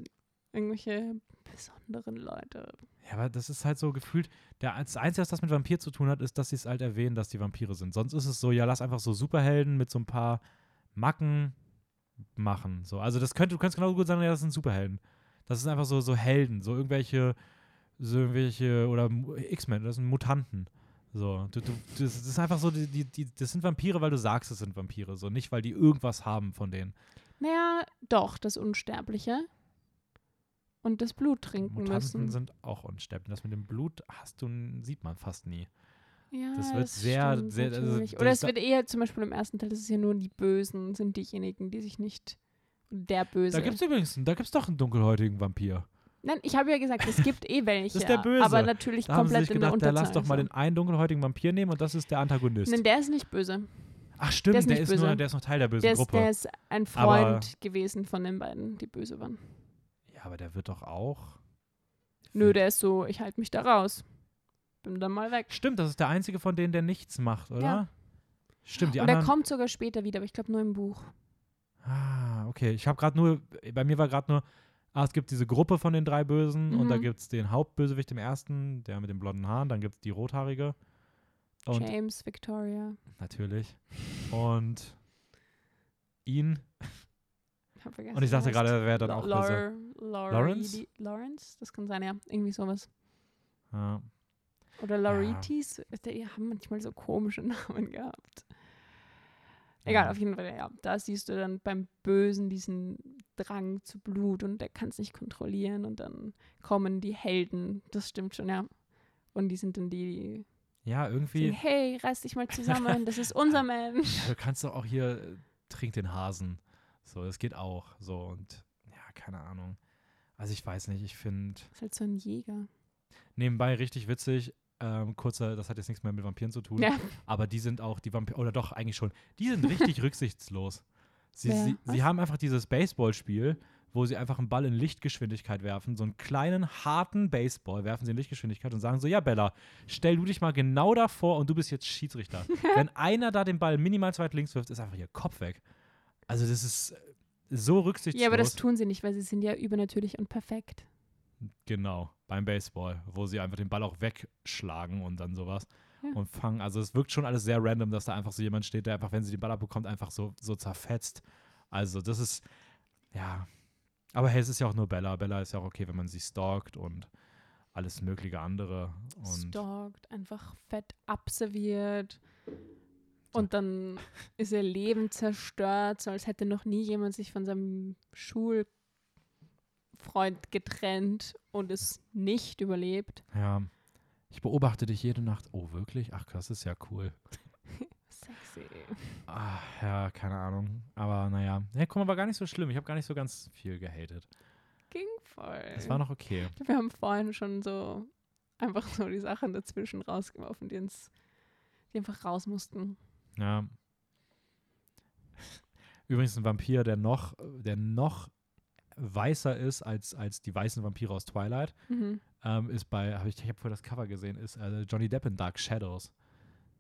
irgendwelche besonderen Leute. Ja, aber das ist halt so gefühlt. Der, das Einzige, was das mit Vampir zu tun hat, ist, dass sie es halt erwähnen, dass die Vampire sind. Sonst ist es so, ja, lass einfach so Superhelden mit so ein paar Macken machen. So. Also das könnte, du könntest genauso gut sagen, ja, das sind Superhelden. Das sind einfach so, so Helden, so irgendwelche, so irgendwelche, oder X-Men, das sind Mutanten. So, du, du, das, ist einfach so, die, die, das sind Vampire, weil du sagst, es sind Vampire, so nicht, weil die irgendwas haben von denen. Naja, doch, das Unsterbliche. Und das Blut trinken Mutanten müssen. sind auch unsterblich. Das mit dem Blut hast du, sieht man fast nie. ja, das wird sehr- stimmt sehr- also das Oder ist es wird eher zum Beispiel im ersten Teil, das ist ja nur die Bösen, sind diejenigen, die sich nicht. Der Böse. Da gibt es übrigens, da gibt's doch einen dunkelhäutigen Vampir. Nein, ich habe ja gesagt, es gibt eh welche. ist der Böse. Aber natürlich Da haben sie komplett sich in der gedacht, Unterzahl. lass doch mal den einen dunkelhäutigen Vampir nehmen und das ist der Antagonist. Nein, der ist nicht böse. Ach stimmt, der ist der ist, nur, der ist noch Teil der bösen Der ist, Gruppe. der ist ein Aber- Freund gewesen von den beiden, die böse waren. Ja, aber der wird doch auch. Nö, der ist so, ich halte mich da raus. Bin dann mal weg. Stimmt, das ist der einzige von denen, der nichts macht, oder? Ja. Stimmt, die Und er anderen. kommt sogar später wieder, aber ich glaube nur im Buch. Ah, okay. Ich habe gerade nur, bei mir war gerade nur, ah, es gibt diese Gruppe von den drei Bösen und da Mhm. gibt es den Hauptbösewicht im ersten, der mit den blonden Haaren, dann gibt es die rothaarige. Und James, Victoria. natürlich. Und ihn. Hab vergessen, Und ich dachte gerade, er wäre dann auch böse. Laur, Laur Lawrence? Lawrence? Das kann sein, ja. Irgendwie sowas. Ja. Oder Lauritis. Die haben manchmal so komische (laughs) Namen gehabt. Egal, Ja. auf jeden Fall, ja. Da siehst du dann beim Bösen diesen Drang zu Blut und der kann es nicht kontrollieren und dann kommen die Helden. Das stimmt schon, ja. Und die sind dann die, Ja, die irgendwie. sagen, hey, reiß dich mal zusammen, das ist (laughs) unser Mensch. Ja, du kannst doch auch hier, äh, trink den Hasen. So, das geht auch. So, und ja, keine Ahnung. Also ich weiß nicht, ich finde Das ist halt so ein Jäger. nebenbei richtig witzig. Ähm, kurzer, das hat jetzt nichts mehr mit Vampiren zu tun. Ja. Aber die sind auch, die Vampire, oder doch, eigentlich schon, die sind richtig (laughs) rücksichtslos. Sie, Wer? sie, sie haben einfach dieses Baseballspiel, wo sie einfach einen Ball in Lichtgeschwindigkeit werfen, so einen kleinen, harten Baseball werfen sie in Lichtgeschwindigkeit und sagen so, ja Bella, stell du dich mal genau davor und du bist jetzt Schiedsrichter. (laughs) Wenn einer da den Ball minimal zu weit links wirft, ist einfach ihr Kopf weg. Also das ist äh, so rücksichtslos. Ja, aber das tun sie nicht, weil sie sind ja übernatürlich und perfekt. Genau, beim Baseball, wo sie einfach den Ball auch wegschlagen und dann sowas Ja. und fangen. Also es wirkt schon alles sehr random, dass da einfach so jemand steht, der einfach, wenn sie den Ball abbekommt, einfach so, so zerfetzt. Also das ist, ja. Aber hey, es ist ja auch nur Bella. Bella ist ja auch okay, wenn man sie stalkt und alles mögliche andere. Und Stalkt, einfach fett abserviert. Und dann ist ihr Leben zerstört, so als hätte noch nie jemand sich von seinem Schulfreund getrennt und es nicht überlebt. ja, ich beobachte dich jede Nacht. Oh, wirklich? Ach, das ist ja cool. Sexy. Ah, ja, keine Ahnung. Aber naja. Ja, guck mal, war gar nicht so schlimm. Ich habe gar nicht so ganz viel gehatet. Ging voll. Es war noch okay. Wir haben vorhin schon so einfach so die Sachen dazwischen rausgeworfen, die uns die einfach raus mussten. Ja. Übrigens ein Vampir, der noch, der noch weißer ist als, als die weißen Vampire aus Twilight, Mhm. ähm, ist bei, habe ich, ich habe vorher das Cover gesehen, ist äh, Johnny Depp in Dark Shadows.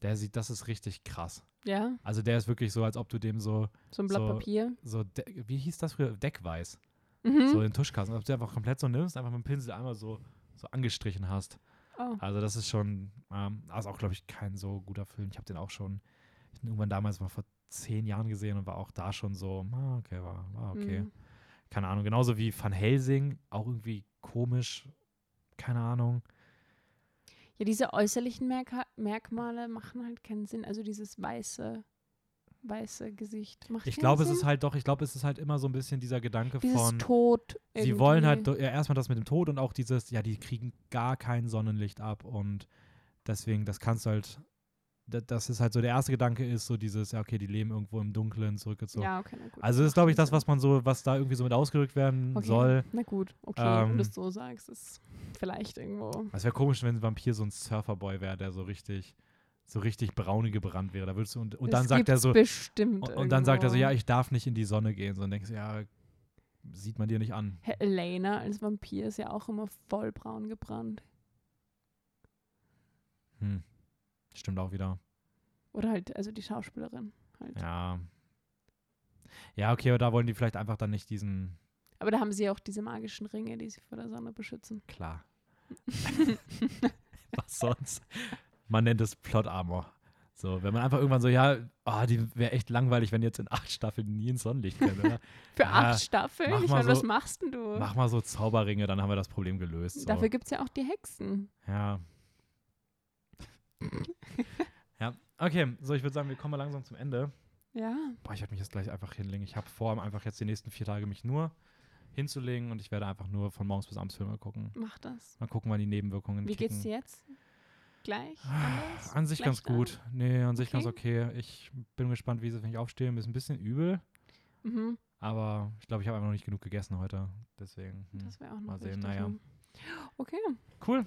Der sieht, das ist richtig krass. Ja, Also der ist wirklich so, als ob du dem so, so ein Blatt So- Papier. so, wie hieß das früher? Deckweiß. Mhm. So in Tuschkasten. Ob du einfach komplett so nimmst, einfach mit dem Pinsel einmal so, so angestrichen hast. oh. Also das ist schon, ähm, das ist auch, glaube ich, kein so guter Film. Ich habe den auch schon ich hab ihn irgendwann damals mal vor zehn Jahren gesehen und war auch da schon so, ah, okay, war, war okay. Mhm. Keine Ahnung. Genauso wie Van Helsing, auch irgendwie komisch. Keine Ahnung. Ja, diese äußerlichen Merka Merkmale machen halt keinen Sinn. Also dieses weiße, weiße Gesicht macht Ich glaube, es ist halt doch, ich glaube, es ist halt immer so ein bisschen dieser Gedanke dieses von, Tod. sie wollen halt irgendwie. ja, erstmal das mit dem Tod und auch dieses, ja, die kriegen gar kein Sonnenlicht ab und deswegen, das kannst du halt, das ist halt so, der erste Gedanke ist so dieses, ja, okay, die leben irgendwo im Dunkeln zurückgezogen. Ja, okay, na gut. Also das ist, glaube ich, das, was man so, was da irgendwie so mit ausgedrückt werden okay. soll. Na gut, okay, Ähm, wenn du es so sagst, ist vielleicht irgendwo. Es wäre komisch, wenn ein Vampir so ein Surferboy wäre, der so richtig, so richtig braune gebrannt wäre. Da würdest du, und, und dann Das sagt er so, Bestimmt und, und dann sagt er so, ja, ich darf nicht in die Sonne gehen. So, und denkst ja, sieht man dir nicht an. Herr Elena als Vampir ist ja auch immer voll braun gebrannt. Hm. Stimmt auch wieder. Oder halt, also die Schauspielerin halt. Ja. Ja, okay, aber da wollen die vielleicht einfach dann nicht diesen, Aber da haben sie auch diese magischen Ringe, die sie vor der Sonne beschützen. klar. (laughs) Was sonst? Man nennt es Plot Armor. So, wenn man einfach irgendwann so, ja, ah, die wäre echt langweilig, wenn jetzt in acht Staffeln nie ins Sonnenlicht käme, oder? (laughs) Für Ja, acht Staffeln? Ich mal meine, was so- machst denn du? Mach mal so Zauberringe, dann haben wir das Problem gelöst. So. Dafür gibt es ja auch die Hexen. Ja. (laughs) ja, okay, so ich würde sagen, wir kommen mal langsam zum Ende. Ja. Boah, ich werde mich jetzt gleich einfach hinlegen. Ich habe vor, einfach jetzt die nächsten vier Tage mich nur hinzulegen und ich werde einfach nur von morgens bis abends Filme gucken. Mach das. Mal gucken, wann die Nebenwirkungen Wie geht's kicken. dir jetzt? Gleich? Anders? An sich ganz Schlechter? gut. Nee, an sich Okay. ganz okay. Ich bin gespannt, wie es ist, wenn ich aufstehe. Ist ein bisschen übel, Mhm. aber ich glaube, ich habe einfach noch nicht genug gegessen heute. Deswegen. Hm. Das wäre auch noch Mal sehen, naja. Okay, Cool.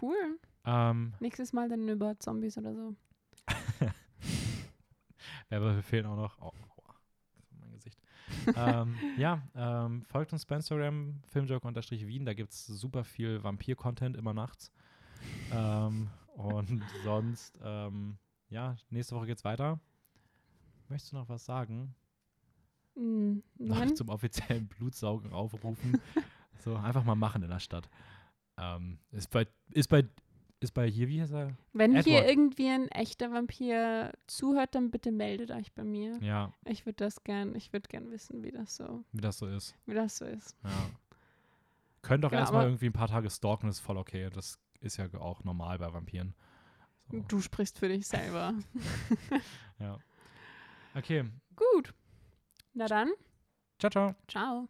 cool. Ähm, Nächstes Mal dann über Zombies oder so. (laughs) Werbe fehlen auch noch. Oh, ist mein Gesicht. (laughs) ähm, ja, ähm, folgt uns bei Instagram, filmjoke-wien. Da gibt es super viel Vampir-Content immer nachts. Ähm, und (laughs) sonst, ähm, ja, nächste Woche geht's weiter. Möchtest du noch was sagen? Mm, Noch zum offiziellen Blutsaugen aufrufen. so, einfach mal machen in der Stadt. Ähm, ist bei, ist bei, ist bei hier, wie heißt er? Wenn hier Edward. irgendwie ein echter Vampir zuhört, dann bitte meldet euch bei mir. Ja, Ich würde das gern, ich würde gern wissen, wie das so, wie das so ist. wie das so ist. Ja. Könnt auch Ja, erstmal aber- irgendwie ein paar Tage stalken, ist voll okay. Das ist ja auch normal bei Vampiren. So, Du sprichst für dich selber. (laughs) (laughs) ja. Okay. Gut. Na dann, Ciao, ciao. ciao.